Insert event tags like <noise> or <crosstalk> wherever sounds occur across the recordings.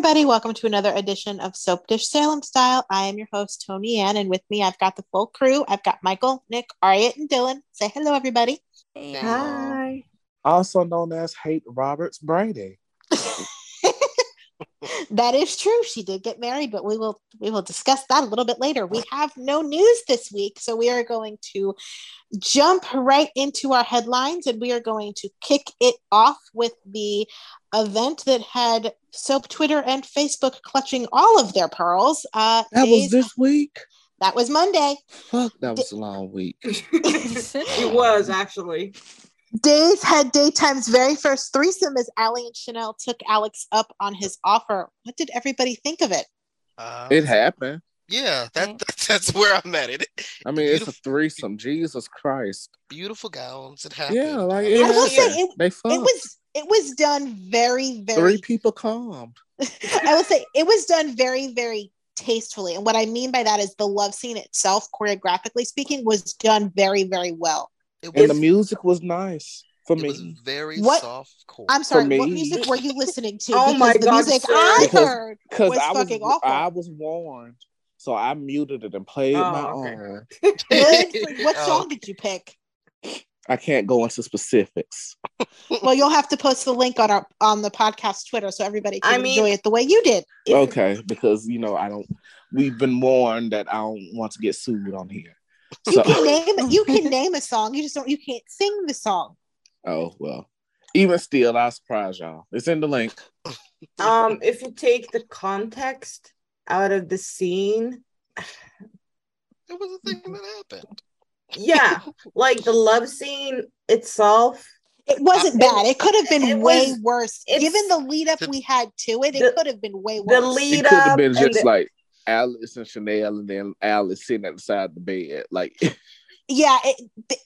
Hey, hey, everybody. Welcome to another edition of Soap Dish Salem Style. I am your host, Tony Ann, and with me, I've got the full crew. I've got Michael, Nick, Ariette, and Dylan. Say hello, everybody. Hi. also known as Hate Roberts Brady. <laughs> that is true. She did get married, but we will we will discuss that a little bit later. We have no news this week, so we are going to jump right into our headlines and we are going to kick it off with the event that had soap Twitter and Facebook clutching all of their pearls. Uh, That was this week. that was Monday. Fuck, that was a long week. <laughs> it was actually. Days had daytime's very first threesome as Allie and Chanel took Alex up on his offer. What did everybody think of it? Uh, It happened. yeah, that, <laughs> that's where I'm at. It I mean, it's a threesome. Jesus Christ. beautiful gowns. It happened. Yeah, like it I will say it- they fucked. It was it was done very very Three people calmed. <laughs> I will say it was done very, very tastefully. And what I mean by that is the love scene itself, choreographically speaking, was done very, very well. It And the music was nice for it was me. very What- soft core. I'm sorry, me- what music were you listening to? Oh my the God, music sir. I Because- heard Because was I was fucking awful. I was warned. So I muted it and played Oh, my okay. own. <laughs> <laughs> good. for- what Oh. song did you pick? I can't go into specifics. <laughs> Well, you'll have to post the link on our on the podcast Twitter so everybody can I mean- enjoy it the way you did. Okay, because you know I don't. We've been warned that I don't want to get sued on here. You So, can name you can <laughs> name a song, you just don't you can't sing the song. oh well. Even still, I'll surprise y'all. It's in the link. Um, if you take the context out of the scene, it was a thing that happened. yeah, <laughs> like the love scene itself. It wasn't It- bad. It could have been way was- worse. Given the lead up The- we had to it, it could have been way worse. The lead It could have been just the- like Alice and Chanel, and then Alice sitting at the side of the bed. Like, <laughs> yeah it,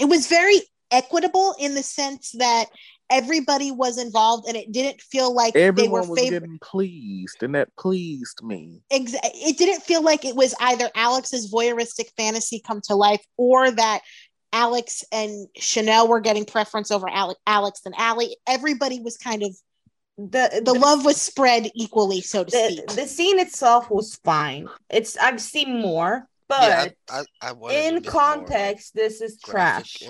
it was very equitable in the sense that everybody was involved and it didn't feel like they were everyone was favored getting pleased, and that pleased me. Ex- it didn't feel like it was either alex's voyeuristic fantasy come to life or that alex and chanel were getting preference over Ale- alex and Allie. everybody was kind of the the love was spread equally so to the, speak the scene itself was fine. It's I've seen more, but yeah, I, I, I in get more, like, context, this is trash.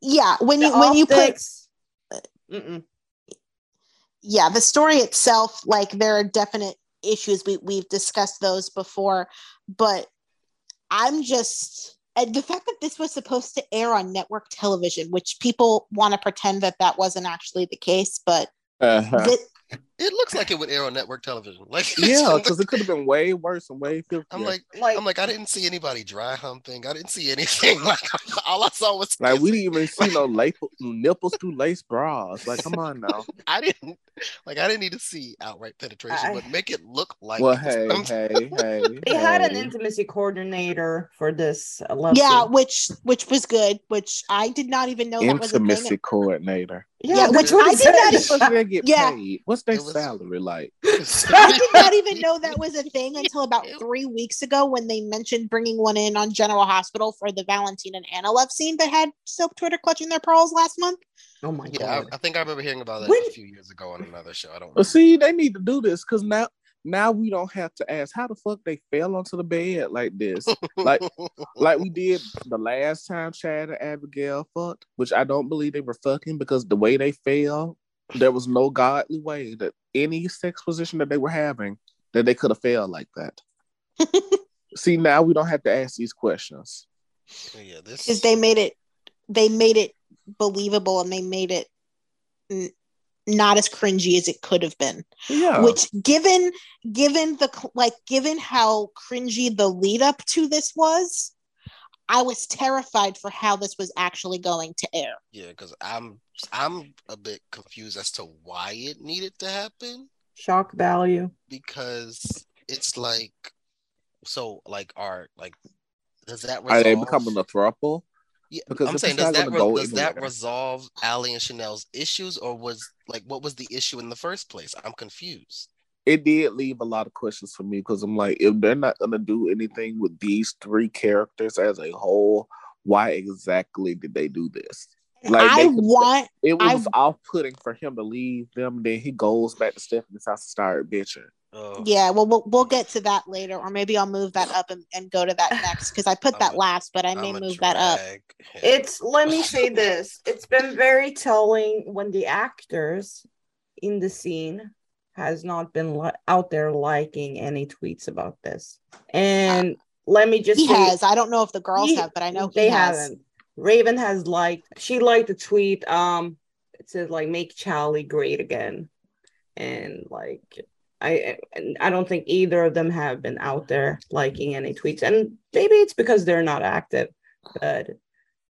yeah when The you when you put optics- uh, Mm-mm. yeah the story itself like there are definite issues we, we've discussed those before but i'm just and the fact that this was supposed to air on network television which people want to pretend that that wasn't actually the case but Uh-huh. It looks like it would air on network television. <laughs> Like yeah, because it could have been way worse and way filthier. I'm like, Like I'm like, I didn't see anybody dry humping. I didn't see anything. <laughs> Like all I saw was Like we didn't even see <laughs> no lace, nipples through lace bras. Like, come on now. I didn't like. I didn't need to see outright penetration, I- but make it look like. well, it hey, hey, hey. they had an intimacy coordinator for this uh, yeah scene. which which was good which i did not even know that was a intimacy thing coordinator. Yeah, which I did not said. How get Yeah. paid? What's their It was- salary like? I <laughs> did not even know that was a thing <laughs> until about three weeks ago when they mentioned bringing one in on General Hospital for the Valentine and Anna love scene that had Soap Twitter clutching their pearls last month. Oh my Yeah, god. I, I think I remember hearing about that When- a few years ago on another show. I don't. Remember. see, they need to do this because now, now we don't have to ask how the fuck they fell onto the bed like this, <laughs> like, like we did the last time Chad and Abigail fucked, which I don't believe they were fucking because the way they fell, there was no godly way that any sex position that they were having that they could have failed like that. <laughs> see, now we don't have to ask these questions. yeah, this because they made it they made it believable and they made it n- not as cringy as it could have been Yeah, which given given the like given how cringy the lead up to this was i was terrified for how this was actually going to air yeah, because I'm I'm a bit confused as to why it needed to happen Shock value. because it's like so like are like does that are they becoming a throuple? Yeah, Because I'm saying does that re- does that anywhere. resolve Ali and Chanel's issues, or was like what was the issue in the first place? I'm confused. It did leave a lot of questions for me because I'm like, if they're not gonna do anything with these three characters as a whole, why exactly did they do this? Like I want it I- was off putting for him to leave them. Then he goes back to Stephanie's house and start bitching. Oh, yeah, well, we'll we'll get to that later, or maybe I'll move that up and, and go to that next because I put <laughs> that a- last, but I may I'm a move that up. drag him. It's let me say <laughs> this. It's been very telling when the actors in the scene has not been li- out there liking any tweets about this. And let me just He say, has. I don't know if the girls he- have, but I know he they has. haven't. Raven has liked. She liked the tweet. Um, it says like "Make Charlie great again," and like I I don't think either of them have been out there liking any tweets, and maybe it's because they're not active. But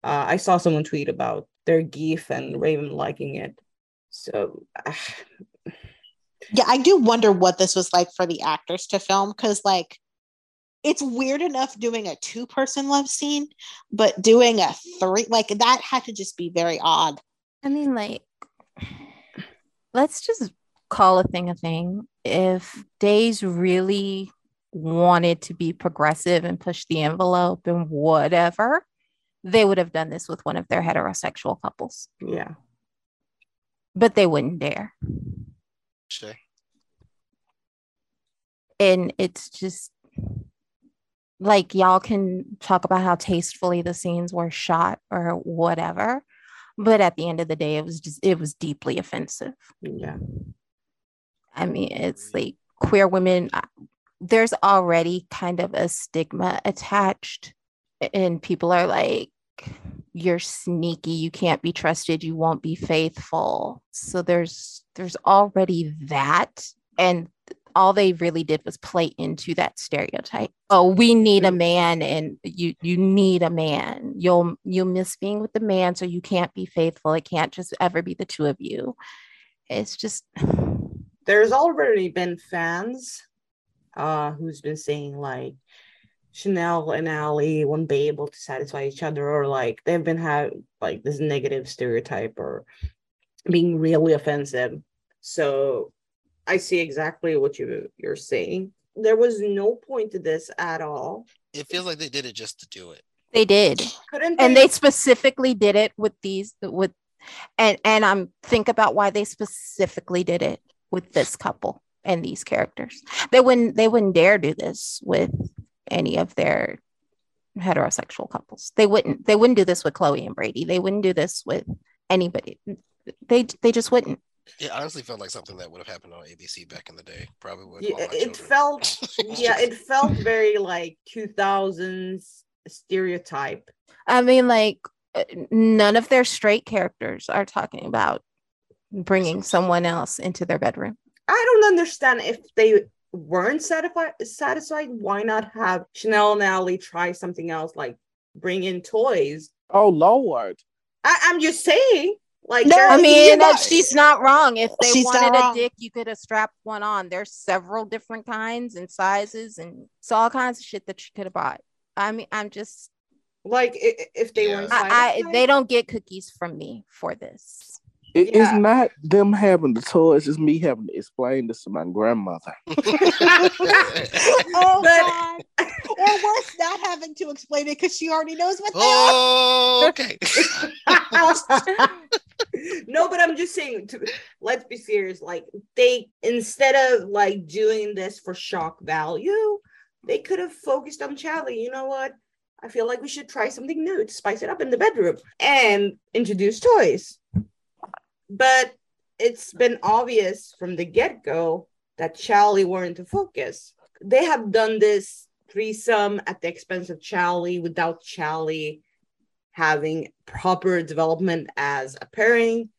uh, I saw someone tweet about their geef and Raven liking it. So Yeah, I do wonder what this was like for the actors to film because, like, it's weird enough doing a two person love scene, but doing a three, like, that had to just be very odd. I mean, like, let's just call a thing a thing. If Days really wanted to be progressive and push the envelope and whatever, they would have done this with one of their heterosexual couples, yeah, but they wouldn't dare. Shay. And it's just like y'all can talk about how tastefully the scenes were shot or whatever, but at the end of the day, it was just, it was deeply offensive. yeah. I mean, it's like queer women, there's already kind of a stigma attached, and people are like, you're sneaky, you can't be trusted, you won't be faithful. So there's there's already that. And all they really did was play into that stereotype. Oh, we need a man and you you need a man. You'll you'll miss being with the man, so you can't be faithful. It can't just ever be the two of you. It's just <sighs> there's already been fans uh who's been saying like Chanel and Ali won't be able to satisfy each other or like they've been have like this negative stereotype or being really offensive. So I see exactly what you you're saying. There was no point to this at all. It feels like they did it just to do it. they did. Couldn't and they specifically did it with these with and and i'm think about why they specifically did it with this couple and these characters they wouldn't they wouldn't dare do this with any of their heterosexual couples they wouldn't they wouldn't do this with chloe and brady they wouldn't do this with anybody they they just wouldn't It honestly felt like something that would have happened on ABC back in the day. Probably would. yeah, it children. felt <laughs> yeah, it felt very like 2000s stereotype. i mean like none of their straight characters are talking about bringing someone else into their bedroom I don't understand if they weren't satisfied. Satisfied, why not have Chanel and Ali try something else, like bring in toys? Oh Lord. I, I'm just saying, like, No, I mean, not- that she's not wrong. If they She's wanted a dick, you could have strapped one on. There's several different kinds and sizes, and it's all kinds of shit that you could have bought. I mean, I'm just, like i- i- if they Yeah. weren't I, I they don't get cookies from me for this. It- Yeah. It's not them having the toys, it's me having to explain this to my grandmother. <laughs> Oh, But- God. <laughs> Or worse, not having to explain it because she already knows what they oh, okay. <laughs> no, but I'm just saying. To, let's be serious. Like they instead of like doing this for shock value, they could have focused on Charlie. You know what? I feel like we should try something new to spice it up in the bedroom and introduce toys. But it's been obvious from the get go that Charlie weren't the focus. They have done this threesome at the expense of Charlie without Charlie having proper development as a pairing,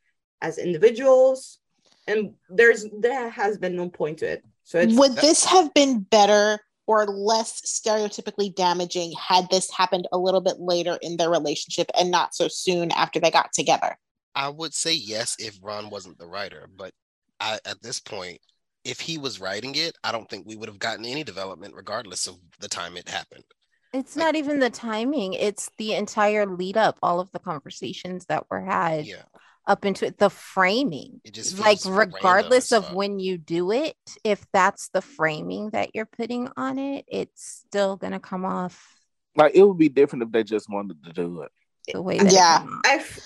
as individuals, and there's there has been no point to it. So it's Would this have been better or less stereotypically damaging had this happened a little bit later in their relationship and not so soon after they got together? I would say yes if Ron wasn't the writer, but I, at this point, if he was writing it, I don't think we would have gotten any development, regardless of the time it happened. It's Like- not even the timing; it's the entire lead up, all of the conversations that were had Yeah, up into it, the framing. it just like regardless of fuck. when you do it if that's the framing that you're putting on it it's still gonna come off Like it would be different if they just wanted to do it. the way that Yeah. it came off. I f-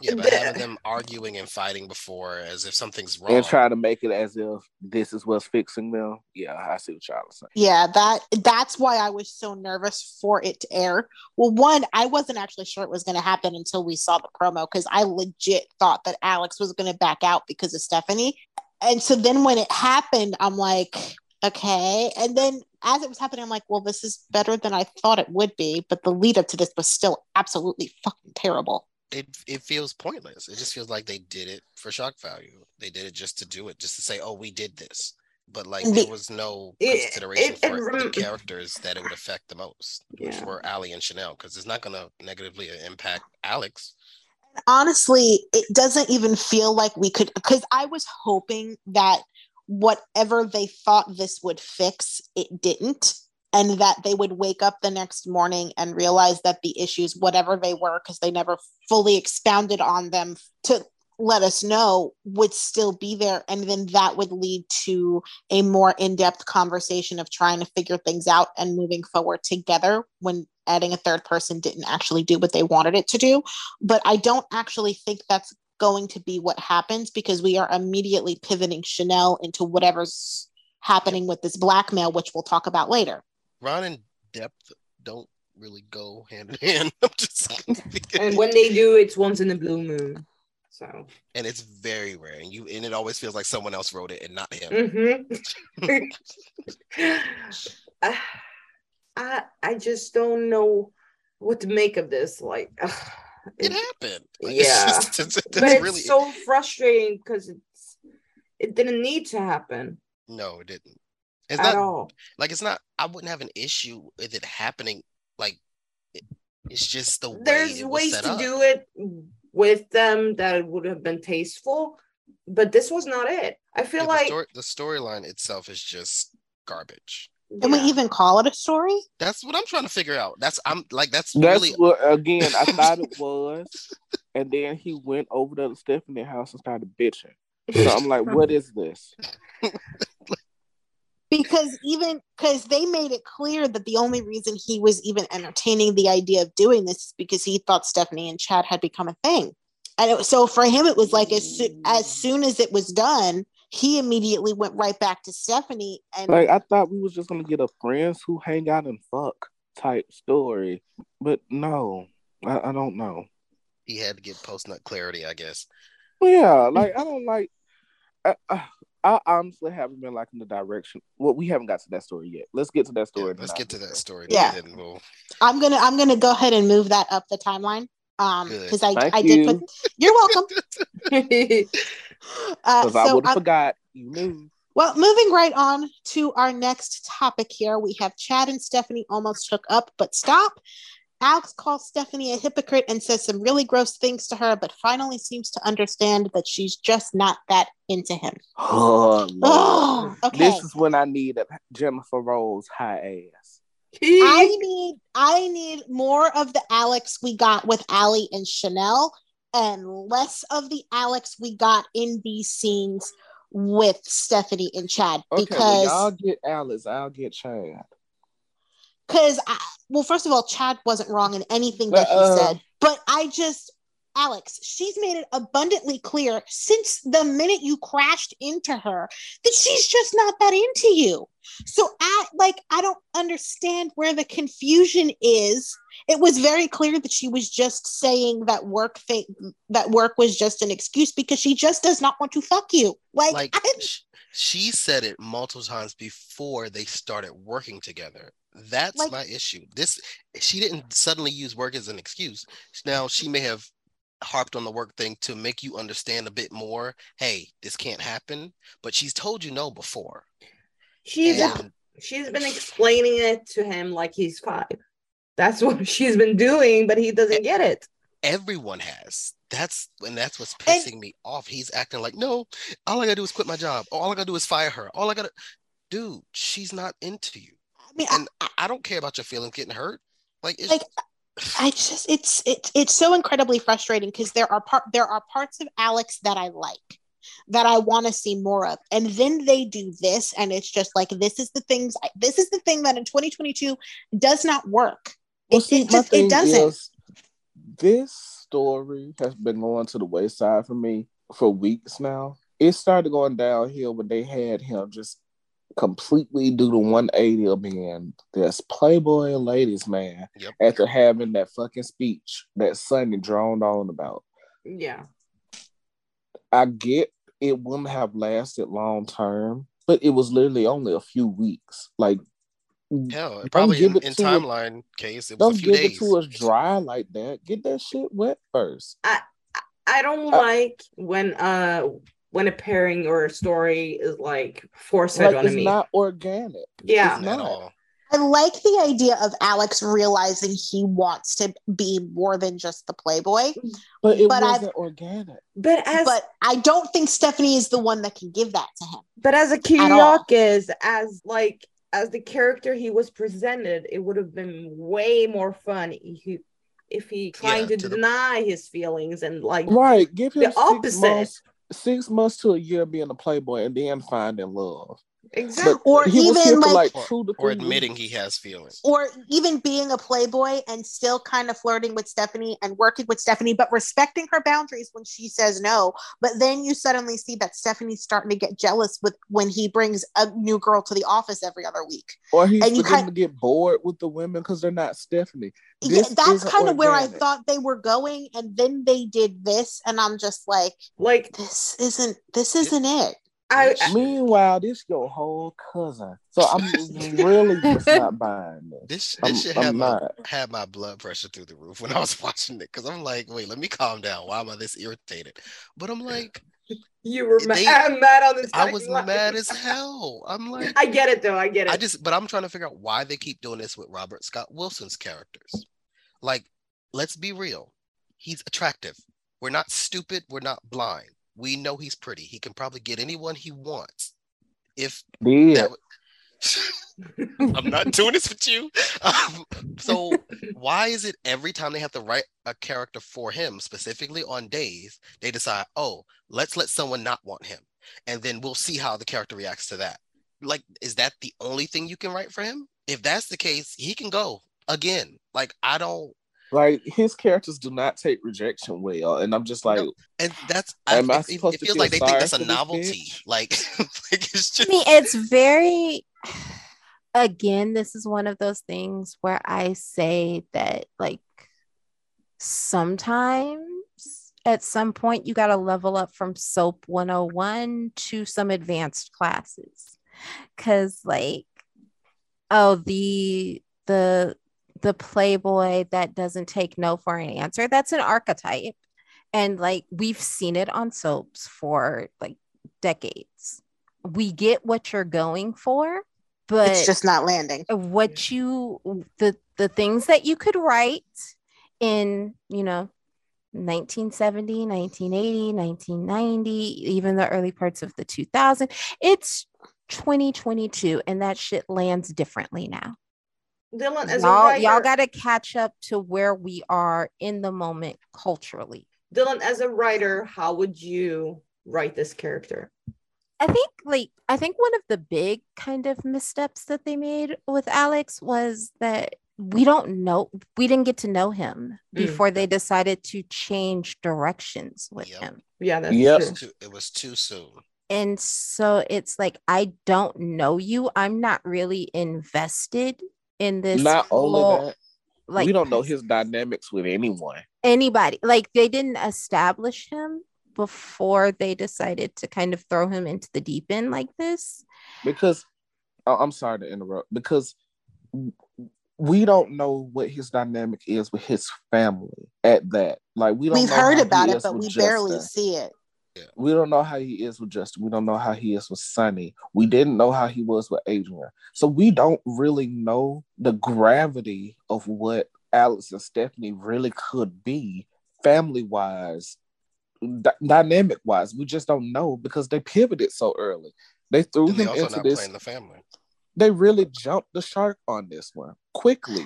Yeah, but having them arguing and fighting before as if something's wrong. <laughs> and try to make it as if this is what's fixing them. Yeah, I see what y'all are saying. Yeah, that that's why I was so nervous for it to air. Well, one, I wasn't actually sure it was going to happen until we saw the promo because I legit thought that Alex was going to back out because of Stephanie. And so then when it happened, I'm like, okay. And then as it was happening, I'm like, well, this is better than I thought it would be. But the lead up to this was still absolutely fucking terrible. It it feels pointless. It just feels like they did it for shock value. They did it just to do it, just to say, "Oh, we did this." But like, there was no It- consideration it- it for rem- the characters that it would affect the most, which Yeah. were Ali and Chanel, because it's not going to negatively impact Alex. honestly, it doesn't even feel like we could because I was hoping that whatever they thought this would fix, it didn't. And that they would wake up the next morning and realize that the issues, whatever they were, because they never fully expounded on them to let us know, would still be there. And then that would lead to a more in depth conversation of trying to figure things out and moving forward together when adding a third person didn't actually do what they wanted it to do but I don't actually think that's going to be what happens because we are immediately pivoting Chanel into whatever's happening with this blackmail, which we'll talk about later. Ron and depth don't really go hand in hand. <laughs> I'm just and when they do, it's once in the blue moon. So, and it's very rare, and you and it always feels like someone else wrote it and not him. mhm. I, <laughs> I, I just don't know what to make of this. Like, ugh, It it- happened. <laughs> Like, Yeah. it's just, it's, it's but it's really so frustrating because it's it didn't need to happen no, it didn't. It's at not all. like it's not. I wouldn't have an issue with it happening. Like it, it's just the way There's it was ways set to up. do it with them that would have been tasteful, but this was not it. I feel Yeah, like the, story, storyline itself is just garbage. Can we even call it a story? That's what I'm trying to figure out. That's I'm like that's, That's really what again I <laughs> thought it was, and then he went over to the Stephanie house and started bitching. <laughs> So I'm like, what is this? <laughs> Because even because they made it clear that the only reason he was even entertaining the idea of doing this is because he thought Stephanie and Chad had become a thing. And it, so for him, it was like as, soo- as mm. soon as it was done, he immediately went right back to Stephanie. And Like I thought we was just gonna get a friends who hang out and fuck type story, but no, I, I don't know. he had to get post nut clarity, I guess. Yeah, like I don't like. I, I, I honestly haven't been liking the direction. Well, we haven't got to that story yet. Let's get to that Yeah, story. let's get to that story. Yeah. then we'll I'm gonna I'm gonna go ahead and move that up the timeline. Um, because I Thank I did you. put. <laughs> You're welcome. <laughs> Uh, Because I would have forgot. You knew. Well, moving right on to our next topic here, we have Chad and Stephanie almost hook up, but stop. Alex calls Stephanie a hypocrite and says some really gross things to her, but finally seems to understand that she's just not that into him. Oh, Oh, okay. This is when I need a Jennifer Rose high ass. I need I need more of the Alex we got with Allie and Chanel and less of the Alex we got in these scenes with Stephanie and Chad Okay, because well, y'all get Alex, I'll get Chad. Because well first of all chad wasn't wrong in anything that he Uh-uh. said but i just alex she's made it abundantly clear since the minute you crashed into her that she's just not that into you so i like i don't understand where the confusion is it was very clear that she was just saying that work thing that work was just an excuse because she just does not want to fuck you like, like she said it multiple times before they started working together. That's Like- my issue. This she didn't suddenly use work as an excuse. Now she may have harped on the work thing to make you understand a bit more. Hey, this can't happen, but she's told you no before. she's And she's been explaining it to him like he's five. That's <laughs> what she's been doing, but he doesn't get it. everyone has. That's and that's what's And- pissing me off. He's acting like, no, all I gotta do is quit my job. All I gotta do is fire her. All I gotta dude, she's not into you. I mean And I, I don't care about your feelings getting hurt. Like it's Like, I just it's it's it's so incredibly frustrating because there are part there are parts of Alex that I like that I want to see more of, and then they do this, and it's just like this is the things this is the thing that in 2022 does not work. Well, It, see, it my just thing it doesn't. is, this story has been going to the wayside for me for weeks now. It started going downhill when they had him just completely do the 180 of being this playboy ladies man Yep. after having that fucking speech that Sonny droned on about. Yeah. I get it wouldn't have lasted long term, but it was literally only a few weeks. Like Hell, probably in, in to a- timeline case, it was don't a few give days. it to us dry like that. Get that shit wet first. I I don't Uh, like when uh when a pairing or a story is like forced Like on it's me. It's not organic. Yeah. It's not. I like the idea of Alex realizing he wants to be more than just the playboy, But it But I've- wasn't organic. but as but I don't think Stephanie is the one that can give that to him. but as a At all. Kiriakis, as like as the character he was presented, it would have been way more fun if he if he trying Yeah, to, to the- deny his feelings and like Right. Give him The opposite. months, six months to a year being a playboy and then finding love. Exactly. But Or even, like- like two Or admitting he has feelings. Or even being a playboy and still kind of flirting with Stephanie and working with Stephanie, but respecting her boundaries when she says no. But then you suddenly see that Stephanie's starting to get jealous with when he brings a new girl to the office every other week. Or he's and you beginning kind- to get bored with the women because they're not Stephanie. Yeah, that's kind of where I thought they were going, and then they did this, and I'm just like, like this isn't this isn't it. I, Meanwhile, this your whole cousin. So I'm really <laughs> just not buying this. This I'm, this shit had I'm my, had my blood pressure through the roof when I was <laughs> watching it because I'm like, wait, let me calm down. Why am I this irritated? But I'm <laughs> like, you were They- mad, mad on this. I was timeline. mad as hell. I'm like, I get it though. I get it. I just, but I'm trying to figure out why they keep doing this with Robert Scott Wilson's characters. Like, let's be real. He's attractive. We're not stupid. We're not blind. We know he's pretty. He can probably get anyone he wants. If Yeah. that, <laughs> I'm not doing this with you. Um, so why is it every time they have to write a character for him, specifically on days, they decide, oh, let's let someone not want him, and then we'll see how the character reacts to that. Like, is that the only thing you can write for him? If that's the case, he can go again. Like, I don't, Like his characters do not take rejection well, and I'm just like, No, and that's. I, Am I it, it- supposed it to feels feel like they think that's a novelty. <laughs> Like, like it's I just. mean, it's very. Again, this is one of those things where I say that, like, sometimes at some point you got to level up from SOAP 101 to some advanced classes. Cause, like, oh, the, the, the playboy that doesn't take no for an answer, that's an archetype. And, like, we've seen it on soaps for like decades. We get what you're going for, but it's just not landing. what you the the things that you could write in you know 1970 1980 1990 even the early parts of the 2000 it's 2022 and that shit lands differently now Dylan, as a y'all writer, y'all got to catch up to where we are in the moment culturally Dylan, as a writer, how would you write this character? I think like I think one of the big kind of missteps that they made with Alex was that we don't know we didn't get to know him Mm. before they decided to change directions with Yep. him. Yeah, that's Yep. true. It it was too soon. And so it's like I don't know you. I'm not really invested in this not only whole- that, like we don't know his dynamics with anyone. anybody. Like they didn't establish him before they decided to kind of throw him into the deep end like this. because oh, I'm sorry to interrupt because we don't know what his dynamic is with his family at that. Like we don't. We've know heard about he it, is but with we barely see it. We don't know how he is with Justin. We don't know how he is with Sonny. We didn't know how he was with Adrienne. So we don't really know the gravity of what Alex and Stephanie really could be family wise, dynamic wise. We just don't know because they pivoted so early. They threw And they him also into not this playing the family. they really jumped the shark on this one quickly,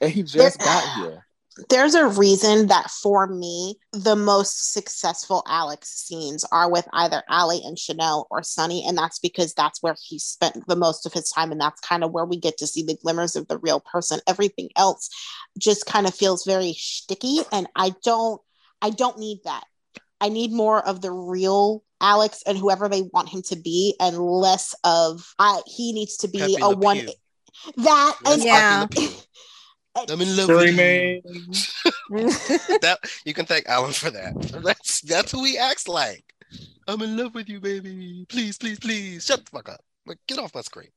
and he just got here. There's a reason that for me, the most successful Alex scenes are with either Ali and Chanel or Sonny. And that's because that's where he spent the most of his time. And that's kind of where we get to see the glimmers of the real person. Everything else just kind of feels very sticky. And I don't, I don't need that. I need more of the real Alex and whoever they want him to be, and less of I. He needs to be Pepe a Le one. Pew. That Let's and Yeah. <laughs> Pepe Le Pew. I'm in love with Streaming. you. <laughs> that you can thank Alan for that. That's that's who he acts like. I'm in love with you, baby. Please, please, please, shut the fuck up. Like, get off my screen.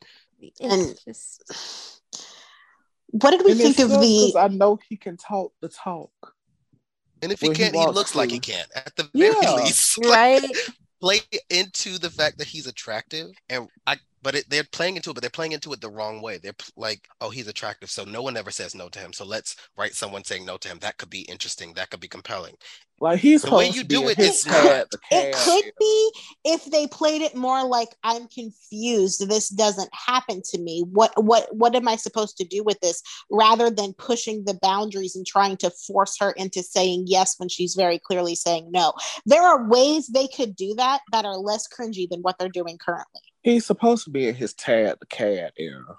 And- just what did we And think of tough the 'cause I know he can talk the talk. And if he can't, he, wants looks like he can. At the very Yeah. least, <laughs> right. play into the fact that he's attractive and I but it, they're playing into it but they're playing into it the wrong way. They're like oh he's attractive so no one ever says no to him so let's write someone saying no to him. That could be interesting. That could be compelling. Like he's The way you do it, not. <laughs> it could be if they played it more like i'm confused. This doesn't happen to me. What what what am i supposed to do with this? Rather than pushing the boundaries and trying to force her into saying yes when she's very clearly saying no. There are ways they could do that that are less cringy than what they're doing currently He's supposed to be in his Tad the Cad era.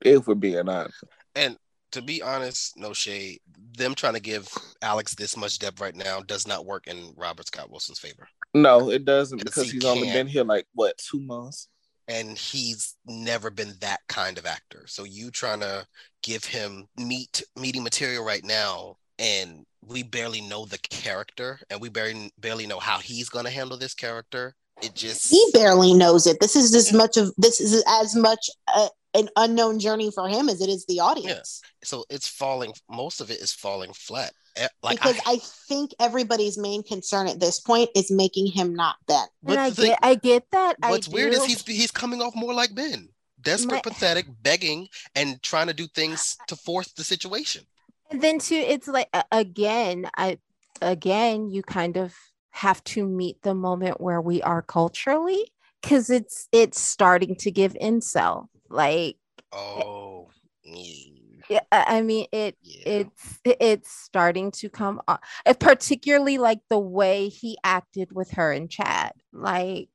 If we're being honest. and to be honest no shade them trying to give alex this much depth right now does not work in robert scott wilson's favor No, it doesn't because he he's only been here like what two months. and he's never been that kind of actor. So you trying to give him meat meaty material right now, and we barely know the character, and we barely barely know how he's gonna handle this character. It just he barely knows it this is as much of this is as much a, an unknown journey for him as it is the audience so it's falling. Most of it is falling flat. Eh, Like because I, I, think everybody's main concern at this point is making him not Ben. but and I thing- get, I get that. what's I weird do. is he's he's coming off more like Ben, desperate, My- pathetic, begging, and trying to do things to force the situation. And then too, it's like again, I again, you kind of have to meet the moment where we are culturally because it's it's starting to give incel. Like, Oh, mm, yeah, I I mean, it yeah. it's it's starting to come on, particularly like the way he acted with her and Chad. Like,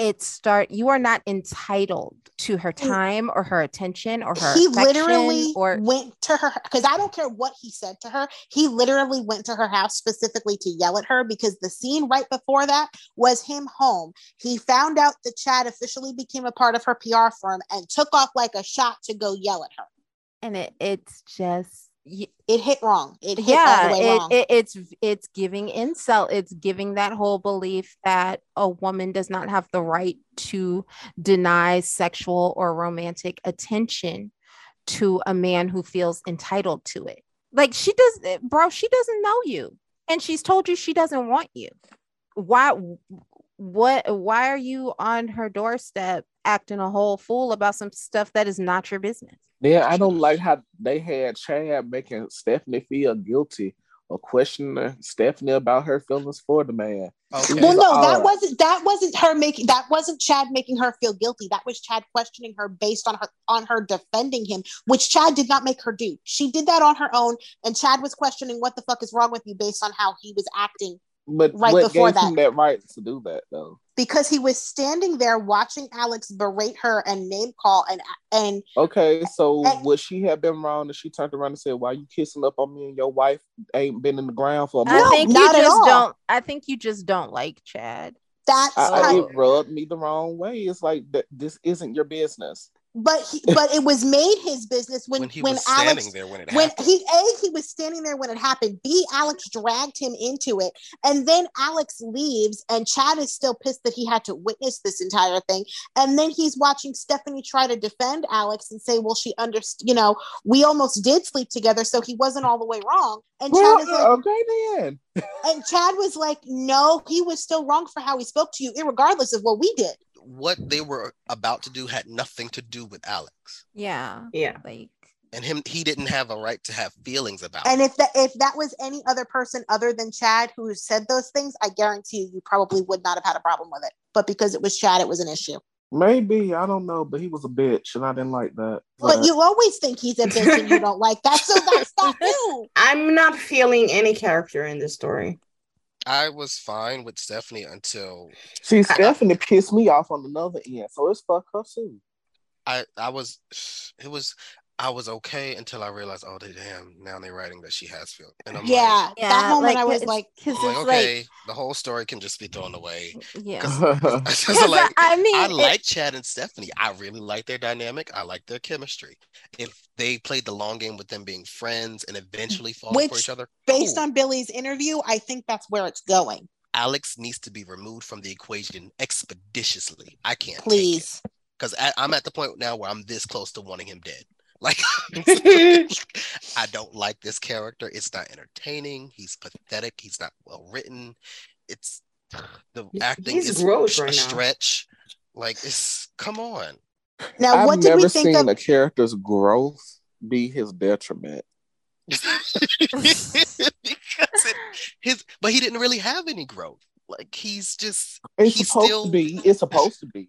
it start. You are not entitled to her mm. time or her attention or her he literally or went to her because I don't care what he said to her. He literally went to her house specifically to yell at her because the scene right before that was him home. He found out that Chad officially became a part of her PR firm and took off like a shot to go yell at her. and it it's just It hit wrong. It hit yeah the way it, wrong. it, it's it's giving incel it's giving that whole belief that a woman does not have the right to deny sexual or romantic attention to a man who feels entitled to it like she does bro she doesn't know you and she's told you she doesn't want you why what why are you on her doorstep acting a whole fool about some stuff that is not your business Yeah, I don't like how they had Chad making Stephanie feel guilty or questioning Stephanie about her feelings for the man. Okay. well, no, that wasn't that wasn't her making that wasn't Chad making her feel guilty. That was Chad questioning her based on her on her defending him, which Chad did not make her do. She did that on her own, and Chad was questioning what the fuck is wrong with you based on how he was acting But Right what before gave him that. that right to do that though? because he was standing there watching Alex berate her and name call and and Okay, so And- would she have been wrong if she turned around and said, "Why you kissing up on me and your wife ain't been in the ground for a I No, month?" think you at just all. don't. I think you just don't like Chad. that's I, I- kind it rubbed me the wrong way. It's like that. This isn't your business. But he, but it was made his business when when he when was Alex standing there when it when happened. he a he was standing there when it happened. B alex dragged him into it. And then alex leaves and chad is still pissed that he had to witness this entire thing. And then he's watching stephanie try to defend alex and say well she understood you know we almost did sleep together so he wasn't all the way wrong. And Well, chad is like okay then. and chad was like no he was still wrong for how he spoke to you irregardless of what we did what they were about to do had nothing to do with Alex. Yeah, Yeah. like And him he didn't have a right to have feelings about and it. if that if that was any other person other than chad who said those things i guarantee you you probably would not have had a problem with it but because it was chad it was an issue Maybe I don't know, but he was a bitch, and I didn't like that. But you always think he's a bitch and you <laughs> don't like that, so that's not you. <laughs> I'm not feeling any character in this story. I was fine with Stephanie until see Stephanie pissed me off on another end, so it's fuck her too. I I was it was I was okay until I realized, oh, they damn, now they're writing that she has feelings. And I'm yeah, like, that moment like, I was like, Cause I'm like, okay, like, the whole story can just be thrown away. <laughs> yeah. Cause, <laughs> <laughs> Cause like, I mean, I it- like Chad and Stephanie. I really like their dynamic. I like their chemistry. If they played the long game with them being friends and mm, eventually falling for each other, based cool. on Billy's interview, I think that's where it's going. Alex needs to be removed from the equation expeditiously. I can't Please. because I'm at the point now where I'm this close to wanting him dead. Like, <laughs> <laughs> I don't like this character. It's not entertaining. He's pathetic. He's not well written. It's <sighs> the acting He's is gross a right now. stretch. Like, it's come on. Now, I've what did never we think seen of? a character's growth be his detriment. because it, his, but he didn't really have any growth. Like he's just It's He's supposed still- to be. It's supposed to be.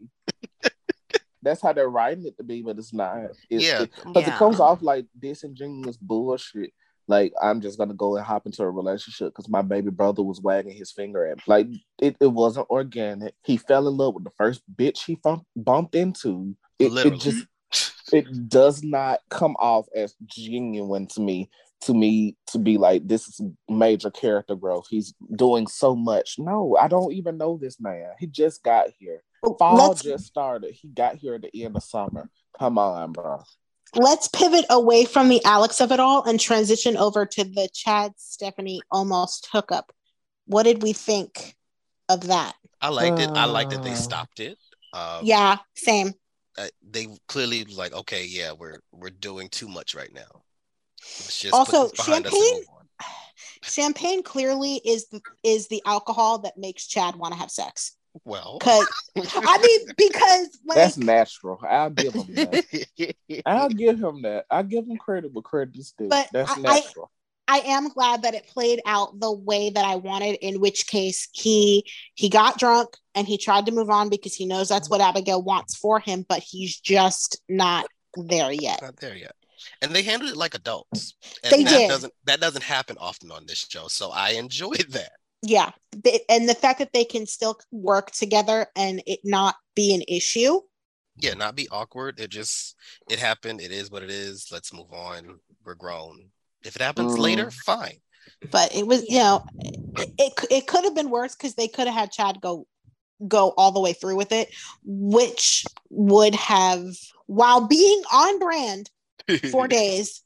That's how they're writing it to be, but it's not. It's, Yeah. because Yeah. it comes off like disingenuous bullshit. Like I'm just gonna go and hop into a relationship because my baby brother was wagging his finger at me. Like it, it wasn't organic. He fell in love with the first bitch he bump, bumped into. It, it just it does not come off as genuine to me. To me, to be like this is major character growth. He's doing so much. No, I don't even know this man. He just got here. Fall Let's just started. He got here at the end of summer. Come on, bro. let's pivot away from the Alex of it all and transition over to the Chad Stephanie almost hookup. What did we think of that? I liked it. I liked that they Uh. stopped it. Um, Yeah, same. uh, they clearly was like, okay, yeah, we're we're doing too much right now. Just Also, put this behind us and champagne- <sighs> Champagne clearly is the, is the alcohol that makes Chad want to have sex. Well, Cause I mean, <laughs> because like That's natural. I'll give him that. <laughs> I'll give him that. I give him credit where credit is due. But That's I- I- I am glad that it played out the way that I wanted. In which case, he he got drunk and he tried to move on because he knows that's what Abigail wants for him, but he's just not there yet. not there yet. And they handled it like adults. And They that did. doesn't that doesn't happen often on this show. So I enjoyed that. Yeah, and the fact that they can still work together and it not be an issue. Yeah, not be awkward. It just it happened. It is what it is. Let's move on. We're grown. If it happens Mm. later, fine. But it was, you know, it it, it could have been worse because they could have had Chad go go all the way through with it, which would have, while being on brand <laughs> for days.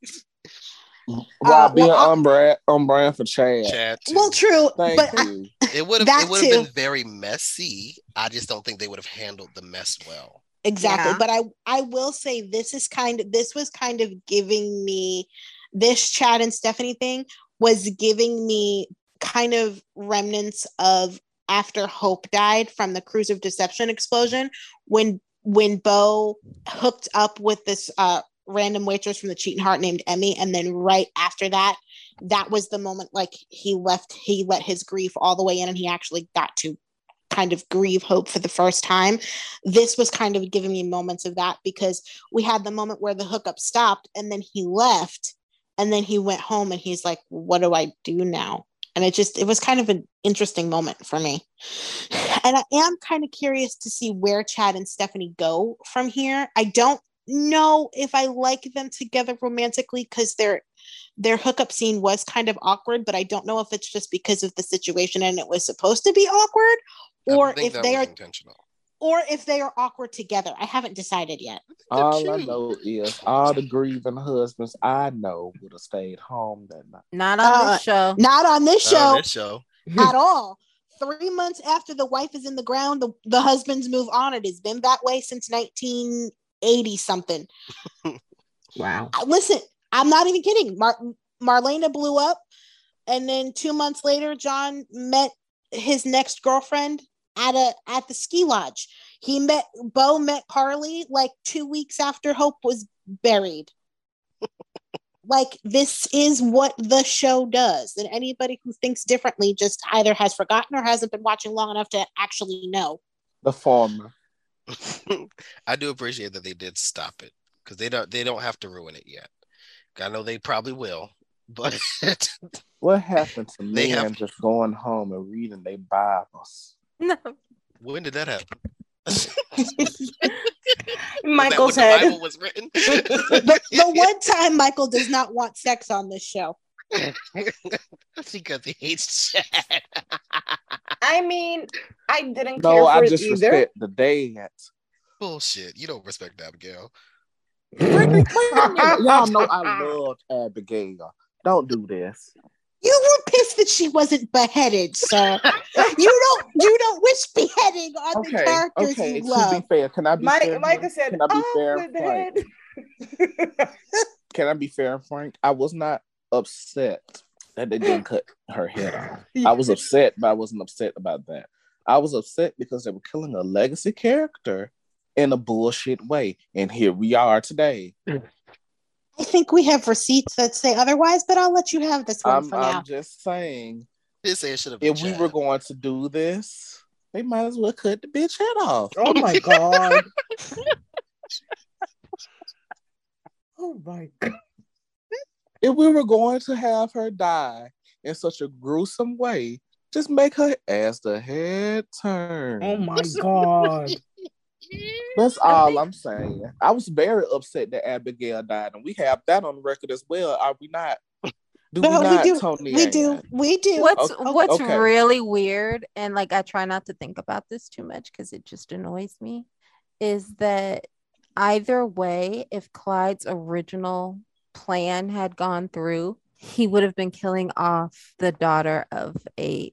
While uh, being well, I- on brand, on brand for Chad. Chad, too. Well, true, Thank but I- you. it would have it would have been very messy. I just don't think they would have handled the mess well. exactly Yeah. but i i will say this is kind of this was kind of giving me this chad and stephanie thing was giving me kind of remnants of after hope died from the cruise of deception explosion when when bo hooked up with this uh random waitress from the cheating heart named emmy and then right after that that was the moment like he left he let his grief all the way in and he actually got to kind of grieve hope for the first time. This was kind of giving me moments of that because we had the moment where the hookup stopped and then he left and then he went home and he's like what do i do now? And it just it was kind of an interesting moment for me. <sighs> And i am kind of curious to see where chad and stephanie go from here. I don't know if i like them together romantically because their their hookup scene was kind of awkward but i don't know if it's just because of the situation and it was supposed to be awkward or if they are intentional. or if they are awkward together. I haven't decided yet. All They're I know is all the grieving husbands I know would have stayed home that night. Not on Uh, this show. Not on this Not on show this show. <laughs> at all. Three months after the wife is in the ground, the, the husbands move on. It has been that way since 1980 something. <laughs> Wow. Listen, I'm not even kidding. Mar- Marlena blew up, and then two months later, John met his next girlfriend at a at the ski lodge. He met Bo met Carly like two weeks after Hope was buried. <laughs> like this is what the show does, and anybody who thinks differently just either has forgotten or hasn't been watching long enough to actually know. The former. <laughs> I do appreciate that they did stop it because they don't they don't have to ruin it yet. I know they probably will, <laughs> but What happened to <laughs> They men have- just going home and reading their Bibles? No. when did that happen? Michael's Was that when the said, Bible was written. the, the one time Michael does not want sex on this show. <laughs> because he hates Chad. <laughs> I mean, I didn't No, care for I it just either. respect the dance. Bullshit. You don't respect Abigail. <laughs> Y'all know I loved Abigail. Don't do this. You were pissed that she wasn't beheaded, sir. you don't you don't wish beheading on the Okay, characters okay. you To love. be fair, can I be Mike, fair? Micah here? said, Can I be "Oh, fair? Frank? Can I be fair and frank? I was not upset that they didn't cut her head <laughs> off. I was upset, but I wasn't upset about that. I was upset because they were killing a legacy character in a bullshit way. And here we are today. I think we have receipts that say otherwise, but I'll let you have this one I'm, for now. I'm just saying, Did say it should have been if we Chad. were going to do this, they might as well cut the bitch head off. Oh my <laughs> god. oh my god. If we were going to have her die in such a gruesome way, just make her ass the head turn. Oh my <laughs> god. That's all I'm saying. I was very upset that Abigail died, and we have that on record as well. Are we not? Do No, we we not, do. Tony? we do. We do. What's Okay, what's okay. really weird, and like I try not to think about this too much because it just annoys me, is that either way, if Clyde's original plan had gone through, he would have been killing off the daughter of a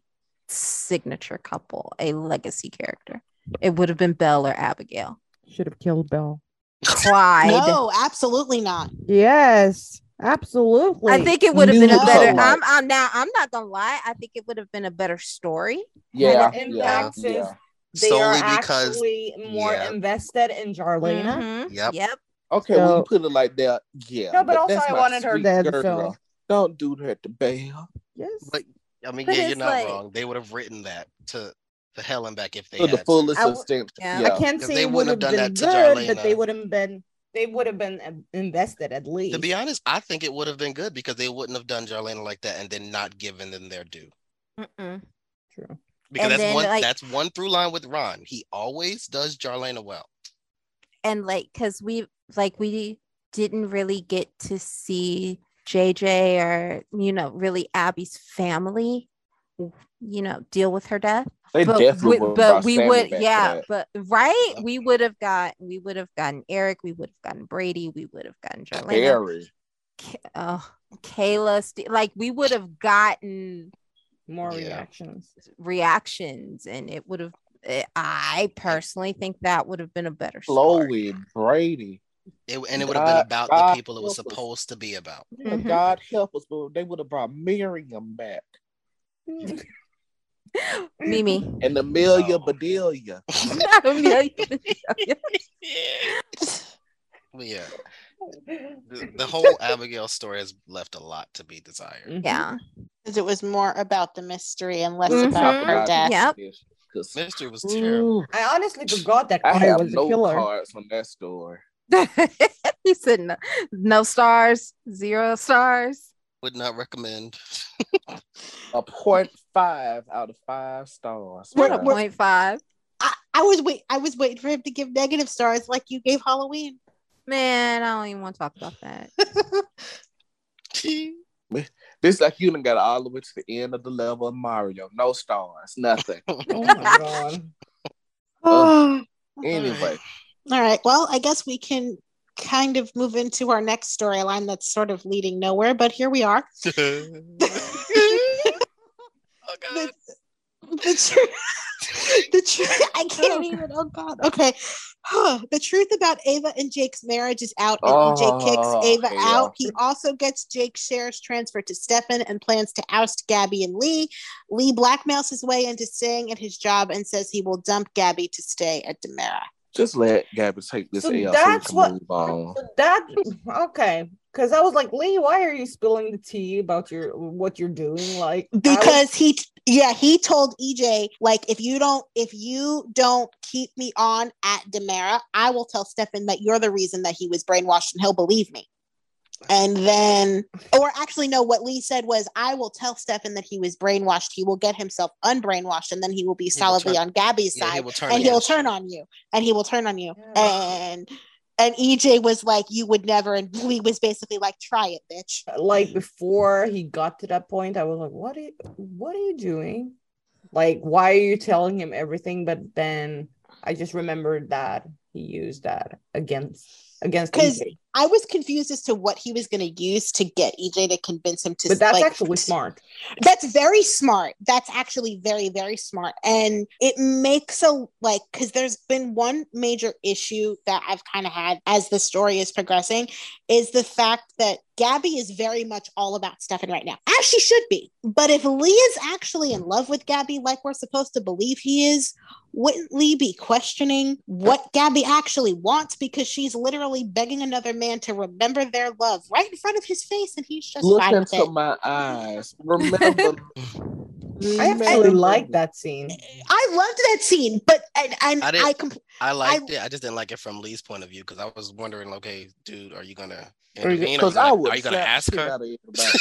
signature couple, a legacy character. It would have been Belle or Abigail. Should have killed Belle. Clyde. No, absolutely not. Yes, absolutely. I think it would have been a better. I'm, I'm now. I'm not gonna lie. I think it would have been a better story. Yeah, In yeah, fact, since yeah. they are Solely because- actually more yeah. invested in Jarlena. Mhm. Yep. Yep. Okay, when So- you put it like that, yeah. No, but also that's I wanted her sweet dead, girl. Don't do that to Belle. yes. But I mean, But yeah, you're not like- wrong. They would have written that to to hell and back if they To the had fullest I w- extent. yeah. Yeah. I can't 'Cause say they would wouldn't have have done been that to good, but they Jarlena. would have been they would have been um, invested at least. To be honest, I think it would have been good because they wouldn't have done Jarlena like that and then not given them their due. Mm-mm. True. Because And that's then, one like- that's one through line with Ron. He always does Jarlena well. And like, cause we like we didn't really get to see JJ or you know really Abby's family, you know, deal with her death. They but definitely we, would but we would yeah that. but right we would have got we would have gotten eric we would have gotten brady we would have gotten Jarlena, Carrie. K- uh, kayla St- like we would have gotten More Yeah. reactions. reactions and it would have i personally think that would have been a better story. Chloe, Brady. It, and it would have been about God the people it was help us. supposed to be about. Yeah, Mhm. God help us, but they would have brought Miriam back <laughs> mimi and Amelia No. Bedelia. <laughs> <laughs> Not Amelia. But yeah, the, the whole Abigail story has left a lot to be desired. yeah Because it was more about the mystery and less Mhm. about her death. Yep. Because Mystery was terrible. I honestly forgot that I Connie have was the no killer. cards from that store. <laughs> he said no, no stars zero stars Would not recommend. A point five out of five stars. what a We're- we're- point five I, I was wait I was waiting for him to give negative stars like you gave Halloween. man i don't even want to talk about that <laughs> This like you done got all the way to the end of the level of Mario. No stars, nothing. <laughs> Oh my god. <laughs> Uh, <sighs> anyway, All right. Well, I guess we can kind of move into our next storyline that's sort of leading nowhere, but here we are. <laughs> oh god. The truth, the truth, <laughs> <laughs> I can't oh, even. Oh God. Okay. the truth about Ava and Jake's marriage is out, and EJ Oh, kicks Ava yeah. out. He also gets Jake's shares transferred to Stefan and plans to oust Gabby and Li. Li blackmails his way into staying at his job and says he will dump Gabby to stay at DiMera. Just let Gabby take this So L that's we what- move on. That okay. Because I was like, Li, why are you spilling the tea about your what you're doing? Like I was- because he yeah he told ej like if you don't if you don't keep me on at DiMera i will tell stefan that you're the reason that he was brainwashed and he'll believe me and then or actually no what Li said was i will tell stefan that he was brainwashed he will get himself unbrainwashed and then he will be solidly turn- on gabby's Yeah, he side will turn and he'll against turn on you and he will turn on you Yeah. and and ej was like you would never and Li was basically like try it bitch uh, like before he got to that point, I was like, what are you what are you doing? Like, why are you telling him everything? But then I just remembered that he used that against against 'Cause EJ. i was confused as to what he was going to use to get ej to convince him to But that's like, actually smart. that's very smart that's actually very very smart and it makes a like because there's been one major issue that i've kind of had as the story is progressing is the fact that gabby is very much all about stefan right now as she should be but if Li is actually in love with gabby like we're supposed to believe he is wouldn't Li be questioning what gabby actually wants because she's literally begging another man to remember their love right in front of his face and he's just Look into it. my eyes. Remember. <laughs> I actually remember- like that scene. I loved that scene, but and, and I I, didn't- compl- I liked it. I just didn't like it from Li's point of view because I was wondering, okay, dude, are you gonna intervene? Are you Because I gonna, would are you gonna ask her? out of everybody.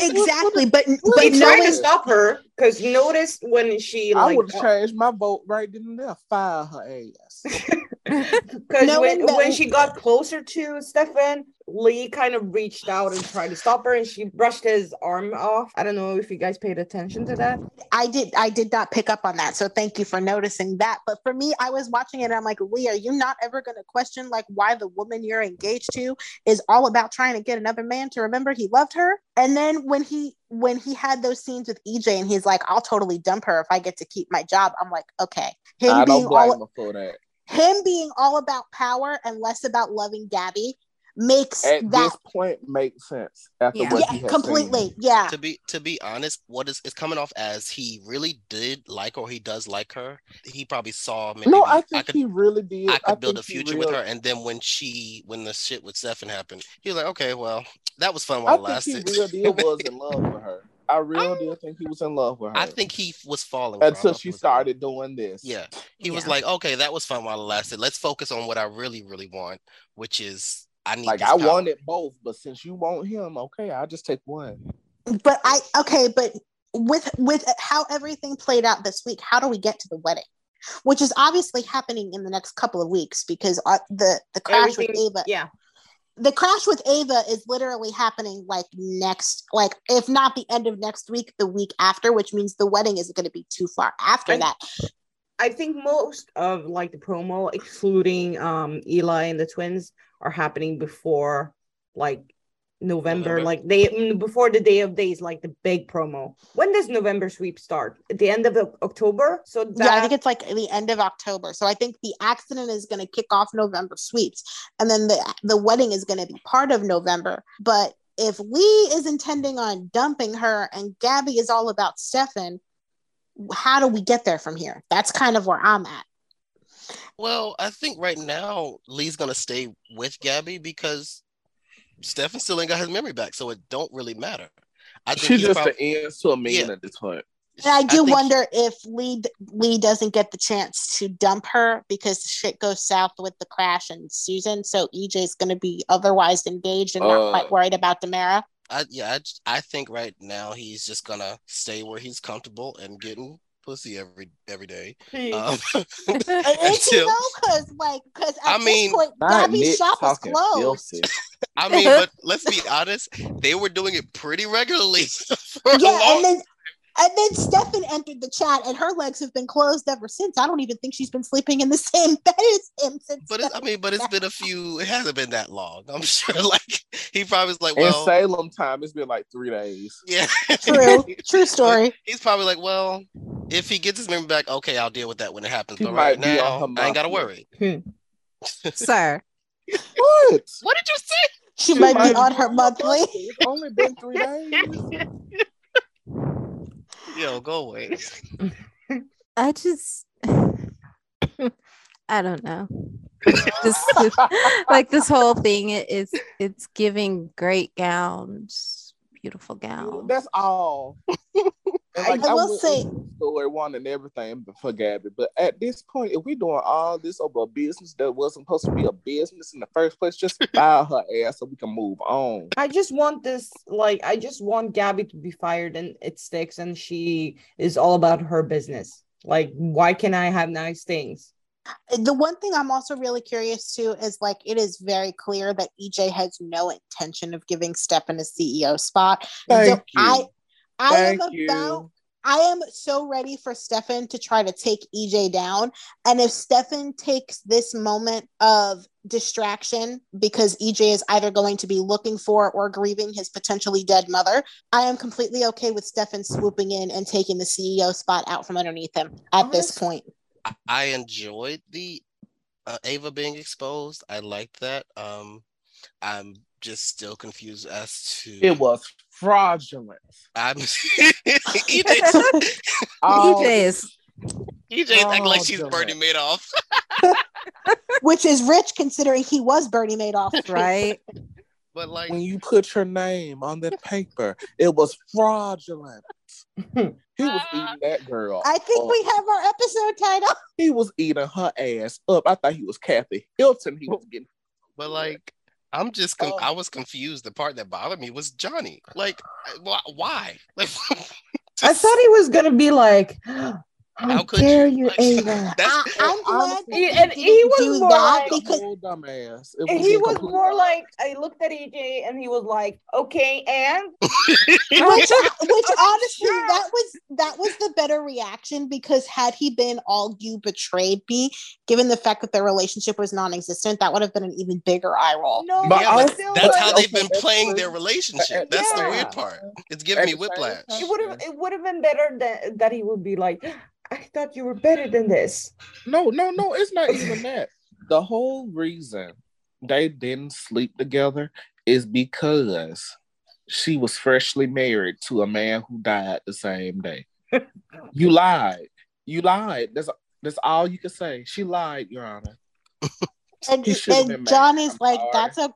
exactly, but He but tried to stop her because notice when she I like would have uh changed my vote right then and there. Fire her ass. <laughs> <laughs> Because when, that- when she got closer to Stefan, Li kind of reached out and tried to stop her, and she brushed his arm off. I don't know if you guys paid attention to that. I did I did not pick up on that, so thank you for noticing that. But for me, I was watching it and I'm like, Li, are you not ever going to question like why the woman you're engaged to is all about trying to get another man to remember he loved her? And then when he when he had those scenes with EJ and he's like, I'll totally dump her if I get to keep my job. I'm like, okay, him I being all her for that. him being all about power and less about loving Gabby makes At that this point, makes sense after Yeah. what he yeah, has completely. Seen. Yeah. to be to be honest, what is it's coming off as he really did like or he does like her. He probably saw maybe No, I think could he really did. I could build a think he future with her, and then when she when the shit with Stefan happened, he was like, okay, well, that was fun I while it think he lasted. real deal <laughs> was in love with her. I really did think he was in love with her. I think he was falling for her. Until she he was- started doing this. Yeah, he was like, okay, that was fun while it lasted. Let's focus on what I really, really want, which is I need Like I power. wanted both, but since you want him, okay, I'll just take one. But I okay, but with with how everything played out this week, how do we get to the wedding? Which is obviously happening in the next couple of weeks because uh, the the crash with Ava, Yeah, the crash with Ava is literally happening like next, like if not the end of next week, the week after, which means the wedding isn't going to be too far after I- that. I think most of like the promo, excluding um Eli and the twins, are happening before like November, November. like they mm, before the day of days, like the big promo. When does November sweep start? At the end of October. So that yeah, I think it's like the end of October. So I think the accident is going to kick off November sweeps, and then the the wedding is going to be part of November. But if Li is intending on dumping her and Gabby is all about Stefan, how do we get there from here? That's kind of where I'm at. Well, I think right now Li's gonna stay with Gabby because Stefan still ain't got his memory back, so it don't really matter. I think She's he's just prob- the ends to a man Yeah. at this point. And I do think- wonder if Li Li doesn't get the chance to dump her because shit goes south with the crash and Susan. So EJ's going to be otherwise engaged and not Uh, quite worried about DiMera. I, yeah, I think right now he's just gonna stay where he's comfortable and getting pussy every every day. Um, Is he until- though? Because like, because at I mean, point, Not shop is talking closed. filthy. I mean, but <laughs> let's be honest, they were doing it pretty regularly <laughs> for a Yeah, long and then and then Stefan entered the chat, and her legs have been closed ever since. I don't even think she's been sleeping in the <laughs> same bed as him since. But it's, I mean, but it's been a few. It hasn't been that long. I'm <laughs> sure. Like he probably was like, In well, Salem time, it's been like three days. <laughs> yeah, true, true story. He's probably like, well, if he gets his memory back, okay, I'll deal with that when it happens. He But right now, I ain't gotta mafia. worry. Hmm. Sir. What? What did you say? She might be on be her monthly. It's only been three days. Yo, go away. <laughs> I just I don't know. this <laughs> like this whole thing it is it's giving great gowns, beautiful gowns. That's all. <laughs> And, I will went say- into the store wanting everything for Gabby, but at this point, if we're doing all this over a business that wasn't supposed to be a business in the first place, just <laughs> fire her ass so we can move on. I just want this, like, I just want Gabby to be fired and it sticks, and she is all about her business. Like, why can I have nice things? the one thing I'm also really curious to is like it is very clear that EJ has no intention of giving Stefan a CEO spot. Thank So you. I I Thank am you. about I am so ready for Stefan to try to take EJ down. And if Stefan takes this moment of distraction because EJ is either going to be looking for or grieving his potentially dead mother, I am completely okay with Stefan swooping in and taking the CEO spot out from underneath him at this point. I- I enjoyed the uh, Ava being exposed. I liked that. Um, I'm just still confused as to It was fraudulent. I'm EJ, All EJ is EJ's acting like she's Fraudulent. Bernie Madoff. <laughs> Which is rich considering he was Bernie Madoff. <laughs> right. But like, when you put your name on that paper, it was fraudulent. He was <laughs> eating that girl. I think up. we have our episode title. He was eating her ass up. I thought he was Kathy Hilton. He was getting. but like, I'm just con- Oh. I was confused. The part that bothered me was Johnny. Like, why? <laughs> Like, I thought he was gonna be like, How, How could dare you? you, Like, Ava? <laughs> that's I, I'm <laughs> glad He- he and he was more like- because dumbass. It And was he was more lie. like, I looked at EJ and he was like, okay, and <laughs> which, uh, which honestly that was that was the better reaction because had he been all you betrayed me given the fact that their relationship was non-existent that would have been an even bigger eye roll no, But yeah, but that's like- how they've been playing that's their relationship. At- That's the weird part. It's giving me whiplash. it would have it would have been better that that he would be like, I thought you were better than this. No, no, no. It's not even <laughs> that. The whole reason they didn't sleep together is because she was freshly married to a man who died the same day. <laughs> you lied. You lied. That's that's all you can say. She lied, Your Honor. <laughs> and, He should've and johnny's like sorry. that's a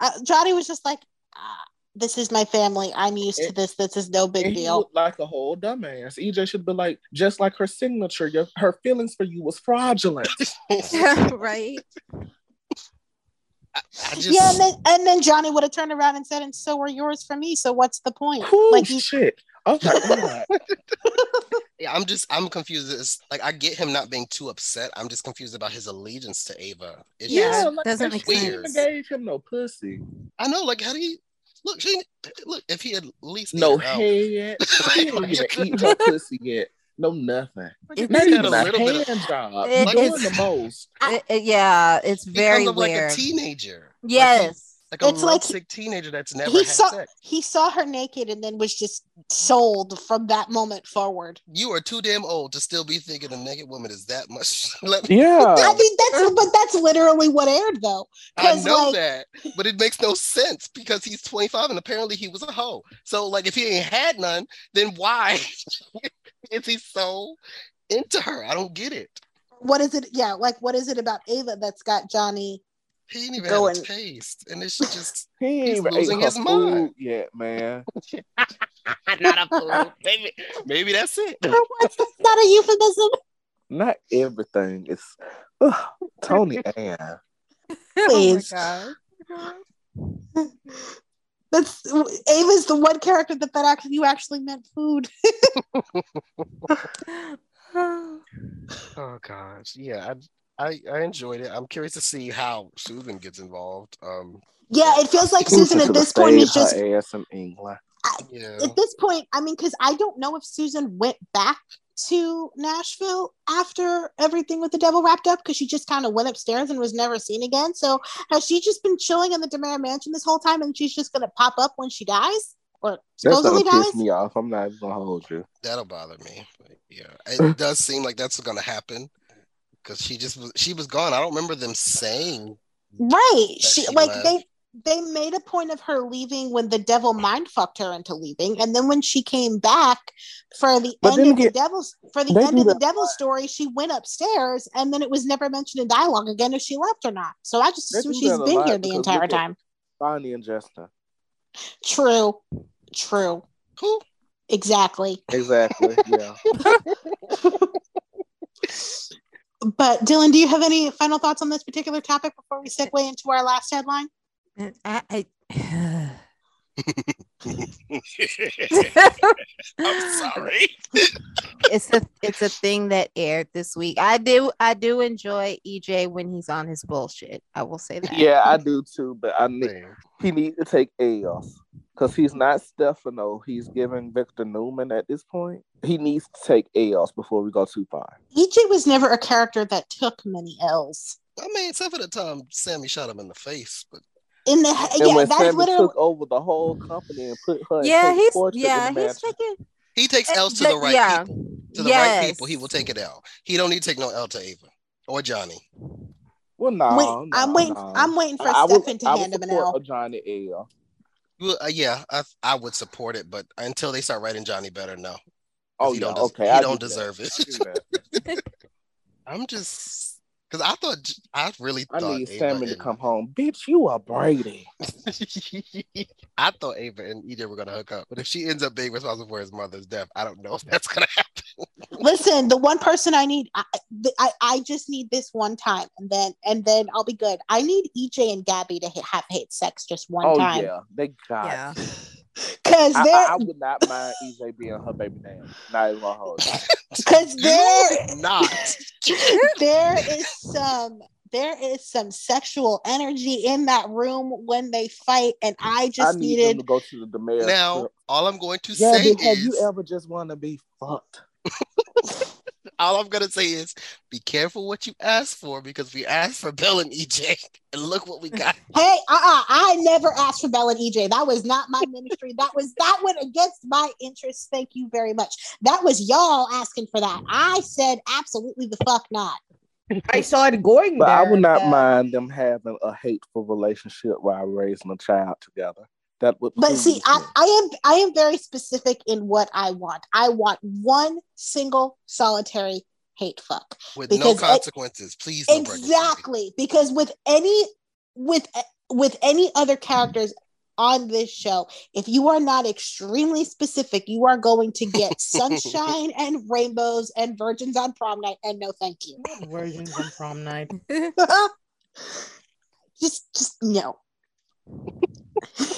uh, johnny was just like ah, this is my family i'm used to this this is no big And deal looked like a whole dumbass. EJ should be like, just like her signature, your, her feelings for you was fraudulent. <laughs> <laughs> right. I, I just, yeah and then, and then johnny would have turned around and said and so were yours for me so what's the point Whew, like you shit. Oh my god. yeah, I'm just, I'm confused. It's like I get him not being too upset. I'm just confused about his allegiance to Ava. It's Yeah. just, doesn't and make she sense. even gave him no pussy. I know, like, how do you look? She look if he had at least No eaten her out. head. He didn't even eat her pussy yet. No nothing. It's- Not He had even a a little bit hand of- job. It- Like doing it's- the most. It- it- yeah, it's very comes up like weird. a teenager. Yes. Like a It's like- lovesick teenager that's never he had saw sex. he saw her naked and then was just sold from that moment forward You are too damn old to still be thinking a naked woman is that much. <laughs> Let me, I mean, that's but that's literally what aired though. I 'Cause, know like- that, but it makes no sense because he's 25 and apparently he was a hoe. So, like, if he ain't had none, then why <laughs> is he so into her? I don't get it. What is it? Yeah, like what is it about Ava that's got Johnny? He ain't even Going- had a taste, and it's <laughs> just He ain't He's losing his mind. food yet, man. <laughs> not a fool. maybe, maybe that's it. <laughs> What's that's not a euphemism? Not everything. It's ugh, Tony Ann. Oh Please. Oh That's Ava's the one character that that actually you actually meant food. my god. Oh gosh, yeah, I, I I enjoyed it. I'm curious to see how Susan gets involved. Um, Yeah, it feels like Susan at this point is just her ass in England. yeah, at this point. I mean, because I don't know if Susan went back to Nashville after everything with the devil wrapped up because she just kind of went upstairs and was never seen again. So has she just been chilling in the DiMera mansion this whole time and she's just gonna pop up when she dies or supposedly gonna dies? piss me off. I'm not gonna hold you. that'll bother me. But, yeah, <laughs> it does seem like that's gonna happen because she just was she was gone. I don't remember them saying Right. that She she like left. they they made a point of her leaving when the devil mind fucked her into leaving, and then when she came back for the But end then of the again, devil's for the end of the that- devil story, she went upstairs, and then it was never mentioned in dialogue again if she left or not. So I just assume she's been here the entire time. Bonnie and Justin. True, true, Who? exactly. Exactly. Yeah. <laughs> <laughs> But Dylan, do you have any final thoughts on this particular topic before we segue into our last headline? And I, I <laughs> I'm sorry. it's a it's a thing that aired this week. I do I do enjoy EJ when he's on his bullshit. I will say that. Yeah, I do too, but I need Man. he needs to take L's because he's not Stefano. He's giving Victor Newman at this point. He needs to take L's before we go too far. EJ was never a character that took many L's. I mean, except for the time Sami shot him in the face, but In the And yeah, when that's Sami literally took over the whole company and put her, Yeah, Kate he's yeah, in the he's taking he takes Uh, L's to but- the right yeah. people. To the Yes. right people, he will take it out. He don't need to take no L to Ava or Johnny. Well, no, Wait, no, I'm waiting. no. I'm waiting for I would- Stefan to I would hand him an support L. a Johnny L. Well, uh, yeah, I I would support it, but until they start writing Johnny better, no. Oh, he yeah, don't des- okay. he I don't do that. deserve it. I do that. <laughs> I'm just because I thought I really I thought need Ava Sami to come home. Bitch, you are Brady. <laughs> I thought Ava and EJ were gonna hook up, but if she ends up being responsible for his mother's death, I don't know if that's gonna happen. Listen, the one person I need, I, th- I, I just need this one time, and then and then I'll be good. I need EJ and Gabby to ha- have hate sex just one Oh time, yeah, they got. Yeah. because I, they're I, I would not mind EJ being her baby name. Not even gonna hold because <laughs> there not. <laughs> there is some there is some sexual energy in that room when they fight, and I I just need them needed to go to the DiMera. Now, all I'm going to yeah, say but have is, you ever just want to be fucked? <laughs> all I'm gonna say is, be careful what you ask for because we asked for Belle and EJ, and look what we got. <laughs> Hey, uh-uh, I never asked for Belle and EJ. That was not my ministry. That was that went against my interests. Thank you very much. That was y'all asking for that. I said absolutely the fuck not. I saw it going But there. I would not that- mind them having a hateful relationship while raising a child together. That would. But see, I. I am I am very specific in what I want. I want one single solitary hate fuck. With no I- consequences. Please, no pregnancy. Exactly, because with any with with any other characters on this show, if you are not extremely specific, you are going to get <laughs> sunshine and rainbows and virgins on prom night. And no, thank you. Virgins on prom night. <laughs> just just no. <laughs>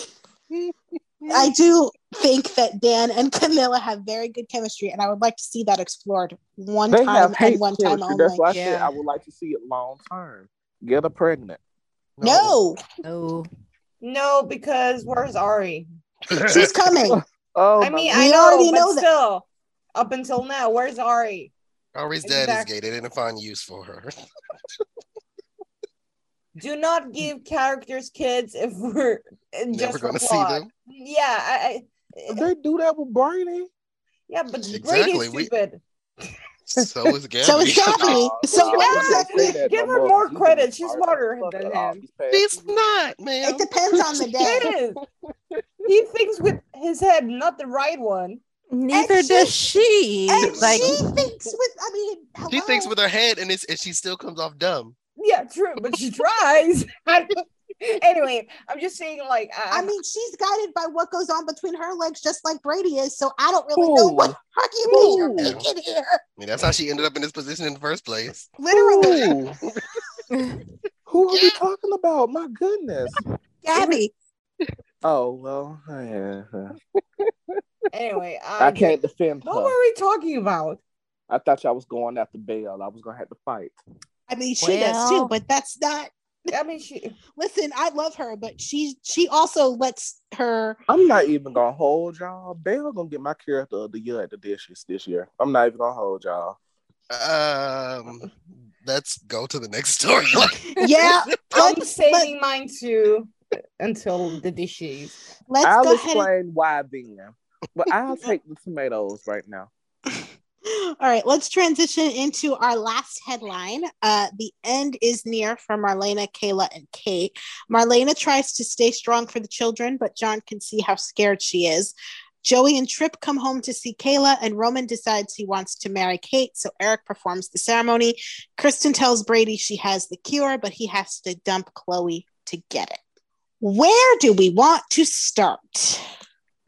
I do think that Dan and Camilla have very good chemistry, and I would like to see that explored one They time and one time only. That's why I said Yeah. I would like to see it long term. Get her pregnant. No, No. No, because where's Ari? <laughs> she's coming. <laughs> Oh, I mean, God. I know, already but know that. still, up until now, where's Ari? Ari's dad is gay. They didn't find use for her. <laughs> Do not give characters kids if we're Never just gonna see plot. them. Yeah, I, I, they do that with Brady. yeah, but Exactly, Brady's we- stupid. So is <laughs> Gabby. So is Gabby. No, So no, I why wouldn't exactly- Give her more credit. She's smarter than him. he's past He's it. not, man. It depends on the day. It is. He thinks with his head, not the right one. Neither she- does she. And Like she thinks with, I mean, She thinks with her head, and it's and she still comes off dumb. Yeah, true, but she tries. <laughs> <laughs> anyway, I'm just saying, like, I, I mean, she's guided by what goes on between her legs, just like Brady is. So I don't really know Ooh. what argument you're making here. I mean, that's how she ended up in this position in the first place. Literally, <laughs> Who are we talking about? My goodness. Gabby. Oh well, yeah, uh, anyway, I, I can't defend What her. were we talking about? I thought y'all was going after Belle. I was gonna have to fight. I mean, she does too, but that's not. I mean, she. <laughs> Listen, I love her, but she she also lets her. I'm not even gonna hold y'all. Belle gonna get my character of the year at the dishes this year. I'm not even gonna hold y'all. Um, let's go to the next <laughs> story. Yeah, <laughs> I'm let's, saving mine too until the dishes. let's I'll go ahead. And, explain why then. But I'll take the tomatoes right now. All right, let's transition into our last headline. Uh, the end is near for Marlena, Kayla, and Kate. Marlena tries to stay strong for the children, but John can see how scared she is. Joey and Tripp come home to see Kayla, and Roman decides he wants to marry Kate, so Eric performs the ceremony. Kristen tells Brady she has the cure, but he has to dump Chloe to get it. Where do we want to start?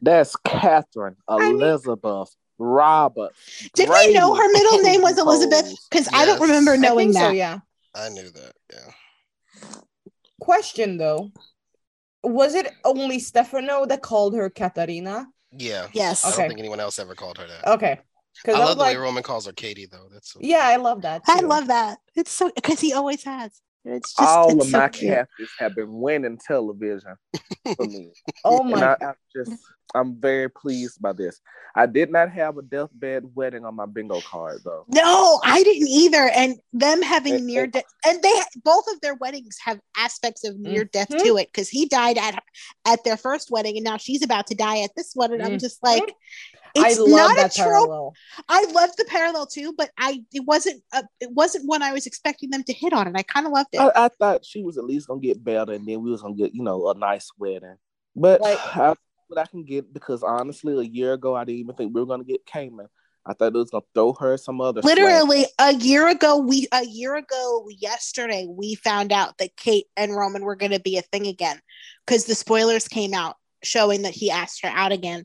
That's Catherine mean- Elizabeth Robert. Did Brady. we know her middle name was Elizabeth? Pose. Because I don't Yes. remember I knowing think that. so, yeah. I knew that. Yeah. Question though. Was it only Stefano that called her Katarina? Yeah. Yes. I don't think anyone else ever called her that. Okay. Because I I, love the like, way Roman calls her Katie, though. That's so yeah, I love that. I love that. It's so because he always has. It's just All it's of so my cute. have been winning television for me. <laughs> Oh and my I, I'm just I'm very pleased by this. I did not have a deathbed wedding on my bingo card though. No, I didn't either. And them having And- near death, and they both of their weddings have aspects of near death Mhm. to it because he died at at their first wedding, and now she's about to die at this one. And I'm Mhm. just like, I it's love not that a trope. parallel. I love the parallel too, but I it wasn't a, it wasn't one I was expecting them to hit on, and I kind of loved it. I, I thought she was at least gonna get better, and then we was gonna get you know a nice wedding. But Like- <sighs> I, what I can get because honestly, a year ago I didn't even think we were gonna get Cayman. I thought it was gonna throw her some other. slack. Literally a year ago, we a year ago yesterday we found out that Kate and Roman were going to be a thing again because the spoilers came out showing that he asked her out again,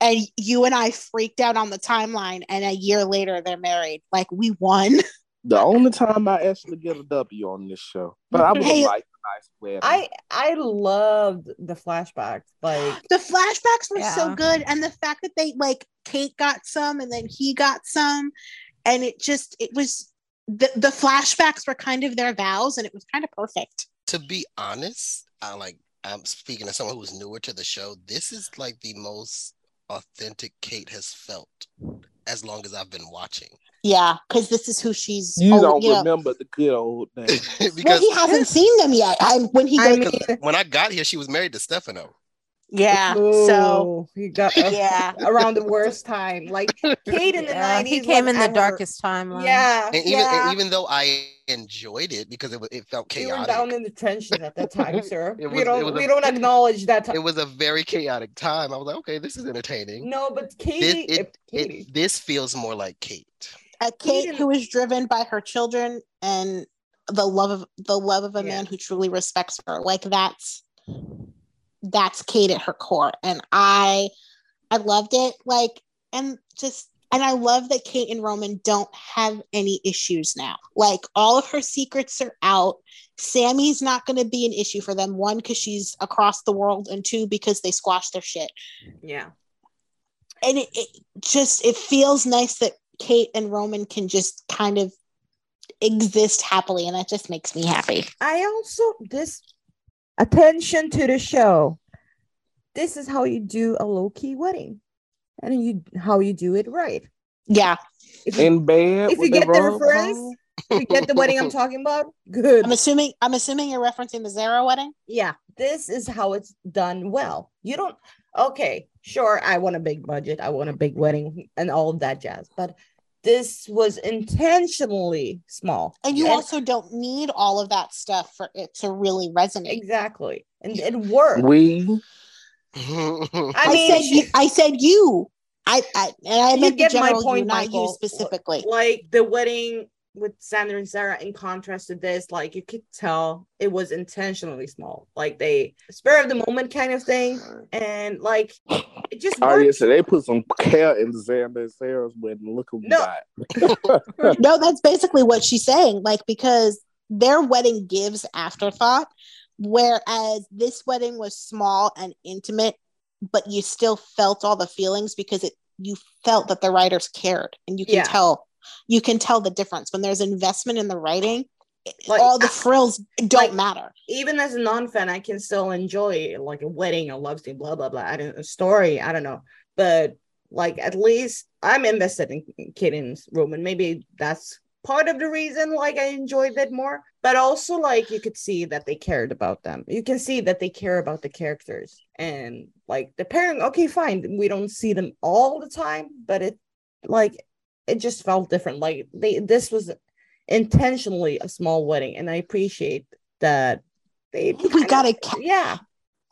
and you and I freaked out on the timeline. And a year later, they're married. Like we won. <laughs> the only time I actually get a W on this show, but I would have Hey- liked a nice. I I loved the flashbacks. Like The flashbacks were so good, and the fact that they like Kate got some and then he got some, and it just it was the the flashbacks were kind of their vows, and it was kind of perfect. to be honest, I like I'm speaking to someone who's newer to the show. This is like the most authentic Kate has felt as long as I've been watching. Yeah, because this is who she's. you oh, don't you know- remember the good old <laughs> days. Well, because he hasn't seen them yet. I when he I goes, mean, when I got here, she was married to Stefano. Yeah. So he got uh, yeah, <laughs> around the worst time. Like Kate in the Yeah, nineties. he came in the darkest timeline. Yeah, And even yeah. and even though I enjoyed it because it, wa- it felt we were chaotic. down in the tension at that time, sir. <laughs> It we don't was a- we don't acknowledge that time. it was a very chaotic time. I was like, okay, this is entertaining. No, but This, it, Katie. it, this feels more like Kate. a Kate Eden- who is driven by her children and the love of the love of a Yeah. man who truly respects her. Like that's that's Kate at her core, and I I loved it. Like and just. And I love that Kate and Roman don't have any issues now. Like all of her secrets are out. Sami's not going to be an issue for them. One, because she's across the world, and two, because they squashed their shit. yeah. and it, it just it feels nice that Kate and Roman can just kind of exist happily, and that just makes me happy. I also this attention to the show. This is how you do a low key wedding, and you how you do it right. Yeah, If you, In bed, If you get the rug reference, on. if you get the wedding I'm <laughs> talking about, good. I'm assuming I'm assuming you're referencing the Xarah wedding. yeah, this is how it's done well. You don't okay, sure, I want a big budget, I want a big wedding and all of that jazz, but this was intentionally small. And you also don't need all of that stuff for it to really resonate. exactly and it worked. We I I, mean, said you, I said you. I, I and I You meant the get my general you, point, not Michael. you specifically. like the wedding with Xander and Sarah in contrast to this, like you could tell it was intentionally small, like they spur of the moment kind of thing, and like it just oh yeah, so they put some care in Xander and Sarah's wedding. Look who we No. got. <laughs> no, that's basically what she's saying. Like because their wedding gives afterthought, whereas this wedding was small and intimate, but you still felt all the feelings because it you felt that the writers cared, and you can Yeah. tell you can tell the difference when there's investment in the writing. Like, all the frills don't like- matter. even as a non-fan, I can still enjoy like a wedding, a love scene, blah blah blah. I don't a story, I don't know, but like at least I'm invested in Kate and Roman. Maybe that's part of the reason like I enjoyed it more. But also like you could see that they cared about them. You can see that they care about the characters and like the pairing. Okay, fine, we don't see them all the time, but it like it just felt different. Like they this was intentionally a small wedding, and I appreciate that they We got a ca- yeah.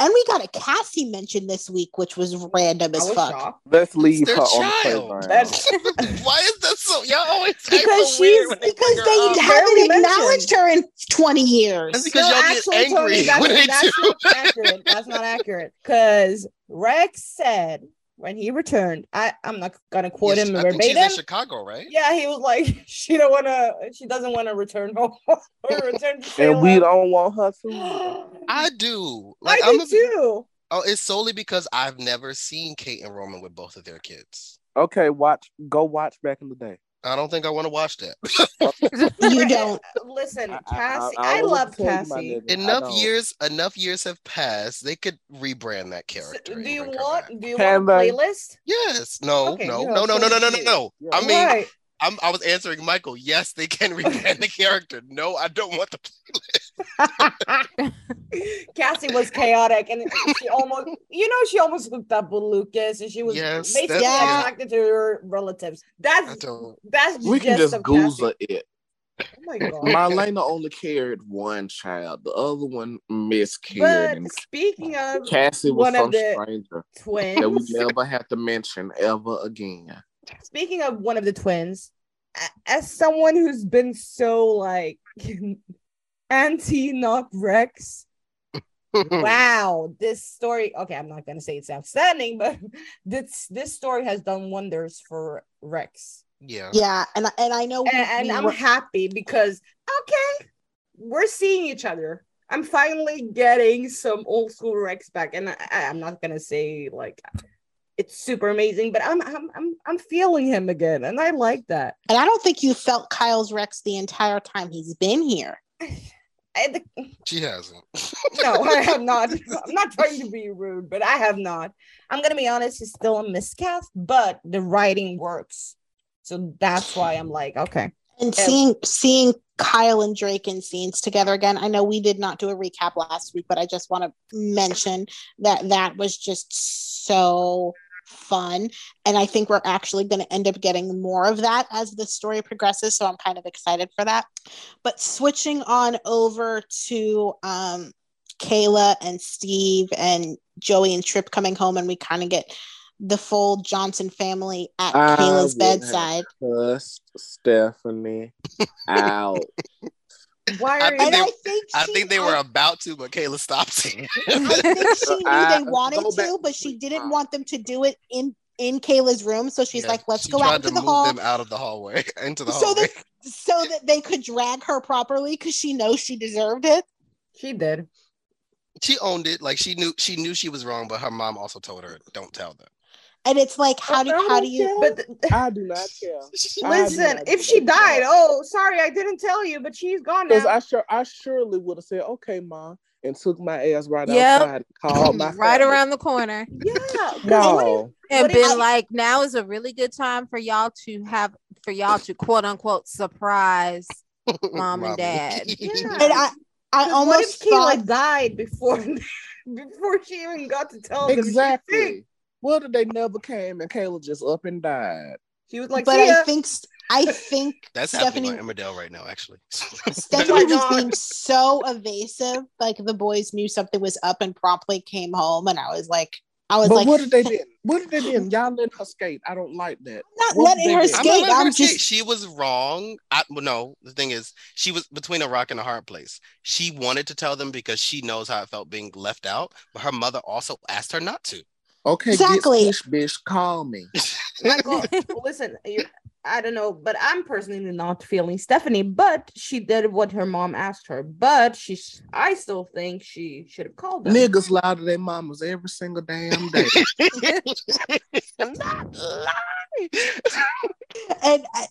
and we got a Cassie mention this week, which was random as was fuck. shocked. Let's leave their her on the child. <laughs> <laughs> Why is that so? Y'all always Because so weird she's- when they Because bring they haven't acknowledged her in 20 years. That's because No, y'all get angry Tony, that's, when they that's do. not accurate. That's not accurate. Because Rex said when he returned, I, I'm not gonna quote Yeah, him I think she's in. Chicago, right? Yeah, he was like, <laughs> she don't wanna she doesn't wanna return home or <laughs> <laughs> return to and we don't want her to. <gasps> I do. I Like do I'm a, too. oh, it's solely because I've never seen Kate and Roman with both of their kids. Okay, watch. Go watch back in the day. I don't think I want to watch that. <laughs> You don't. Listen, I- I- Cassie. I- I I, don't know what love to tell you, my Cassie. enough years, enough years have passed. They could rebrand that So, character. do and you bring her want do you want a playlist? Yes. No. Okay, no. yeah, no. No. No. No. No. No. No. Yeah. I mean, Right. I'm, I was answering Michael. Yes, they can rebrand the character. No, I don't want the playlist. <laughs> Cassie was chaotic and she almost you know she almost hooked up with Lucas and she was Yes, basically that's- attracted to her relatives. I That's don't. that's We can gist just of Google it. Oh my god. <laughs> Marlena only carried one child. The other one miscarried. But speaking of Cassie was one of some the stranger that we never have to mention ever again. Speaking of one of the twins, as someone who's been so like anti not Rex, wow, this story. Okay, I'm not gonna say it's outstanding, but <laughs> this this story has done wonders for Rex, Yeah. Yeah, and I- and I know we- and, and we I'm were- happy because okay, we're seeing each other. I'm finally getting some old school Rex back, and I, I'm not gonna say like it's super amazing, but I'm I'm I'm I'm feeling him again, and I like that. and I don't think you felt Kyle's Rex the entire time he's been here. I, She hasn't. <laughs> no, I have not. I'm not trying to be rude, but I have not. I'm gonna be honest, it's still a miscast, but the writing works. So that's why I'm like, okay. And seeing seeing Kyle and Drake in scenes together again. I know we did not do a recap last week, but I just want to mention that that was just so fun. And I think we're actually going to end up getting more of that as the story progresses. So I'm kind of excited for that. But switching on over to um, Kayla and Steve and Joey and Tripp coming home, and we kind of get the full Johnson family at I Kayla's bedside. Stephanie out. <laughs> Why I think they- I think I she- think they were about to, but Kayla stopped it. <laughs> I think she knew <laughs> they wanted to, to but she didn't want them to do it in in Kayla's room. So she's Yeah, like, "Let's she go out into to the move hall them out of the hallway <laughs> into the so hallway. that so that they could drag her properly because she knows she deserved it." she did. She owned it. Like she knew she knew she was wrong, but her mom also told her, "Don't tell them." And it's like, how do how don't you? But <laughs> th- I do not care. <laughs> Listen, not if she died, oh sorry, I didn't tell you, but she's gone Because now. I sure I surely would have said, okay, mom, and took my ass right Yep. outside and called my <laughs> right family. around the corner yeah what if- No. and What if been I- like now is a really good time for y'all to have for y'all to quote unquote surprise Mom and dad. Yeah. And I I 'Cause almost what if Kayla died before before she even got to tell them? Exactly. What if they never came and Kayla just up and died? She was like, but "See I ya." think I <laughs> think That's Stephanie happening on Emmerdale right now, actually. <laughs> <laughs> Stephanie was oh being so evasive. Like the boys knew something was up and promptly came home, and I was like, I was But like, what did they do? What did they do? Y'all let her skate. I don't like that. not What letting her they do? I'm skate. I'm her skate. She was wrong. I, well, no, the thing is, she was between a rock and a hard place. She wanted to tell them because she knows how it felt being left out, but her mother also asked her not to. Okay, Exactly. get fish, bitch. Call me. <laughs> Well, listen, I don't know, but I'm personally not feeling Stephanie. But she did what her mom asked her. But she's, I still think she should have called them. Niggas lie to their mamas every single damn day. <laughs> I'm not lie. and I-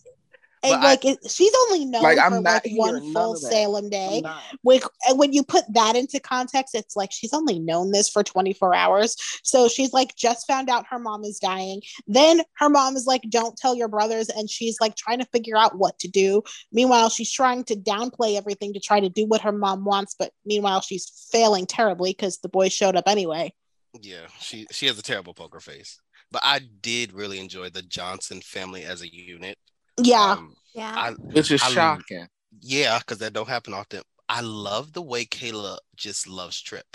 and But I- like it, she's only known Like, for I'm not like one full. Salem day. When, and when you put that into context, it's like she's only known this for 24 hours. So she's like just found out her mom is dying. Then her mom is like, don't tell your brothers. And she's like trying to figure out what to do. Meanwhile, she's trying to downplay everything to try to do what her mom wants. But meanwhile, she's failing terribly because the boys showed up anyway. Yeah, she she has a terrible poker face. But I did really enjoy the Johnson family as a unit. Yeah. Um, Yeah. I, which is I- shocking. yeah, because that don't happen often. I love the way Kayla just loves Tripp.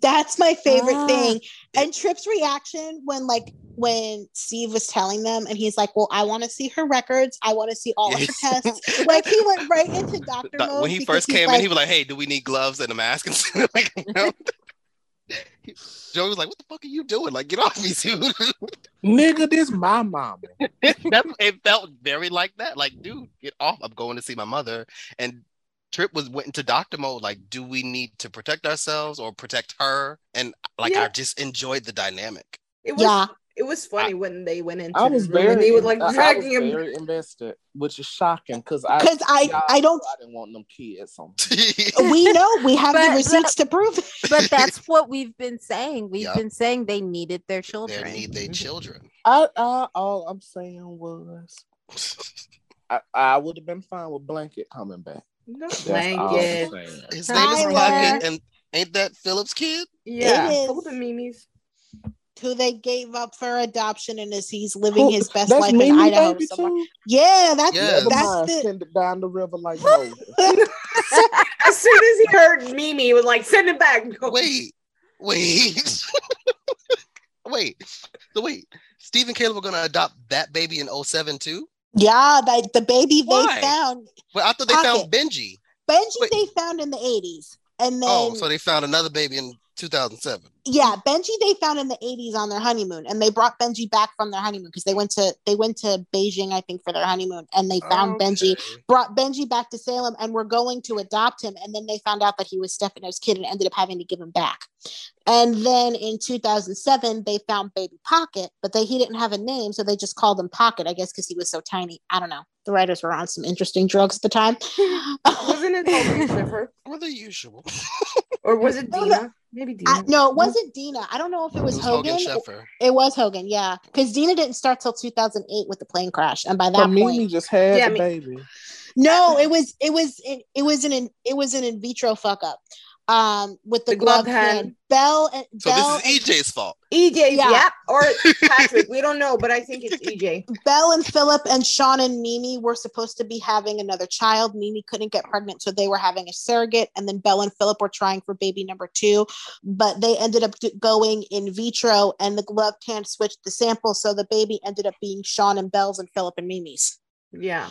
That's my favorite Ah. thing. And Tripp's reaction when like when Steve was telling them and he's like, Well, I want to see her records. I want to see all of her tests. <laughs> Like he went right into doctor Doc- mode. when he first came like, in, he was like, "Hey, do we need gloves and a mask?" And <laughs> like, you know? <laughs> <laughs> Joey was like, "What the fuck are you doing? Like, get off me, dude." <laughs> Nigga, this my mama. That's, it felt very like that. Like, dude, get off! I'm going to see my mother. And Tripp was went into doctor mode. Like, do we need to protect ourselves or protect her? And like, Yeah. I just enjoyed the dynamic. It was Yeah. It was funny when they went into I was the room very, and they were like I- I, was dragging him. very invested, which is shocking because I, because I I don't I didn't want them kids on. <laughs> we know we have But- the receipts to prove it. <laughs> but that's <laughs> what we've been saying. We've Yup. been saying they needed their children. they need their mm-hmm. children. I, I, all I'm saying was, I, I would have been fine with Blanket coming back. No That's all I'm blanket. saying. His name is Tyler. Pocket, and ain't that Philip's kid? Yeah, It is. Philip and Mimi's. Who they gave up for adoption and is he's living Who- his best that's life in Idaho somewhere. too? Yeah, that's Yes. That's mind, the send it down the river like <laughs> Moses. As soon as he heard Mimi, he was like, "Send it back." Wait, wait, <laughs> wait. So wait, Steve and Kayla were gonna adopt that baby in 07 too? yeah, like the baby Why? they found Well, I thought they found Benji. Benji Wait. they found in the 80s. And oh, then Oh, so they found another baby in 2007. Yeah, Benji they found in the 80s on their honeymoon and they brought Benji back from their honeymoon because they went to they went to Beijing I think for their honeymoon and they found Benji brought Benji back to Salem and were going to adopt him. And then they found out that he was Stefano's kid and ended up having to give him back. And then in 2007, they found Baby Pocket, but they he didn't have a name, so they just called him Pocket, I guess, because he was so tiny. I don't know. The writers were on some interesting drugs at the time. Wasn't it Hogan Clifford? Well, the usual. Or was it Dena? Maybe Dena. I- no, it wasn't Dena. I don't know if it was, It was Hogan. Hogan Sheffer. It was Hogan, yeah. Because Dena didn't start till 2008 with the plane crash, and by that So point, Mimi just had Yeah, the baby. No, it was it was it, it was an in, it was an in vitro fuck up. Um, with the, The glove gloved hand. hand. Belle and So Belle this is EJ's fault. EJ, Yeah. yeah. or <laughs> Patrick. We don't know, but I think it's EJ. and Belle and Philip and Sean and Mimi were supposed to be having another child. Mimi couldn't get pregnant, so they were having a surrogate. And then Belle and Philip were trying for baby number two, but they ended up going in vitro, and the gloved hand switched the sample, so the baby ended up being Sean and Belle's and Philip and Mimi's. Yeah,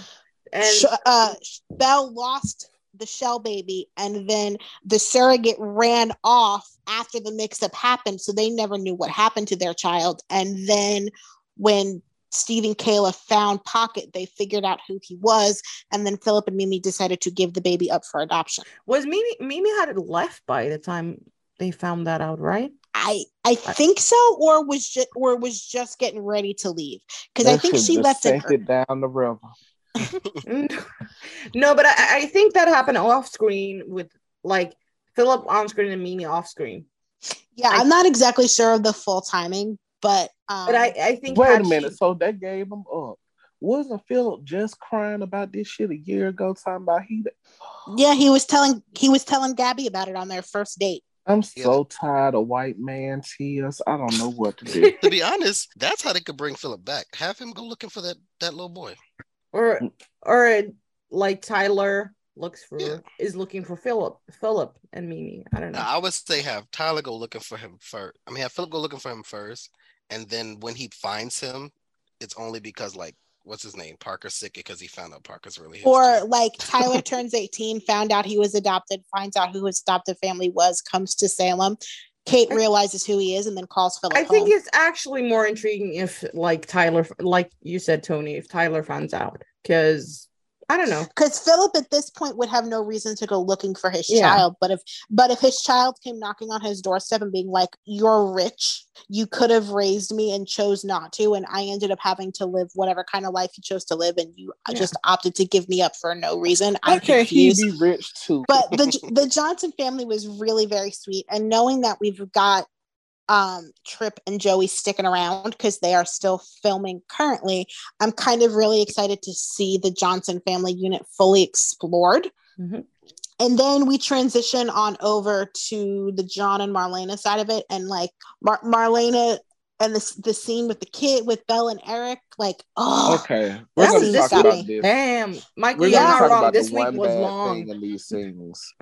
and uh, Belle lost the shell baby, and then the surrogate ran off after the mix up happened. So they never knew what happened to their child. And then when Steve and Kayla found Pocket, they figured out who he was. And then Philip and Mimi decided to give the baby up for adoption. was Mimi Mimi had it left by the time they found that out, right? I I think so, or was just or was just getting ready to leave because I think she left it down the river. No, but I, I think that happened off screen with like Philip on screen and Mimi off screen. Yeah, I- I'm not exactly sure of the full timing, but um, But I, I think Wait had a she- minute. So they gave him up. Wasn't Philip just crying about this shit a year ago, talking about he? Yeah, he was telling he was telling Gabby about it on their first date. I'm Yeah. so tired of white man tears. I don't know what to do. <laughs> To be honest, that's how they could bring Philip back. Have him go looking for that that little boy. Or mm. or like Tyler looks for Yeah. is looking for Philip Philip and Mimi. I don't know. Now, I would say have Tyler go looking for him first. I mean, have Philip go looking for him first, and then when he finds him, it's only because like what's his name, Parker's sick because he found out Parker's really his Or kid. like Tyler <laughs> turns 18, found out he was adopted, finds out who his adopted family was, comes to Salem. Kate realizes who he is and then calls Philip. I think home. it's actually more intriguing if like Tyler like you said, Tony, if Tyler finds out. Because I don't know. because Philip at this point would have no reason to go looking for his Yeah. child. But if but if his child came knocking on his doorstep and being like, "You're rich, you could have raised me and chose not to, and I ended up having to live whatever kind of life you chose to live, and you uh, Yeah. just opted to give me up for no reason." I'm can't he be rich too? but the <laughs> the Johnson family was really very sweet, and knowing that we've got um Tripp and Joey sticking around because they are still filming currently, I'm kind of really excited to see the Johnson family unit fully explored. Mhm. And then we transition on over to the John and Marlena side of it, and like Mar- Marlena and this the scene with the kid with Belle and Eric, like oh Okay, we're That gonna was talk about this. Damn, Michael, We're you're not wrong. This week was bad long. thing in these things.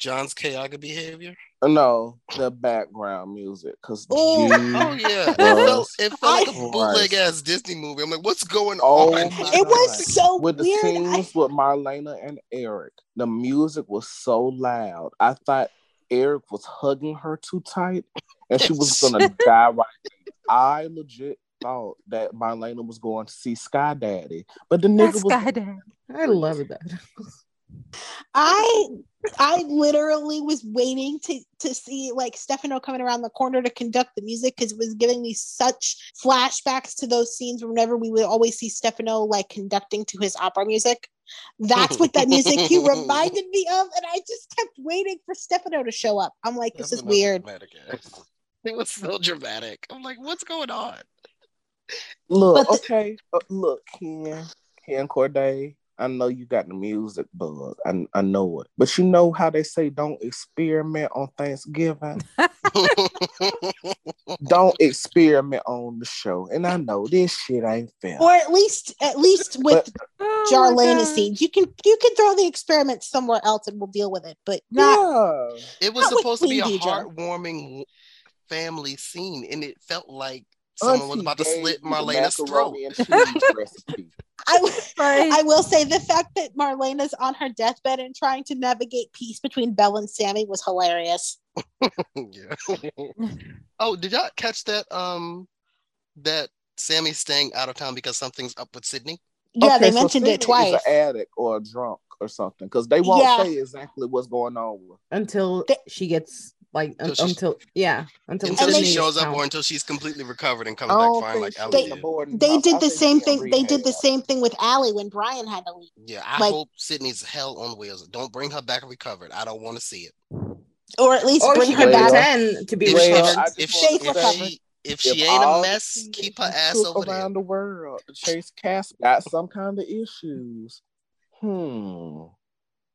John's chaotic behavior. No, the background music, because Oh. <laughs> Oh yeah, it felt, it felt like a bootleg ass Disney movie. I'm like, what's going Oh on? my it was so with the weird. scenes I, with Marlena and Eric, the music was so loud. I thought Eric was hugging her too tight, and she was gonna <laughs> die right there. I legit thought that Marlena was going to see Sky Daddy, but the nigga That's was Daddy. I love it that. <laughs> I I literally was waiting to to see like Stefano coming around the corner to conduct the music because it was giving me such flashbacks to those scenes whenever we would always see Stefano like conducting to his opera music. That's what that music cue <laughs> reminded me of, and I just kept waiting for Stefano to show up. I'm like, this That's is weird. It was so dramatic. I'm like, what's going on? look the- okay. uh, look, Ken, Ken Corday. I know you got the music bug. I, I know it, but you know how they say don't experiment on Thanksgiving. <laughs> <laughs> don't experiment on the show. And I know this shit ain't fair. Or at least at least with Oh my Jarlena God. scenes, you can you can throw the experiment somewhere else and we'll deal with it, but not yeah. It was Not supposed to be a Queen Deidre. heartwarming family scene, and it felt like someone was about to slit Marlena's throat. macaroni and cheese recipe. I, I will say the fact that Marlena's on her deathbed and trying to navigate peace between Belle and Sami was hilarious. <laughs> <laughs> oh, did y'all catch that? Um, that Sami's staying out of town because something's up with Sydney. Yeah, Okay, they so mentioned Sydney it twice. Is an addict or a drunk or something because they won't Yeah. say exactly what's going on. Until They- she gets like un- Until she's- until yeah until, Until she shows up, or until she's completely recovered and comes I back fine, like she Allie was did. a They house. I did the same thing. They did the same thing with Allie when Brian had to leave. Yeah, I Like- hope Sydney's hell on wheels. Don't bring her back recovered. I don't want to see it. Or at least or bring her back. pretend to be If, she, if, if, she, if she if she ain't a mess, keep her ass took over there. around the world. Chase Cass got some kind of issues. Hmm.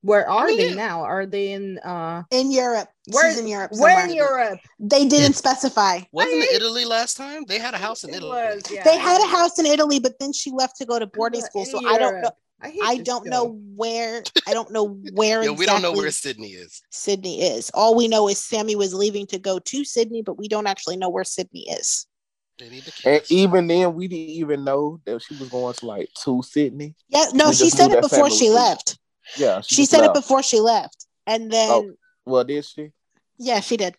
Where are mean, they now? Are they in uh in Europe. where She's in Europe. Where in. Europe? They didn't Yeah. specify. Wasn't it Italy last time? They had a house in It Italy. was, yeah. They had a house in Italy, but then she left to go to boarding But school. in So I don't know. I, I don't show. know where. I don't know where <laughs> Yeah, exactly we don't know where Sydney is. Sydney is. All we know is Sami was leaving to go to Sydney, but we don't actually know where Sydney is. They need to And even then, we didn't even know that she was going to like to Sydney. Yeah, no, We she said it before she was leaving. left. Yeah, She just said left. it before she left, and then Oh. Well, did she? yeah, she did.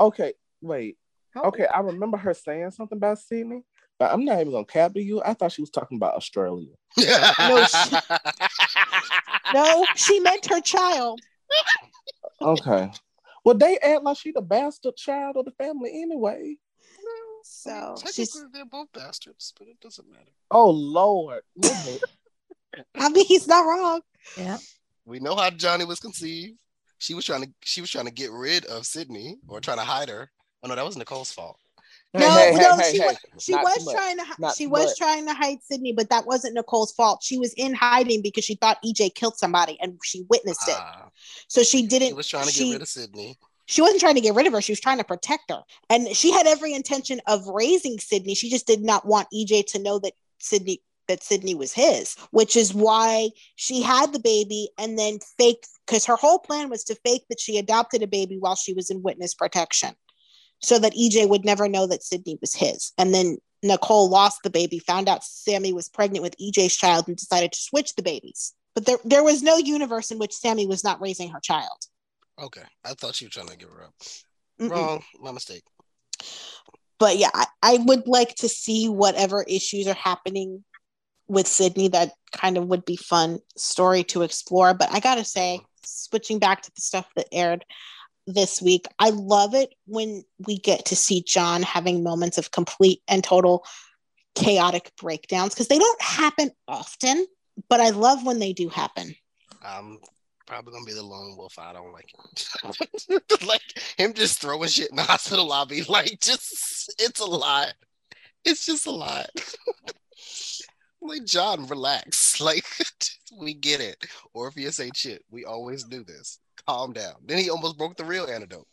Okay, wait. How- Okay, I remember her saying something about Sydney, but I'm not even gonna cap to you. I thought she was talking about Australia. <laughs> No, she- No, she meant her child. Okay. Well, they act like she the bastard child of the family anyway. So Technically, she's. they're both bastards, but it doesn't matter. Oh Lord. Listen, <laughs> I mean, he's not wrong. Yeah. We know how Johnny was conceived. She was trying to she was trying to get rid of Sydney or trying to hide her. Oh no, that was Nicole's fault. No, Hey, hey, no, hey, she hey, was she not was too much. trying to hi- Not she was much. trying to hide Sydney, but that wasn't Nicole's fault. She was in hiding because she thought EJ killed somebody and she witnessed it. Ah, So she didn't. she was trying to she, get rid of Sydney. she wasn't trying to get rid of her. She was trying to protect her. And she had every intention of raising Sydney. She just did not want EJ to know that Sydney that Sydney was his, which is why she had the baby and then faked because her whole plan was to fake that she adopted a baby while she was in witness protection. So that EJ would never know that Sydney was his. And then Nicole lost the baby, found out Sami was pregnant with EJ's child, and decided to switch the babies. But there, there was no universe in which Sami was not raising her child. Okay. I thought she was trying to give her up. Mm-mm. Wrong. My mistake. but yeah, I, I would like to see whatever issues are happening with Sydney. That kind of would be fun story to explore. But I gotta say, switching back to the stuff that aired this week, I love it when we get to see John having moments of complete and total chaotic breakdowns because they don't happen often. But I love when they do happen. I'm probably gonna be the lone wolf. I don't like <laughs> like him just throwing shit in the hospital lobby. Like just it's a lot. It's just a lot. <laughs> like John, relax. <laughs> Like <laughs> we get it. Orpheus ain't shit. We always do this. Calm down. Then he almost broke the real antidote.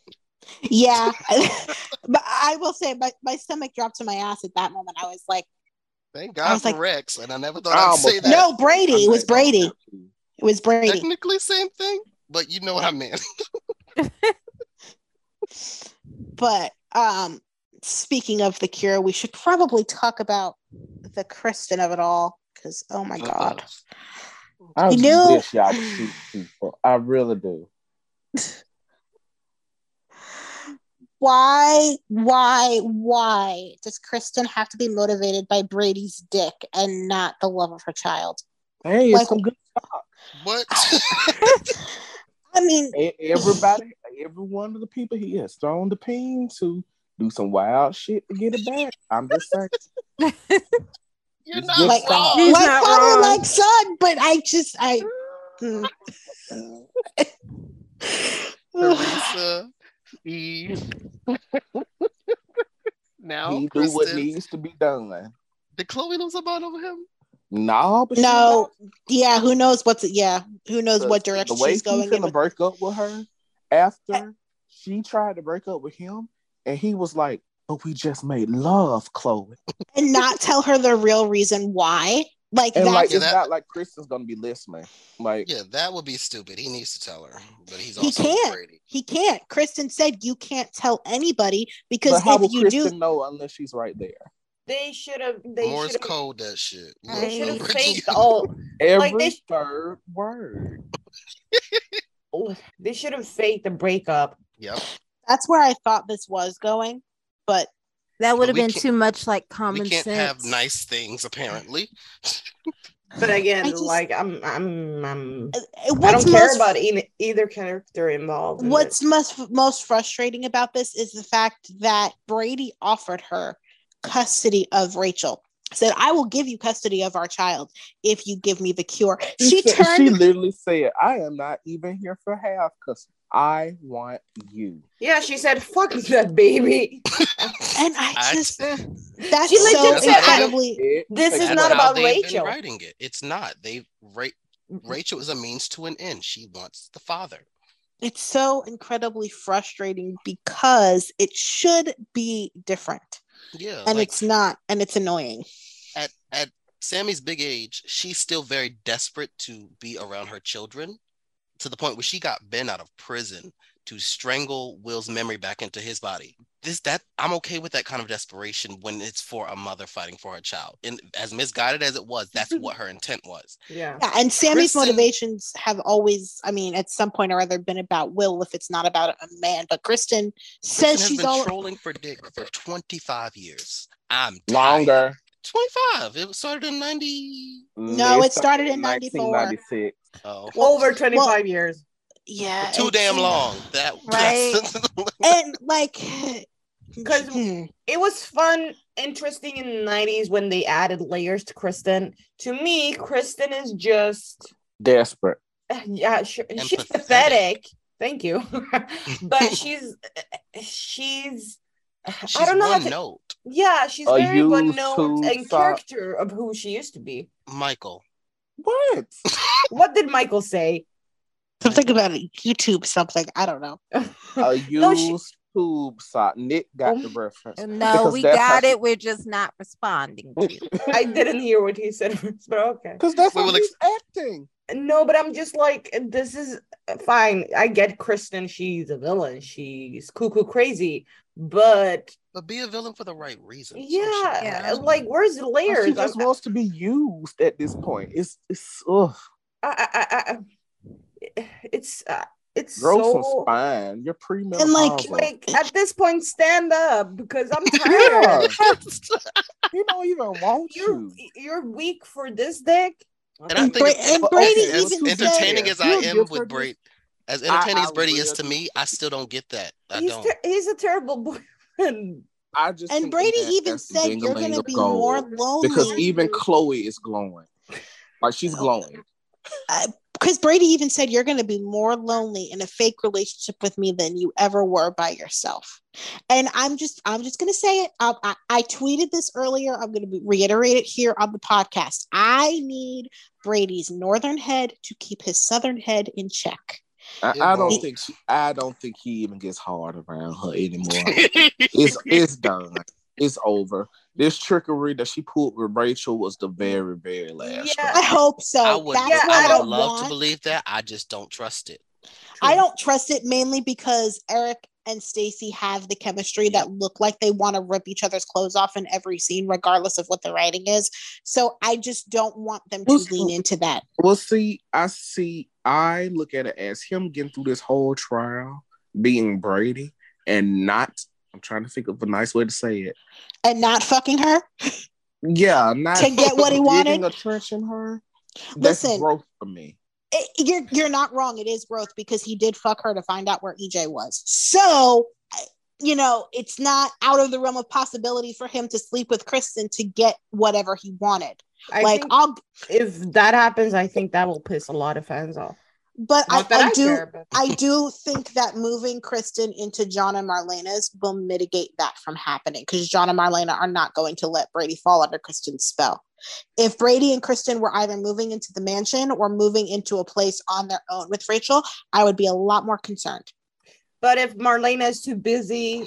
Yeah, <laughs> but I will say my, my stomach dropped to my ass at that moment. I was like, Thank I God was for like- Rex, and I never thought I I'd say that. no, Brady. It was Brady. It was Brady. Technically, same thing, but you know what I meant. But um, speaking of the cure, we should probably talk about the Kristen of it all because oh my god, I You know- wish y'all would shoot people. I really do. <sighs> why, why, why does Kristen have to be motivated by Brady's dick and not the love of her child? Hey, it's Like- some good. What? <laughs> I mean, Everybody, every one of the people he has thrown the pin to do some wild shit to get it back. I'm just saying. <laughs> You're It's not good like, stuff. He's like not father, wrong. like son, but I just, I. <laughs> Theresa, Eve. <laughs> now, he do what needs to be done. Did Chloe lose her mind over him? No, but no, don't. yeah, who knows what's yeah, who knows The- what direction the way she's going he in. finna with- break up with her after she tried to break up with him, and he was like, "But we just made love, Chloe." <laughs> and not tell her the real reason why. Like And that's like, Yeah, it's that- not like Kristen's gonna be listening. Like, Yeah, that would be stupid. He needs to tell her, but he's He also can't. Brady. he can't. Kristen said you can't tell anybody because but how if will you Kristen do, know unless she's right there? They should have. They Morse should have. code that shit. Look, They should have faked <laughs> all. Every Like, they- third word. <laughs> Oh, they should have faked the breakup. Yep. That's where I thought this was going. But That would have been too much like common We can't sense. have nice things, apparently. <laughs> But again, just- like I'm, I'm, I'm. uh, I what's don't care most, about e- either character involved. in what's it. most most frustrating about this is the fact that Brady offered her custody of Rachel. Said, "I will give you custody of our child if you give me the cure." She <laughs> said- turned She literally said, "I am not even here for half because I want you." Yeah, she said, "Fuck that baby." and I I- just that's She so incredibly. It- This is not about Rachel. writing it. It's not. They Ra- Rachel is a means to an end. She wants the father. It's so incredibly frustrating because it should be different, Yeah. and like it's not, and it's annoying. at at Sami's big age, she's still very desperate to be around her children, to the point where she got Ben out of prison to strangle Will's memory back into his body. This that I'm okay with that kind of desperation when it's for a mother fighting for her child. And as misguided as it was, that's mm-hmm. what her intent was. Yeah. Yeah, and Sami's Kristen- motivations have always, I mean, at some point or other, been about Will if it's not about a man. But Kristen says Kristen has she's been all. trolling for Dick for 25 years. I'm tired. longer. 25. It started in 90. Mm, no, it started in 94. 1996. Oh, Over 25 years. Yeah, too it's- damn long. That Right. And like <laughs> because It was fun, interesting in the 90s when they added layers to Kristen. To me, Kristen is just Desperate. <laughs> yeah, sure. She's pathetic. pathetic. Thank you. <laughs> but she's she's <sighs> She's I don't know how to, note. yeah, she's A very one used note and stop- character of who she used to be. Michael. What? <laughs> What did Michael say? something about YouTube something. I don't know. A <laughs> No, she- used tube sock. Nick got Oh. the reference. <laughs> No, we that's how got it. We're just not responding to you. <laughs> I didn't hear what he said, <laughs> but okay. Because that's We how will he's acting. No, but I'm just like, this is fine. I get Kristen. She's a villain. She's cuckoo crazy. But But be a villain for the right reasons. yeah, Yeah. like, where's the But layers? She just I'm- wants to be used at this point. It's it's ugh. I, I, I, I, it's uh, it's Gross so and spine. You're premenopausal. And, like- like at this point, stand up because I'm <laughs> tired. you <laughs> don't even want you're you. you're weak for this dick. And I And think Bra- it- and okay, Brady as even entertaining said- as I am with. Brady, as entertaining I as Brady is to me, I still don't get that. I he's don't. ter- he's a terrible boyfriend. I just And Brady even said you're going to be gold. more lonely because even Chloe is glowing. Like she's oh. glowing. Because Brady even said you're going to be more lonely in a fake relationship with me than you ever were by yourself. And I'm just, I'm just going to say it. I, I, I tweeted this earlier. I'm going to reiterate it here on the podcast. I need Brady's northern head to keep his southern head in check. I, I don't won't. think she, I don't think he even gets hard around her anymore. <laughs> it's it's done. It's over. This trickery that she pulled with Rachel was the very, very last. Yeah. I hope so. I would, That's Yeah, what I I, would love to believe that. I just don't trust it. I don't trust it mainly because Eric and Stacy have the chemistry that look like they want to rip each other's clothes off in every scene, regardless of what the writing is. So I just don't want them to Who's- lean into that. Well, see, I see. I look at it as him getting through this whole trial, being Brady, and not. I'm trying to think of a nice way to say it. And not fucking her. Yeah, not To get what he <laughs> digging wanted? a trench in her. That's Listen. growth for me. It- you're you're not wrong. It is growth because he did fuck her to find out where EJ was. So you know, it's not out of the realm of possibility for him to sleep with Kristen to get whatever he wanted. I like think I'll if that happens, I think that will piss a lot of fans off. But I, I I, do care, but I <laughs> do think that moving Kristen into John and Marlena's will mitigate that from happening because John and Marlena are not going to let Brady fall under Kristen's spell. If Brady and Kristen were either moving into the mansion or moving into a place on their own with Rachel, I would be a lot more concerned. but if Marlena is too busy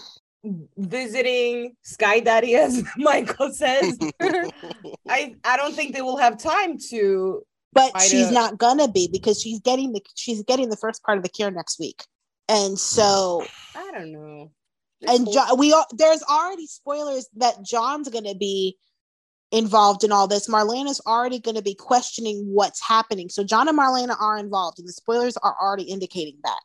visiting Sky Daddy, as <laughs> Michael says, <laughs> I I don't think they will have time to. But she's don't- gonna be because she's getting the she's getting the first part of the cure next week. And so I don't know. and John, we are there's already spoilers that John's to be involved in all this. Marlena's already going to be questioning what's happening. So John and Marlena are involved, and the spoilers are already indicating that.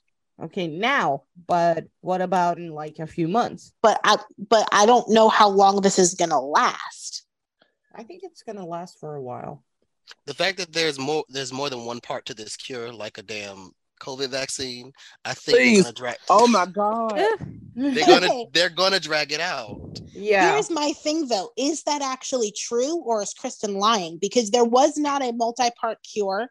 okay now, but what about in like a few months? But I but I don't know how long this is to last. I think it's gonna last for a while. The fact that there's more there's more than one part to this cure, like a damn COVID vaccine, I think Please. they're gonna drag. Oh my <laughs> god! They're gonna <laughs> they're gonna drag it out. yeah. Here's my thing though: is that actually true, or is Kristen lying? Because there was not a multi-part cure.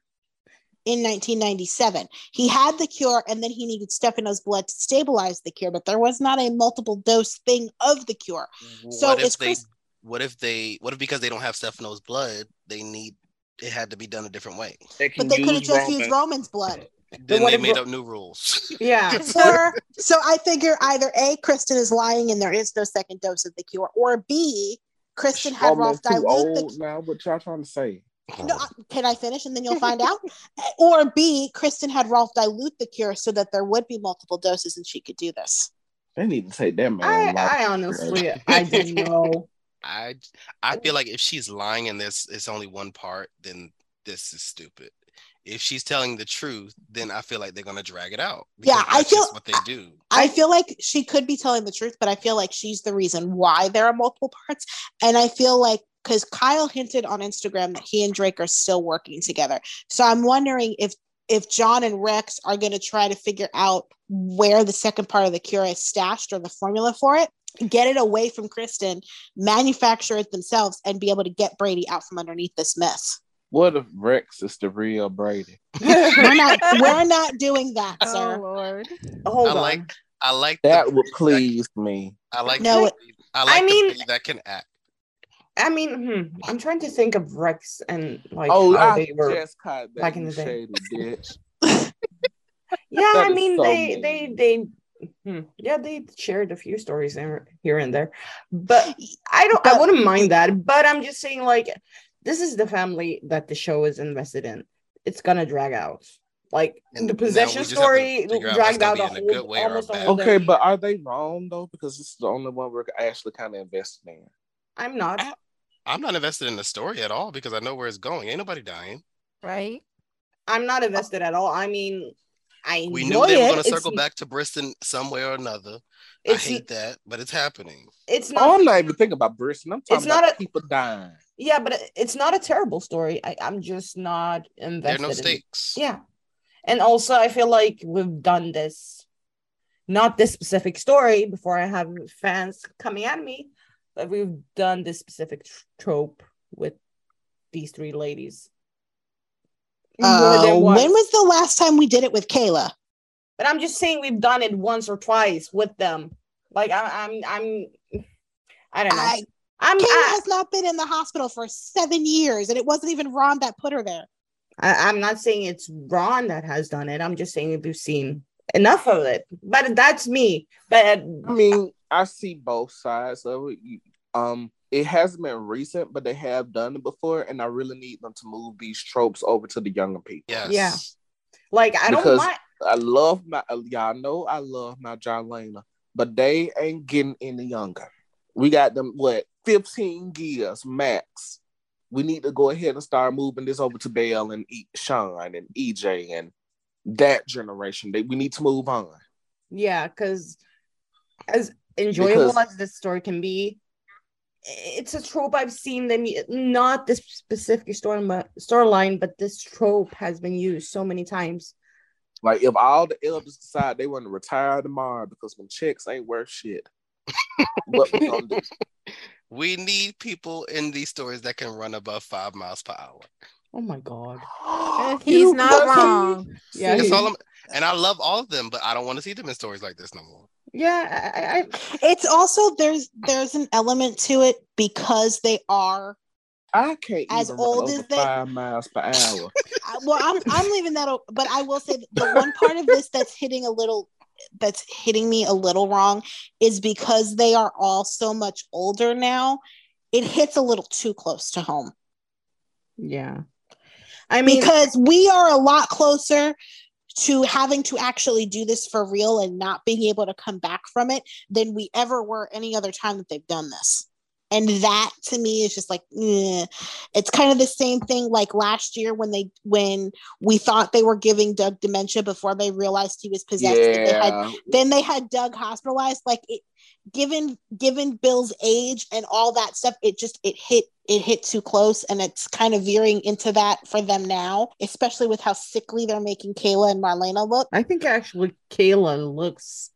In 1997, he had the cure, and then he needed Stefano's blood to stabilize the cure. But there was not a multiple dose thing of the cure. So what is if they? Chris- What if they? What if because they don't have Stefano's blood, they need it had to be done a different way? But they could have just used Roman's blood. Then they if- made up new rules. <laughs> yeah. <laughs> or so I figure either A, Kristen is lying and there is no second dose of the cure, or B, Kristen had Rolf too dilute the old now. What y'all trying to say? no, can I finish and then you'll find out? <laughs> Or B, Kristen had Rolf dilute the cure so that there would be multiple doses and she could do this. They need to take that man. I. I honestly I don't know. I I feel like if she's lying and this it's only one part, then this is stupid. If she's telling the truth, then I feel like they're gonna drag it out. Yeah, I feel- what they do. I feel like she could be telling the truth, but I feel like she's the reason why there are multiple parts. And I feel like because Kyle hinted on Instagram that he and Drake are still working together. So I'm wondering if if John and Rex are going to try to figure out where the second part of the cure is stashed or the formula for it, get it away from Kristen, manufacture it themselves, and be able to get Brady out from underneath this mess. What if Rex is the real Brady? <laughs> We're not we're not doing that, Oh sir. Lord. Hold I on. like I like That would Brady please me. I like No, the it- I like I mean- the that can act. I mean, hmm, I'm trying to think of Rex and like Oh, how I they were. just caught back in the day. shady bitch. <laughs> Yeah, That I mean so they mean. they they hmm, yeah they shared a few stories there, here and there, but I don't I wouldn't mind that. But I'm just saying like this is the family that the show is invested in. It's gonna drag out. Like And the possession just have to story figure out dragged out gonna a be a whole good way or a almost whole. Okay, but are they wrong though? Because this is the only one we're actually kind of invested in. I'm not. I'm not invested in the story at all because I know where it's going. Ain't nobody dying. Right? I'm not invested at all. I mean, I enjoy We knew they were gonna circle it's, back to Bristen some way or another. I hate that, but it's happening. it's Oh, not. I'm not even thinking about Bristen. I'm talking It's not about a- people dying. yeah, but it's not a terrible story. I, I'm just not invested. There are no in it. stakes. Yeah. And also, I feel like we've done this, not this specific story before I have fans coming at me, but we've done this specific trope with these three ladies. More Uh, once. when was the last time we did it with Kayla? But I'm just saying we've done it once or twice with them. Like I, I'm, I'm, I don't know. I, I'm, Kayla I, has not been in the hospital for seven years, and it wasn't even Ron that put her there. I, I'm not saying it's Ron that has done it. I'm just saying we've seen enough of it. But that's me. But I mean, I see both sides of it. Um, it hasn't been recent, but they have done it before, and I really need them to move these tropes over to the younger people. Yes. Yeah. like I don't Because- mind. I love my y'all know I love my John Lena, but they ain't getting any younger. We got them what 15 years max. We need to go ahead and start moving this over to Belle and e- Sean and EJ and that generation. They, we need to move on. Yeah, because as enjoyable Because- as this story can be, it's a trope I've seen them not this specific story storyline, but this trope has been used so many times. Like if all the elders decide they want to retire tomorrow because when checks ain't worth shit, <laughs> what we gonna do? <laughs> We need people in these stories that can run above five miles per hour. Oh my god. <gasps> He's not wrong. Yeah, That's all I'm, and I love all of them, but I don't want to see them in stories like this no more. Yeah, I, I, It's also there's there's an element to it because they are I can't As old as they- five miles per hour. <laughs> Well i'm i'm leaving that but i will say the one part of this that's hitting a little that's hitting me a little wrong is because they are all so much older now it hits a little too close to home yeah. I mean, because we are a lot closer to having to actually do this for real and not being able to come back from it than we ever were any other time that they've done this. And that to me is just like, eh. it's kind of the same thing like last year when they when we thought they were giving Doug dementia before they realized he was possessed. and they had then they had Doug hospitalized. Like it, given given Bill's age and all that stuff, it just it hit it hit too close, and it's kind of veering into that for them now, especially with how sickly they're making Kayla and Marlena look. I think actually Kayla looks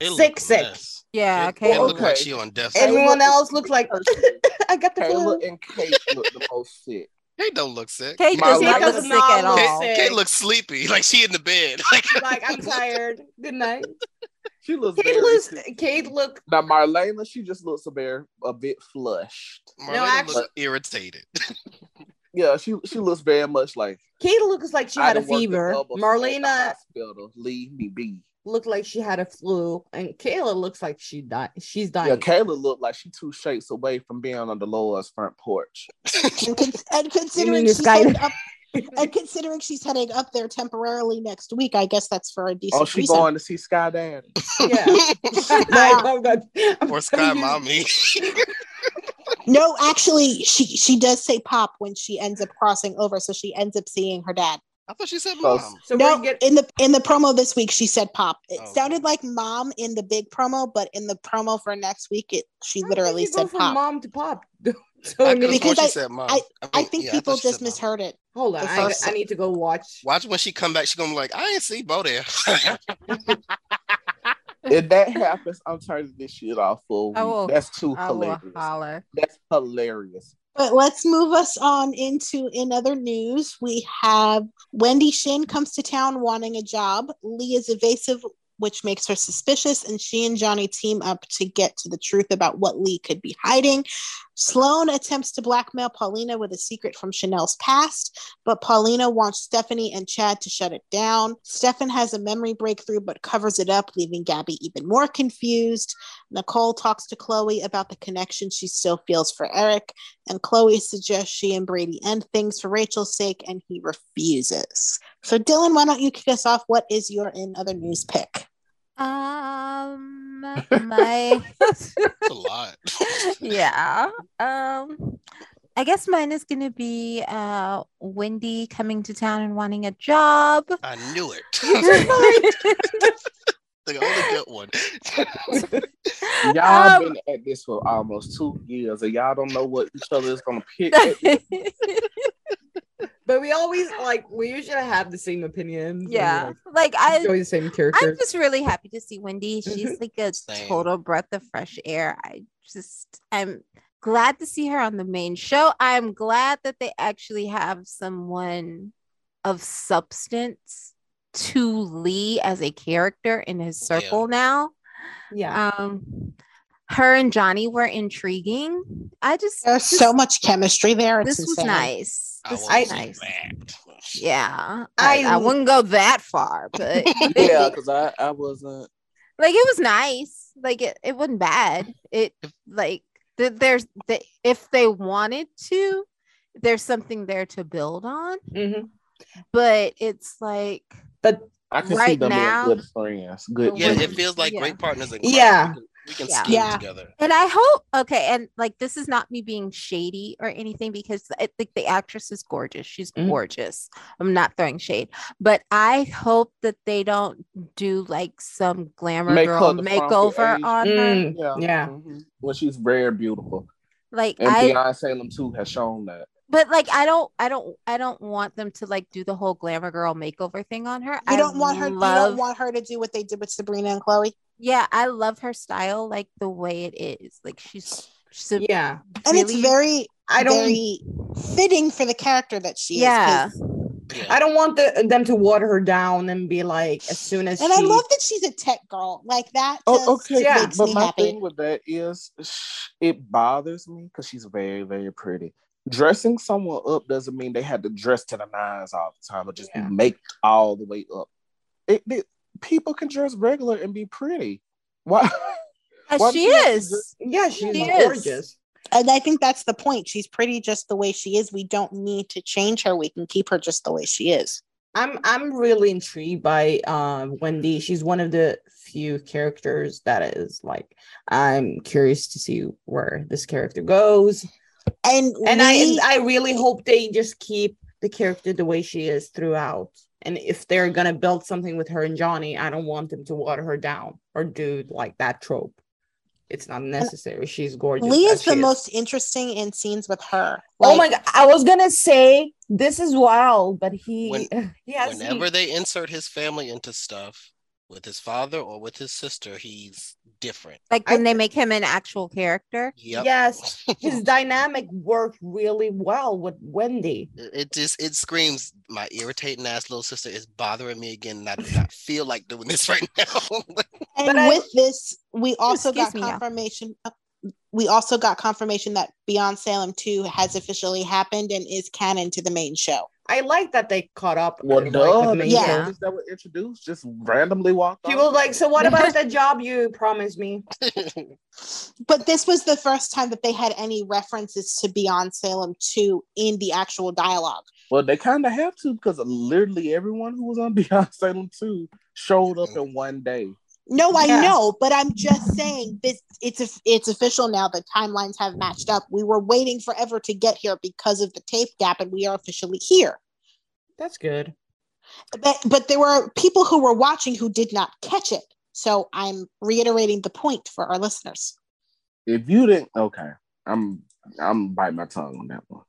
It sick, sick. mess. Yeah, It, okay. it looked like she on death. Everyone look, else looks like <laughs> <laughs> I got the flu. Kayla and Kate look the most sick. Kate don't look sick. Kate does not look sick at all. sick. Kate looks sleepy, like she in the bed. Like, <laughs> like I'm tired. Good night. She looks Kate very looks. Kate look. Now Marlena, she just looks a very a bit flushed. Marlena actually- looks irritated. <laughs> Yeah, she she looks very much like Kate looks like she I had a fever. double shift at the Marlena hospital. Leave me be. looked like she had a flu, and Kayla looks like she died. She's dying. Yeah, dying. Kayla looked like she two shakes away from being on Dolores' front porch. <laughs> <laughs> And, con- and considering she's guy- up, and considering she's heading up there temporarily next week, I guess that's for a decent Oh, she's going to see Sky Daddy. <laughs> yeah. I love that. Or Sky Mommy. <laughs> No, actually, she she does say pop when she ends up crossing over, so she ends up seeing her dad. I thought she said Oh, mom. So no, we get in the in the promo this week, she said pop. It Oh. sounded like mom in the big promo, but in the promo for next week, it she How literally can you said from pop. mom to pop. <laughs> so I Because could I- said mom. I mean, think yeah, people thought just said mom. misheard it. Hold on, I, I need to go watch. Watch when she come back. She gonna be like, I ain't see Bo there. if that happens, I'm turning this shit off for a week. I will- That's too I hilarious. holler. That's hilarious. But let's move us on into in other news. We have Wendy Shin comes to town wanting a job. Li is evasive, which makes her suspicious, and she and Johnny team up to get to the truth about what Li could be hiding. Sloan attempts to blackmail Paulina with a secret from Chanel's past, but Paulina wants Stephanie and Chad to shut it down. Stefan has a memory breakthrough but covers it up, leaving Gabby even more confused. Nicole talks to Chloe about the connection she still feels for Eric, and Chloe suggests she and Brady end things for Rachel's sake, and he refuses. So, Dylan, why don't you kick us off? What is your in other news pick? Um, my That's a lot. <laughs> yeah. Um, I guess mine is gonna be uh Wendy coming to town and wanting a job. I knew it. <laughs> the <laughs> only good one. Y'all Um, been at this for almost two years, and y'all don't know what each other is gonna pick. But we always like we usually have the same opinions. and, yeah, like, like I enjoy the same I'm just really happy to see Wendy. She's like a Same. total breath of fresh air. I just I'm glad to see her on the main show. I'm glad that they actually have someone of substance to Li as a character in his Yeah. circle now. yeah. Um her and Johnny were intriguing. I just There's this, so much chemistry there. It's this was nice. This was was nice. mad. Yeah, I, I I- wouldn't go that far, but <laughs> yeah, because I, I wasn't. like it was nice. Like it, it wasn't bad. It like th- there's the, if they wanted to, there's something there to build on. Mhm. But it's like But I can see them now- being good friends. Good. Yeah, it feels like Yeah. great partners. Yeah. We can, we can Yeah. scheme Yeah. together. And I hope okay, and like this is not me being shady or anything because I think the actress is gorgeous. She's Mhm. gorgeous. I'm not throwing shade, but I hope that they don't do like some glamour Make girl her the makeover frumpy on her. Mm, Yeah. yeah. mhm. Well, she's very beautiful, Like and I, Beyond Salem 2 has shown that. But like I don't, I don't, I don't want them to like do the whole glamour girl makeover thing on her. You I don't want her. You don't want her to do what they did with Sabrina and Chloe. yeah, I love her style, like the way it is. Like she's, she's a yeah, And it's very, I don't. very fitting for the character that she Yeah. is. 'cause- Yeah. I don't want the, them to water her down and be like, as soon as And I love that she's a tech girl like that. Oh, okay. Yeah. makes but me my happy. thing with that is, it bothers me because she's very, very pretty. Dressing someone up doesn't mean they had to dress to the nines all the time or just Yeah. be make all the way up. It, it people can dress regular and be pretty. Why? <laughs> Why she does have to is. dress- yeah, she's She is. gorgeous. And I think that's the point. She's pretty just the way she is. We don't need to change her. We can keep her just the way she is. I'm I'm really intrigued by um Wendy. She's one of the few characters that is like I'm curious to see where this character goes. And And we- I I really hope they just keep the character the way she is throughout. And if they're gonna build something with her and Johnny, I don't want them to water her down or do like that trope. It's not necessary. She's gorgeous. Li is the she most interesting in scenes with her. oh my god! I was gonna say this is wild, but he When- <laughs> he has Whenever they insert his family into stuff with his father or with his sister, he's different. Like I when they make him an actual character. Yep. Yes, <laughs> his dynamic worked really well with Wendy. It it just it screams my irritating ass little sister is bothering me again, and I do not feel like doing this right now. <laughs> and But I- with this, we also Excuse got me, yeah. confirmation. We also got confirmation that Beyond Salem 2 has officially happened and is canon to the main show. I like that they caught up. Well, like, duh. with the me. Yeah. characters that were introduced just randomly walked. She off. was like, "So what about <laughs> the job you promised me?" <laughs> But this was the first time that they had any references to Beyond Salem 2 in the actual dialogue. Well, they kind of have to because literally everyone who was on <laughs> Beyond Salem 2 showed up in one day. No, I Yeah. know, but I'm just saying this it's a, it's official now. The timelines have matched up. We were waiting forever to get here because of the tape gap, and we are officially here. That's good. But but there were people who were watching who did not catch it. So I'm reiterating the point for our listeners. If you didn't, okay, I'm I'm biting my tongue on that one.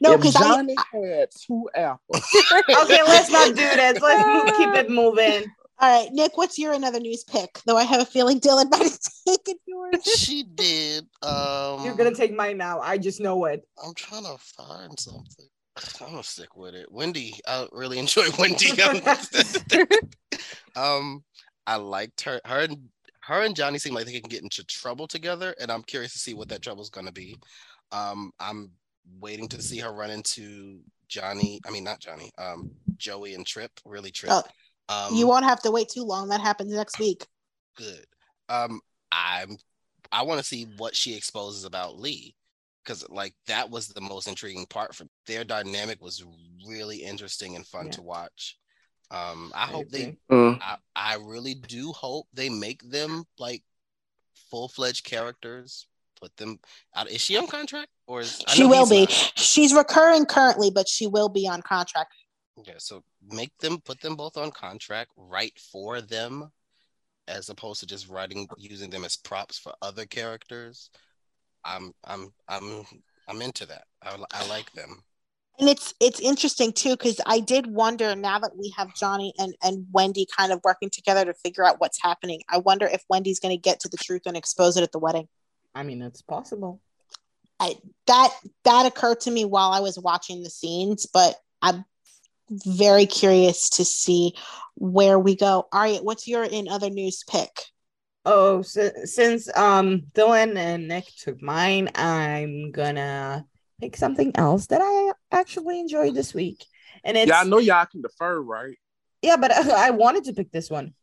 No, if because I Johnny had two apples, <laughs> Okay, let's not do this. Let's <laughs> keep it moving. All right, Nick, what's your another news pick? Though I have a feeling Dylan <laughs> might have taken yours. <laughs> she did. Um, You're gonna take mine now. I just know it. I'm trying to find something. <sighs> I'm gonna stick with it. Wendy, I really <laughs> enjoy Wendy. um, I liked her. Her and her and Johnny seem like they can get into trouble together, and I'm curious to see what that trouble's gonna be. Um, I'm waiting to see her run into Johnny. I mean, not Johnny. Um, Joey and Tripp. Really, Tripp. Oh, um, you won't have to wait too long. That happens next week. good. Um, I'm. I want to see what she exposes about Li, because like that was the most intriguing part for their dynamic was really interesting and fun Yeah. to watch. Um, I hope they. Mm. I, I really do hope they make them like full fledged characters. Put them out. Is she on contract or is She will be. not. She's recurring currently, but she will be on contract. Yeah, so make them put them both on contract, write for them, as opposed to just writing using them as props for other characters. I'm I'm I'm I'm into that. I, I like them. And it's it's interesting too because I did wonder now that we have Johnny and and Wendy kind of working together to figure out what's happening. I wonder if Wendy's going to get to the truth and expose it at the wedding. I mean, it's possible. I that that occurred to me while I was watching the scenes, but I'm very curious to see where we go. All right, what's your in other news pick? Oh, si- since um Dylan and Nick took mine, I'm gonna pick something else that I actually enjoyed this week, and it's Y'all know y'all can defer, right? yeah, but I wanted to pick this one.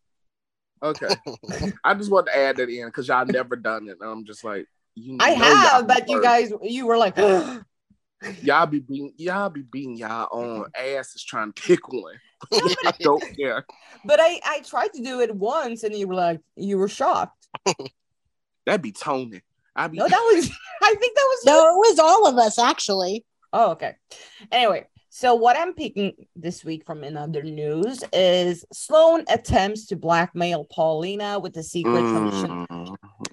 Okay. <laughs> I just want to add that in because y'all never done it. And I'm just like, you I know y'all have, can but you guys, you were like, <gasps> <laughs> y'all be beating y'all be beating y'all own asses trying to pick one. <laughs> I don't <laughs> care. but I I tried to do it once, and you were like, you were shocked. <laughs> That'd be Tony. I be No, that was I think that was. No, it was all of us actually. Oh, okay. Anyway, so what I'm picking this week from another news is Sloan attempts to blackmail Paulina with the secret from, Mm,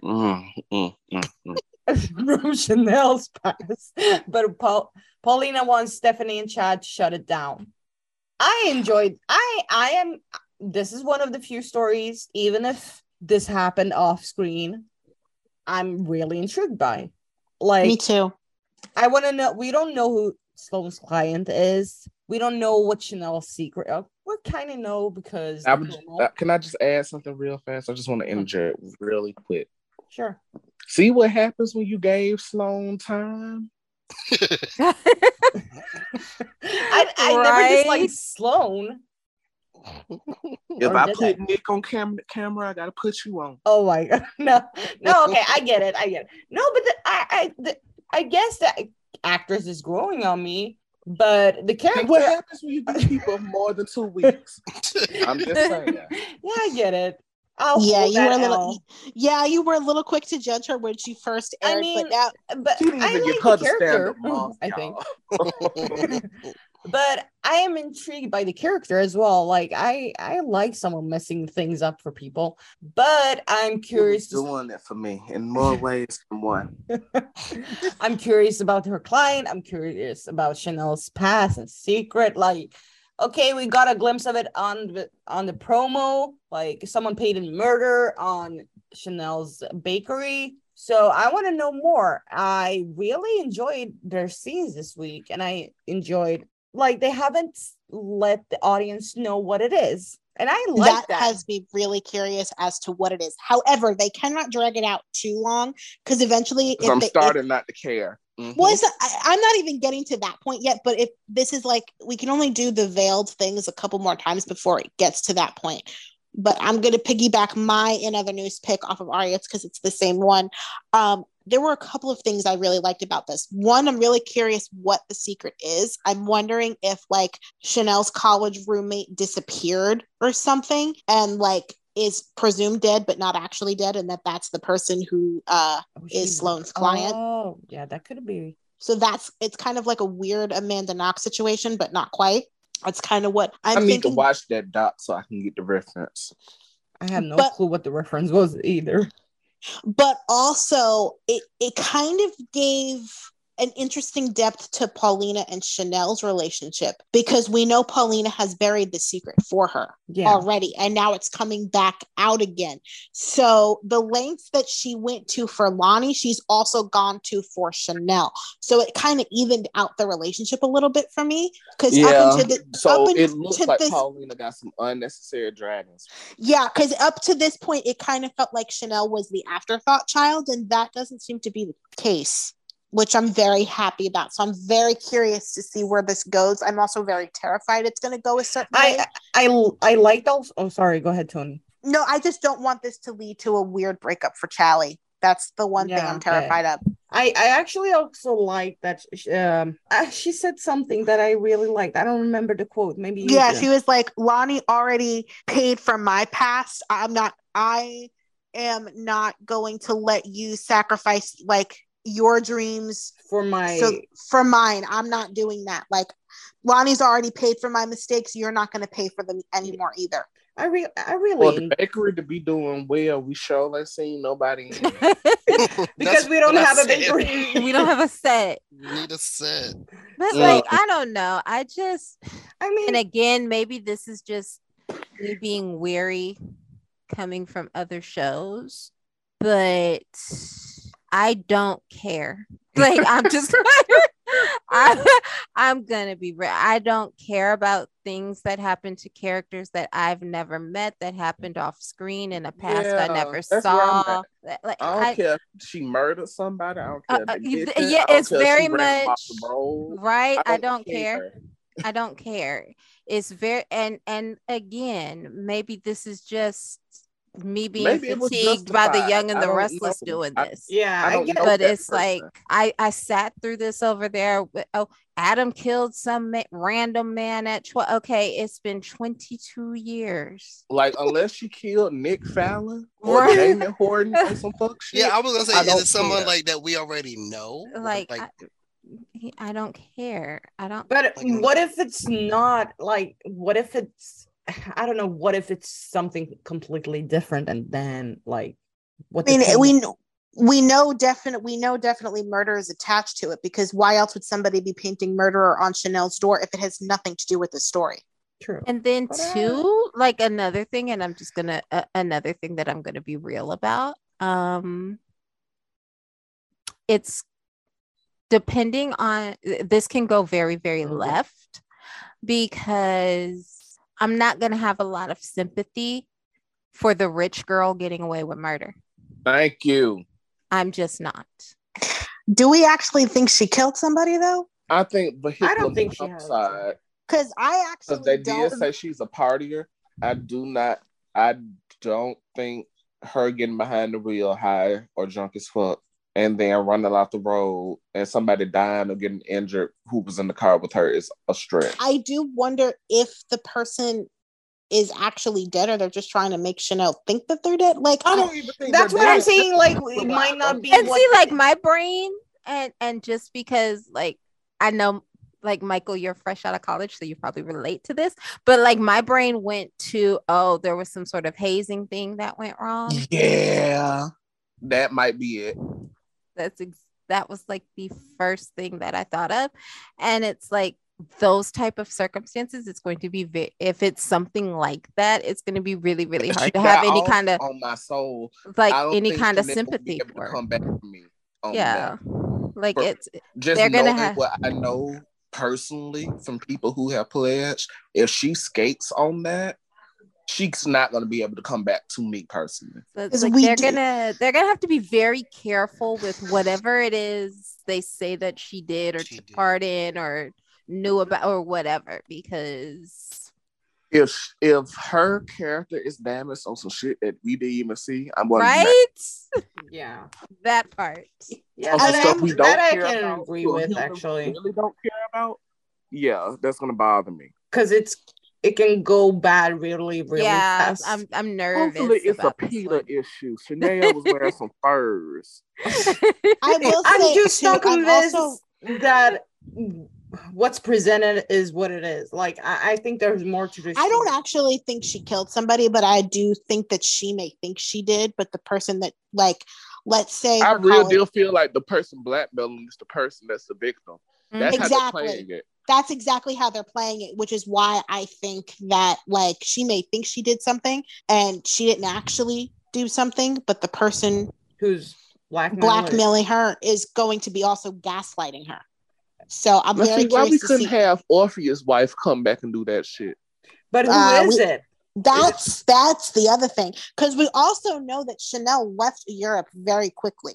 mm, mm, mm, mm. <laughs> from Chanel's past, but Paul- Paulina wants Stephanie and Chad to shut it down. I enjoyed. I I am. This is one of the few stories, even if this happened off screen, I'm really intrigued by. Like Me too. I want to know. We don't know who Sloan's client is. We don't know what Chanel's secret. Uh, we kind of know because I the would, promo- uh, can I just add something real fast? I just want to interject really quick. sure. See what happens when you gave Sloan time? <laughs> I, I never just like Sloan. If I put I? Nick on cam- camera, I gotta put you on. Oh my god, <laughs> no, <laughs> no. Okay, I get it. I get it. No, but the, I, I, the, I guess that actress is growing on me. But the character, what happens when you give people more than two weeks? I'm just saying. yeah, I get it. I'll yeah, hold you were a little. L. Yeah, you were a little quick to judge her when she first I mean, but now but She didn't I like give her the the character. stand-up I think. <laughs> but I am intrigued by the character as well. Like I, I like someone messing things up for people. But I'm curious. She was To, doing it for me in more ways than one. <laughs> I'm curious about her client. I'm curious about Chanel's past and secret. Like, okay, we got a glimpse of it on the on the promo. Like someone paid in murder on Chanel's bakery. So I want to know more. I really enjoyed their scenes this week, and I enjoyed like they haven't let the audience know what it is, and I like that, that. has me really curious as to what it is. However, they cannot drag it out too long because eventually, if I'm they, if- starting not to care. Mhm. well, it's I, I'm not even getting to that point yet. But if this is like, we can only do the veiled things a couple more times before it gets to that point. But I'm going to piggyback my in other news pick off of Aria's because it's the same one. Um, there were a couple of things I really liked about this. One, I'm really curious what the secret is. I'm wondering if like Chanel's college roommate disappeared or something and like is presumed dead but not actually dead and that that's the person who uh Oh, is she's- Sloan's client. Oh, yeah, that could be. So that's it's kind of like a weird Amanda Knox situation, but not quite. That's kind of what I'm I need thinking. to watch that doc so I can get the reference. I have no But- clue what the reference was either. but also it it kind of gave an interesting depth to Paulina and Chanel's relationship because we know Paulina has buried the secret for her Yeah. already and now it's coming back out again. So the lengths that she went to for Lonnie, she's also gone to for Chanel. So it kind of evened out the relationship a little bit for me because Yeah. up until the So up it looks like this- Paulina got some unnecessary dragons. Yeah, because up to this point, it kind of felt like Chanel was the afterthought child, and that doesn't seem to be the case, which I'm very happy about. So I'm very curious to see where this goes. I'm also very terrified it's going to go a certain way. I I I liked also. Oh, sorry. Go ahead, Tony. no, I just don't want this to lead to a weird breakup for Charlie. That's the one thing I'm terrified of. I I actually also like that. Um, uh, she said something that I really liked. I don't remember the quote. Maybe you Yeah, do. she was like, Lonnie already paid for my past. I'm not, I am not going to let you sacrifice like your dreams for my. so for mine i'm not doing that like lonnie's already paid for my mistakes you're not going to pay for them anymore either I re I For really the bakery to be doing well, we sure ain't seen nobody. <laughs> <laughs> because we don't what I have a said. bakery. <laughs> we don't have a set. We need a set. But Yeah. like, I don't know. I just I mean, and again, maybe this is just me being weary coming from other shows, but I don't care. <laughs> Like I'm just <laughs> I'm, I'm gonna be real. I don't care about things that happen to characters that I've never met that happened off screen in a past I Yeah, never I'm saw. Like I don't I- care if she murdered somebody. I don't Uh, care. uh, if they you- did th- that. yeah, I don't it's care very ran them off much- right? I don't care. I don't care. It's very and and again, maybe this is just me being Maybe fatigued by the young and the restless know. doing I- this. Yeah, I I, don't get know. but that it's like. I I sat through this over there. with- Oh, Adam killed some ma- random man at 12. Okay, it's been 22 years. Like unless she killed Nick Fallon or Right. Jamie Horton or some fuck <laughs> shit. Yeah, I was gonna say, I is it someone care. like that we already know? Like, I, I don't care. I don't. But Like- what if it's not like what if it's I don't know, what if it's something completely different and then like what I mean, we kn- we know definite we know definitely murder is attached to it because why else would somebody be painting murderer on Chanel's door if it has nothing to do with the story? true. And then But, uh, two, like another thing, and I'm just gonna uh, another thing that I'm gonna be real about. Um, it's depending on this can go very very left because I'm not gonna have a lot of sympathy for the rich girl getting away with murder. Thank you. I'm just not. Do we actually think she killed somebody though? I think vehicular think she has. homicide Because I actually because actually they don't. did say she's a partier. I do not. I don't think her getting behind the wheel high or drunk as fuck and then running out the road and somebody dying or getting injured who was in the car with her is a stretch. I do wonder if the person is actually dead or they're just trying to make Chanel think that they're dead. Like I don't even think That's they're what I'm saying. Like it might not be and what see like my brain and and just because like i know like michael you're fresh out of college so you probably relate to this but like my brain went to oh there was some sort of hazing thing that went wrong Yeah, that might be it. That's ex- that was like the first thing that i thought of and it's like those type of circumstances it's going to be ve- if it's something like that it's going to be really really hard to have any kind of on my soul. like any kind of Chanel will be sympathy for come back from me. yeah that. like For- it's just They're gonna have- what I know personally from people who have pledged, if she skates on that, she's not gonna be able to come back to me personally. So it's 'Cause like we they're do- gonna they're gonna have to be very careful with whatever it is they say that she did or She took did. part in or knew about or whatever because If if her character is damaged on some shit that we didn't even see, I'm gonna be mad. right yeah. that part Yeah, on some And that, stuff we don't that I care can about, agree with actually. really don't care about. Yeah, that's gonna bother me. Because it's it can go bad really, really yeah fast. I'm I'm nervous Hopefully, it's a about this Peter issue. Chanel was wearing some furs. <laughs> I will I'm say just too, not I'm convinced also that what's presented is what it is. Like I, I think there's more to this. I don't actually think she killed somebody, but I do think that she may think she did. But the person that, like, let's say, I her really do feel like the person blackmailing is the person that's the victim. That's how they're playing it. That's exactly how they're playing it, which is why I think that, like, she may think she did something and she didn't actually do something, but the person who's blackmailing. blackmailing her is going to be also gaslighting her. So I'm Let's very see why we curious to couldn't see. have Orpheus' wife come back and do that shit. But who Uh, is we- it? That's that's the other thing because we also know that Chanel left Europe very quickly,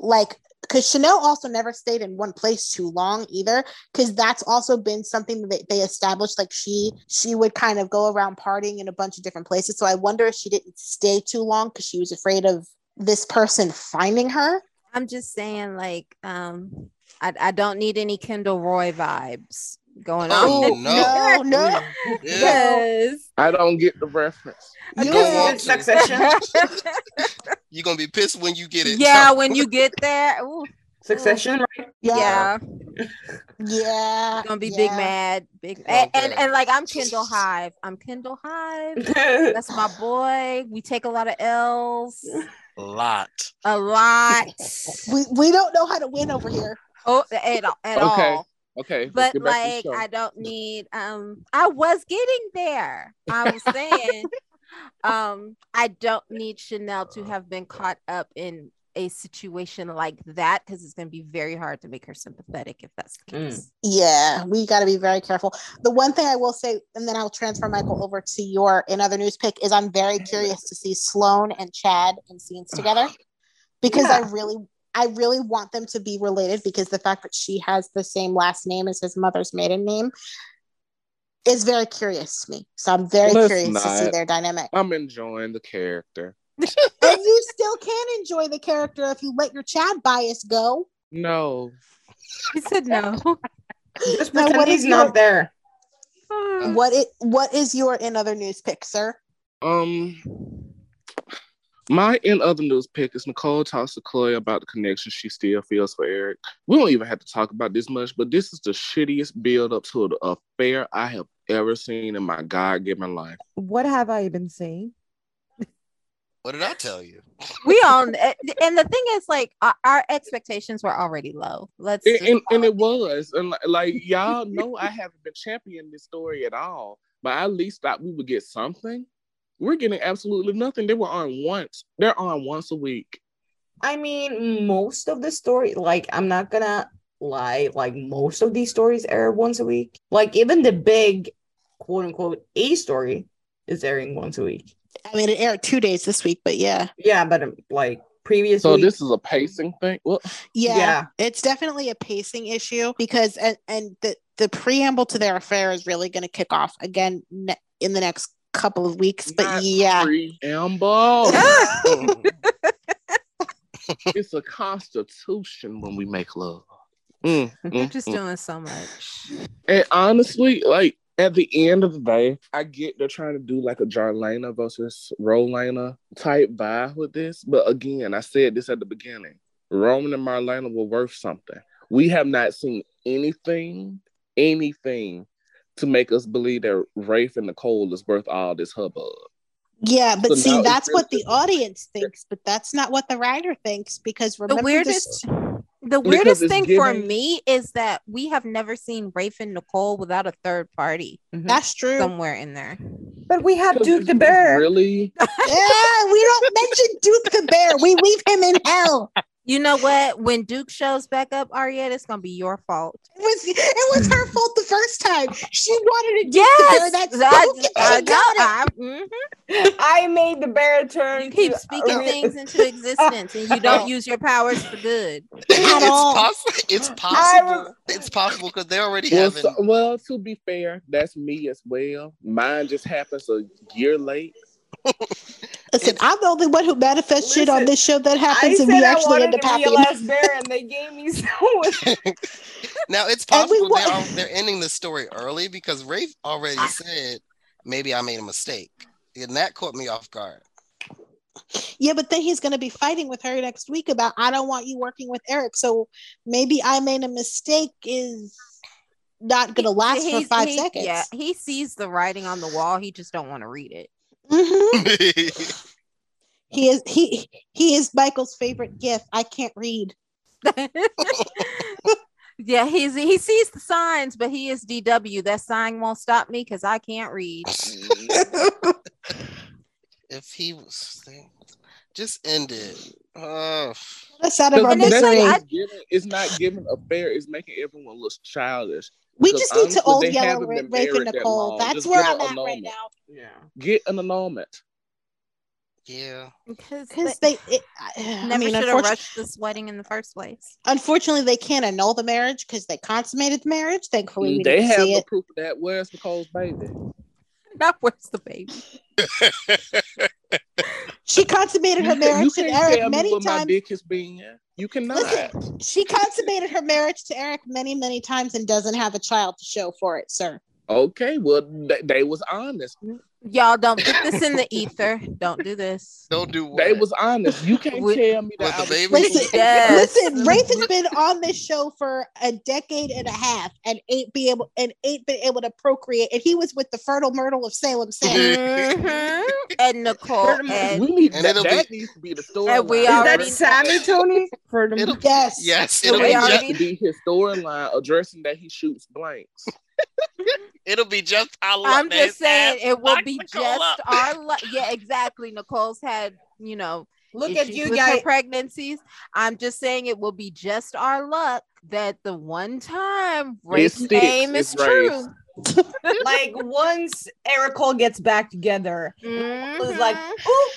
like because Chanel also never stayed in one place too long either. Because that's also been something that they established. Like she she would kind of go around partying in a bunch of different places. So I wonder if she didn't stay too long because she was afraid of this person finding her. I'm just saying like um I, I don't need any Kendall Roy vibes going Oh, on. <laughs> no. no, no. Yeah. Because I don't get the reference. You don't want to. Succession. <laughs> <laughs> You're gonna be pissed when you get it. yeah, when you get there, <laughs> ooh, Succession, right? yeah, yeah, <laughs> yeah, you're gonna be yeah. big mad, big and, and Okay. and like I'm Kendall Hive. I'm Kendall Hive. <laughs> That's my boy. We take a lot of L's, A lot. a lot. We we don't know how to win over here. Oh, at, at Okay. all. Okay, let's But like, to the show. I don't need. Um, I was getting there. I was saying, um, I don't need Chanel to have been caught up in a situation like that because it's going to be very hard to make her sympathetic if that's the Mm. case. Yeah, we got to be very careful. The one thing I will say, and then I'll transfer Michael over to your another news pick, is I'm very curious to see Sloan and Chad in scenes together because I really, I really want them to be related because the fact that she has the same last name as his mother's maiden name is very curious to me. So I'm very Let's curious to see their dynamic. I'm enjoying the character. <laughs> and you still can enjoy the character if you let your Chad bias go. No, <laughs> He said no. Just Now, pretend what he's is not your- there. <sighs> What it what is your in other news pick, sir? Um, my in other news pick is Nicole talks to Chloe about the connection she still feels for Eric. We don't even have to talk about this much, but this is the shittiest build up to an affair I have ever seen in my God given life. What have I been saying? What did I tell you? we on and the thing is like our, our expectations were already low. Let's And, and, and it. it was, and like, like y'all know, I haven't been championing this story at all, but I at least thought we would get something. We're getting absolutely nothing. They were on once. They're on once a week. I mean, most of the story, like, I'm not gonna lie, like, most of these stories air once a week. Like, even the big quote unquote A story is airing once a week. I mean, it aired two days this week, but yeah, Yeah, but um, like, previous So week, this is a pacing thing. Well, yeah, Yeah. it's definitely a pacing issue because and, and the the preamble to their affair is really going to kick off again ne- in the next couple of weeks. But not yeah, preamble. <laughs> <laughs> it's a constitution when we make love. Mm, You're mm, just mm. doing so much. And honestly, like at the end of the day, I get they're trying to do like a John Jarlena versus Rolena type vibe with this. But again, I said this at the beginning. Roman and Marlena were worth something. We have not seen anything, anything to make us believe that Rafe and Nicole is worth all this hubbub. yeah, but So see, now that's what the audience thinks, but that's not what the writer thinks because The weirdest this. the weirdest it's thing for me is that we have never seen Rafe and Nicole without a third party mm-hmm. That's true. somewhere in there. but we have Duke it's the Bear. Really? yeah, we don't mention Duke the Bear. We leave him in hell. <laughs> You know what? When Duke shows back up, Ariette, it's gonna be your fault. It was it was her fault the first time. She wanted to Duke Yes, the Bear. That's that- okay. I She know. got it. I- mhm. I made the bear turn. You keep speaking things into <laughs> existence, and you don't use your powers for good. At all. it's possible. It's possible. It's possible because they already Well, have so- well, to be fair, that's me as well. Mine just happens a year late. <laughs> Listen, I'm the only one who manifests shit on this show that happens, said and we actually end up to happy. last bear, and they gave me <laughs> so much. <laughs> Now it's possible wa- they are, they're ending the story early because Rafe already ah. said maybe I made a mistake, and that caught me off guard. Yeah, but then he's going to be fighting with her next week about I don't want you working with Eric. So maybe I made a mistake is not going to last for five he- seconds. Yeah, he sees the writing on the wall. He just don't want to read it. Mhm. <laughs> He is he he is Michael's favorite gift. I can't read. <laughs> yeah, he's he sees the signs, but he is DW. That sign won't stop me because I can't read. <laughs> if he was just end it. Uh, That's out of our And it's like. I- not giving, it's not giving a fair. It's making everyone look childish. We just need to honestly, old they yellow haven't Ra- been Rafe and married that Nicole. That's Just where I'm at right now. Yeah. Get an annulment. yeah. Because Because they they, it, I never mean, should have rushed this wedding in the first place. unfortunately, they can't annul the marriage because they consummated the marriage. Thankfully, we mm, they didn't have see the it. proof of that. Where's Nicole's baby? <laughs> Not where's the baby? <laughs> She consummated her marriage to Eric many times. dick has been. You cannot. Listen. She consummated her marriage to Eric many, many times and doesn't have a child to show for it, sir. Okay, well, they, they was honest. Y'all don't put this in the <laughs> ether. Don't do this. Don't do what? They was honest. You can't With- tell me that. with I the was- baby? Listen, Yes. listen, Rafe has been on this show for a decade and a half and ain't be able and ain't been able to procreate. And he was with the fertile myrtle of Salem, Sam. Mhm. <laughs> And Nicole and we need And that. That be- needs to be the story. And we Is that Sami Tony? For the It'll- yes. Yes, it'll we be That already- needs to be his storyline addressing that he shoots blanks. Just it'll be just I love I'm just saying it will be Nicole just up. our luck. Yeah, exactly. Nicole's had, you know, Look at you with guys. pregnancies. I'm just saying it will be just our luck that the one time Rafe's sticks, name is true. like once Ericole gets back together, <laughs> it was like, mm-hmm. ooh,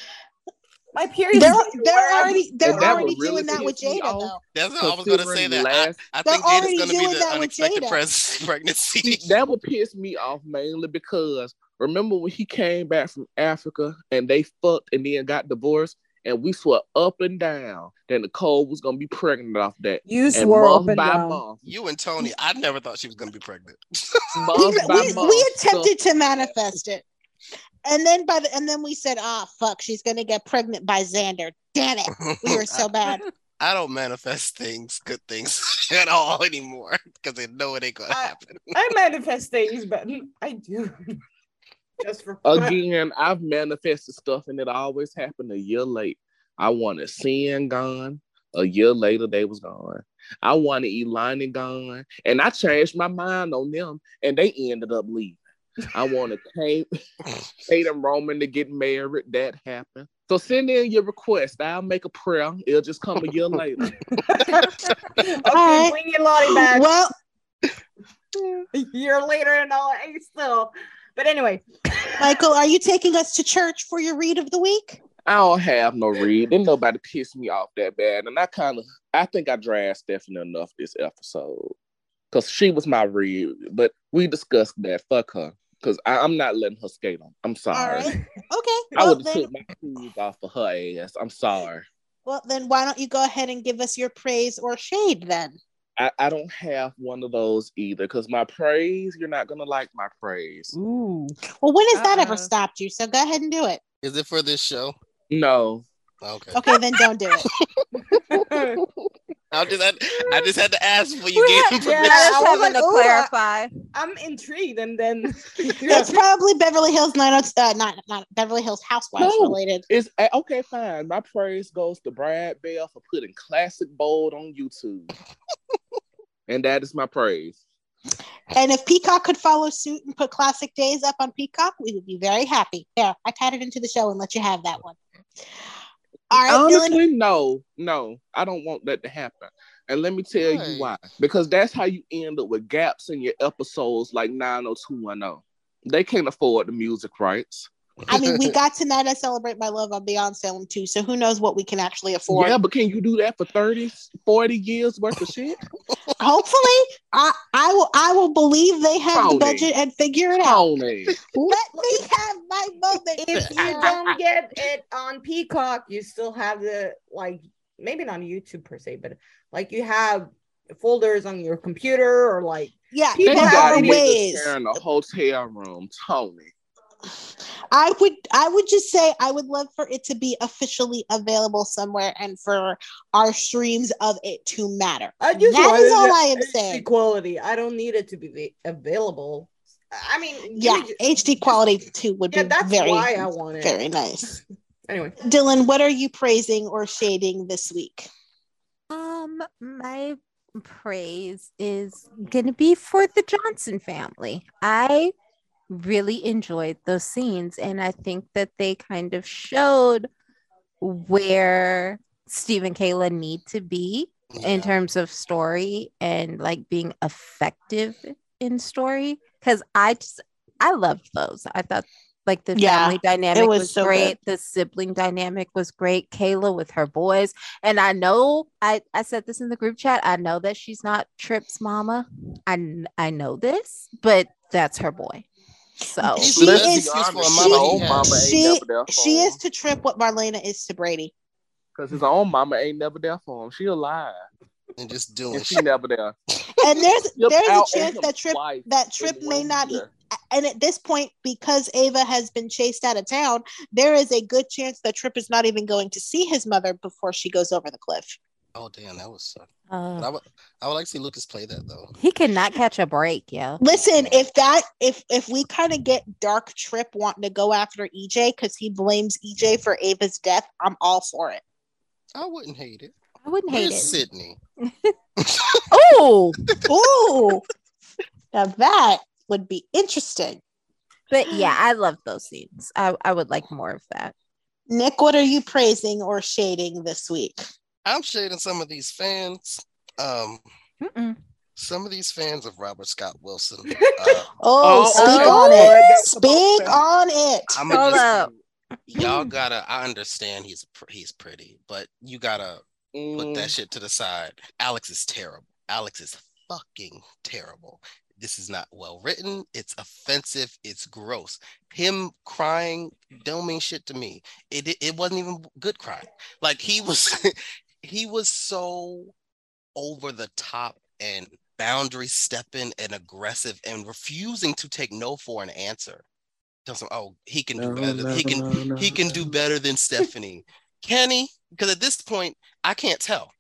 My period. They're they're already they're And that would already really doing that with Jada off. though. That's what I was gonna say. That last- I, I They're think already Jada's gonna be the unexpected Jada. pres- <laughs> pregnancy. See, that would piss me off mainly because remember when he came back from Africa and they fucked and then got divorced and we swore up and down that Nicole was gonna be pregnant off that. You And swore up and by down. month, You and Tony, I never thought she was gonna be pregnant. We, month by we, month, we stuff- attempted to manifest it. And then by the and then we said, ah fuck, she's gonna get pregnant by Xander. Damn it. We were so bad. <laughs> I don't manifest things, good things <laughs> at all anymore because I know it ain't gonna I- happen. I manifest things, but I do. <laughs> Just for fun. Again, I've manifested stuff and it always happened a year late. I wanted Sin gone. A year later, they was gone. I wanted Elani gone, and I changed my mind on them, and they ended up leaving. I wanted Kate, Kate and Roman to get married. That happened. So send in your request. I'll make a prayer. It'll just come a year <laughs> later. okay, Alright. bring your Lottie back. Well, <laughs> a year later and all I still. But anyway, Michael, are you taking us to church for your read of the week? I don't have no read. Didn't nobody piss me off that bad. And I kind of, I think I dragged Stephanie enough this episode because she was my read. But we discussed that. Fuck her because I'm not letting her skate on. I'm sorry. right. <laughs> Okay. I Well would have then, took my shoes off of her ass. I'm sorry. well then why don't you go ahead and give us your praise or shade then? I, I don't have one of those either because my praise, you're not gonna like my praise. ooh, Well, when has that ever Uh-uh. stopped you? So go ahead and do it. Is it for this show? No, Okay. Okay, then don't do it. <laughs> <laughs> I just had, I just had to ask before you gave had- him yeah, permission. I was, I was having like, to clarify. I, am intrigued, and then <laughs> It's probably Beverly Hills 90, uh, not not Beverly Hills Housewives No. related. it's eh, okay. Fine. My praise goes to Brad Bell for putting classic bold on YouTube, <laughs> and that is my praise. And if Peacock could follow suit and put classic days up on Peacock, we would be very happy. There, I tied it into the show and let you have that one. All right, Dylan. Honestly, no, no, I don't want that to happen. And let me tell Why? you why. Because that's how you end up with gaps in your episodes like 90210. They can't afford the music rights. I mean, we <laughs> got tonight. I celebrate my love on Beyond Salem too. So who knows what we can actually afford? Yeah, but can you do that for 30, 40 years worth of shit? <laughs> Hopefully, I I will I will believe they have the budget and figure it out. Tony. <laughs> Let me have my moment. if you don't get it on Peacock, you still have the like maybe not YouTube per se, but like you have folders on your computer or like yeah, People you have are gotta already- ways. in a hotel room, Tony. I would I would just say I would love for it to be officially available somewhere and for our streams of it to matter. I just That wanted is all I am HD saying. Quality. I don't need it to be available. I mean, Yeah, me ju- HD quality too would Yeah, be that's very why I want it. very nice. <laughs> Anyway, Dylan, what are you praising or shading this week? Um, my praise is gonna be for the Johnson family. I really enjoyed those scenes, and I think that they kind of showed where Steve and Kayla need to be in terms of story and like being effective in story. Because I just I loved those. I thought like the Yeah, family dynamic was was, so great. The sibling dynamic was great. Kayla with her boys. And I know I, I said this in the group chat. I know that she's not Tripp's mama. I I know this, but that's her boy. So She is- honest, for she- mama, own he mama has- ain't She never there for she is to Tripp what Marlena is to Brady. Because his own mama ain't never there for him. She alive. and just doing And she shit. never there. <laughs> And there's there's a chance that Tripp that Tripp may not e- year. and at this point, because Ava has been chased out of town, there is a good chance that Tripp is not even going to see his mother before she goes over the cliff. Oh damn, that was suck. But I uh, would, I would like to see Lucas play that though. he cannot catch a break, yeah. Listen, if that if if we kind of get Dark Tripp wanting to go after EJ because he blames EJ for Ava's death, I'm all for it. I wouldn't hate it. I wouldn't hate it. Sydney? <laughs> Oh, <laughs> oh. now that would be interesting. but yeah, I love those scenes. I, I would like more of that. Nick, what are you praising or shading this week? I'm shading some of these fans. Um, Mm-mm. some of these fans of Robert Scott Wilson. <laughs> Uh, Oh, Oh, speak okay. on Oh, it. Speak on it. I'm Hold just, up. Y'all gotta. I understand he's he's pretty, but you gotta put Mm, that shit to the side. Alex is terrible. Alex is fucking terrible. This is not well written. It's offensive. It's gross. Him crying don't mean shit to me. It it, it wasn't even good crying. Like he was <laughs> he was so over the top and boundary stepping and aggressive and refusing to take no for an answer. Tells him, oh, he can do better. he can he can do better than <laughs> Stephanie. Can he? Because at this point, I can't tell.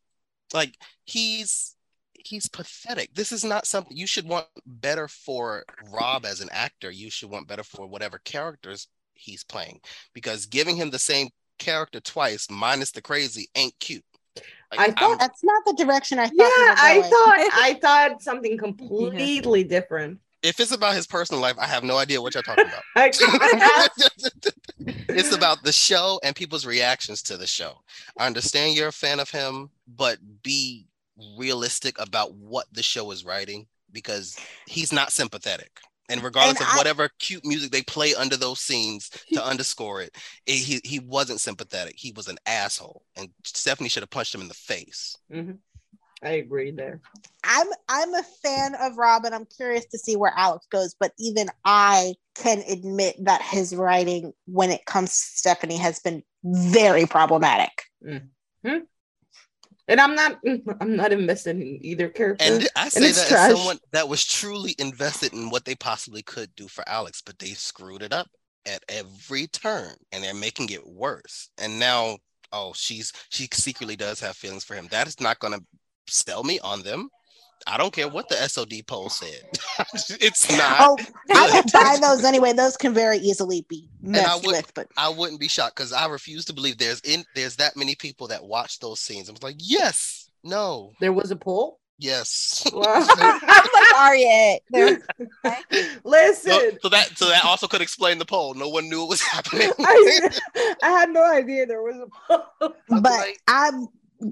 Like he's he's pathetic. This is not something you should want better for Rob as an actor. You should want better for whatever characters he's playing. Because giving him the same character twice, minus the crazy, ain't cute. Like, I I'm- thought- That's not the direction I thought. Yeah, I thought <laughs> I thought something <laughs> completely different. if it's about his personal life, I have no idea what you're talking about. <laughs> It's about the show and people's reactions to the show. I understand you're a fan of him, but be realistic about what the show is writing because he's not sympathetic. And regardless And of I- whatever cute music they play under those scenes to <laughs> underscore it, it- he, he wasn't sympathetic. He was an asshole. And Stephanie should have punched him in the face. Mm-hmm. I agree there. I'm I'm a fan of Rob, and I'm curious to see where Alex goes. But even I can admit that his writing, when it comes to Stephanie, has been very problematic. Mm-hmm. And I'm not mm, I'm not invested in either character. And I say it's that trash. as someone that was truly invested in what they possibly could do for Alex, but they screwed it up at every turn and they're making it worse. And now, oh, she's she secretly does have feelings for him. That is not gonna sell me on them. I don't care what the SOD poll said. <laughs> it's oh, not. Oh, I would buy those anyway. Those can very easily be I messed would- with. But I wouldn't be shocked because I refuse to believe there's in there's that many people that watch those scenes. I was like, yes, no, there was a poll. yes. Wow. <laughs> <laughs> I'm like Ariette. There- Listen, So, so that so that also could explain the poll. No one knew it was happening. I, I had no idea there was a poll. but like- I'm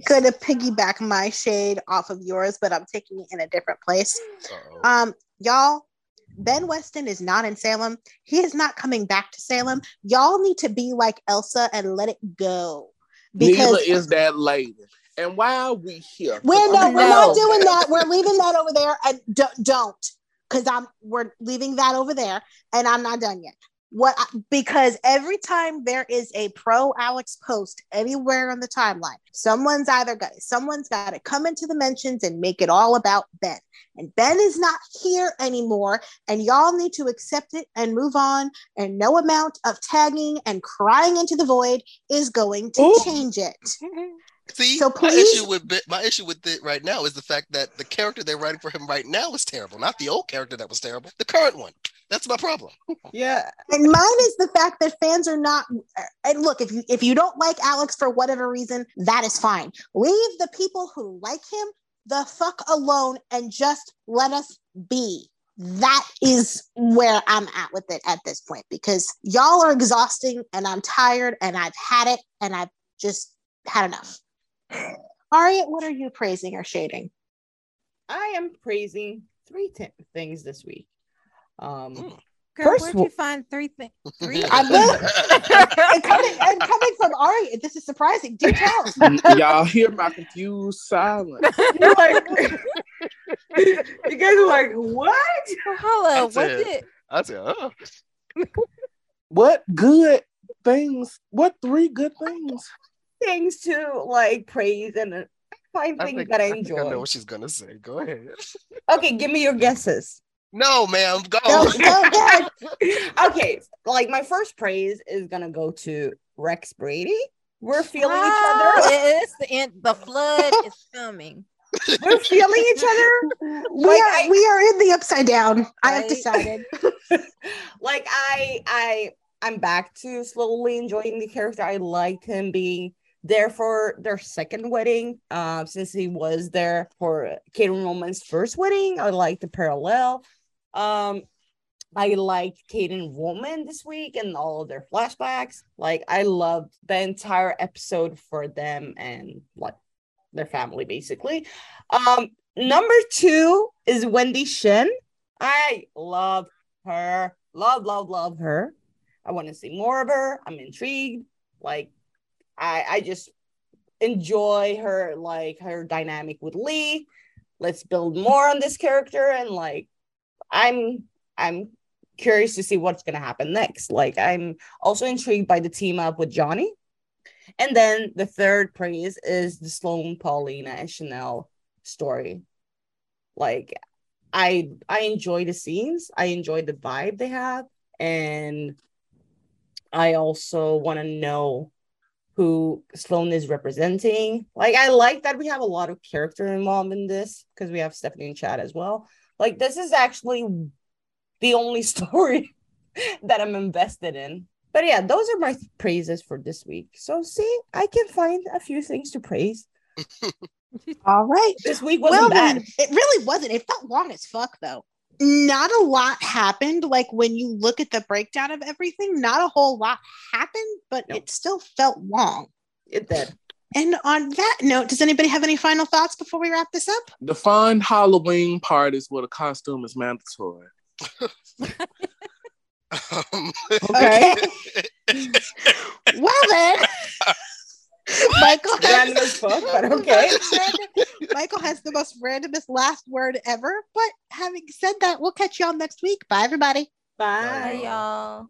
gonna piggyback my shade off of yours, but I'm taking it in a different place. Uh-oh. Um, y'all, Ben Weston is not in Salem. He is not coming back to Salem. Y'all need to be like Elsa and let it go. Because Neither is that lady. And why are we here? we're no, we're not doing that. We're leaving that over there. And don't, don't, because I'm we're leaving that over there, and I'm not done yet. What? I- Because every time there is a pro Alex post anywhere on the timeline, someone's either got someone's got to come into the mentions and make it all about Ben. And Ben is not here anymore, and y'all need to accept it and move on. And no amount of tagging and crying into the void is going to Ooh. change it. <laughs> See, So my issue with my issue with it right now is the fact that the character they're writing for him right now is terrible. Not the old character that was terrible. The current one. That's my problem. <laughs> Yeah, And mine is the fact that fans are not. And look, if you if you don't like Alex for whatever reason, that is fine. Leave the people who like him the fuck alone and just let us be. That is where I'm at with it at this point because y'all are exhausting and I'm tired and I've had it and I've just had enough. Aria, what are you praising or shading? I am praising three t- things this week. Um, Mm. Girl, First where'd one- you find three things? Three. I will- <laughs> and coming, and coming from Aria, this is surprising. Do tell. <laughs> Y'all hear my confused silence. <laughs> you're like, you guys are like, what? Hold I up. What did? I said, oh. What good things? What three good things? Things to like praise and uh, find I things think, that I I think I know what she's gonna say. Go ahead. <laughs> Okay, give me your guesses. No, ma'am, go. Go, <laughs> go, go. okay, like my first praise is gonna go to Rex Brady. We're feeling each Oh, other. It's the end. The flood is <laughs> coming. We're feeling each other. We Like, are I- we are in the upside down. I have decided. like I I I'm back to slowly enjoying the character. I liked him being there for their second wedding. Uh, since he was there for and Roman's first wedding. I like the parallel. Um I liked and Roman this week and all of their flashbacks. Like I loved the entire episode for them and like their family basically. Um number two is Wendy Shin. I love her. Love, love, love her. I want to see more of her. I'm intrigued. Like, I I just enjoy her like her dynamic with Li. Let's build more on this character and like I'm I'm curious to see what's gonna happen next. Like I'm also intrigued by the team up with Johnny. And then the third praise is the Sloan Paulina and Chanel story. Like I I enjoy the scenes, I enjoy the vibe they have, and I also want to know who Sloan is representing. Like, I like that we have a lot of character involved in this because we have Stephanie in chat as well. Like, this is actually the only <laughs> story that I'm invested in. But yeah, those are my praises for this week. So, see, I can find a few things to praise. <laughs> All right. This week wasn't well, bad. then, it really wasn't. It felt long as fuck, though. Not a lot happened. Like when you look at the breakdown of everything, not a whole lot happened, but No. it still felt long. It did. And on that note, does anybody have any final thoughts before we wrap this up? The fun Halloween parties where the costume is mandatory. <laughs> Um, <laughs> Okay. <laughs> well then, Michael has, as fuck, but okay. Michael has the most randomest last word ever. But having said that, we'll catch y'all next week. Bye, everybody. Bye. Bye, y'all.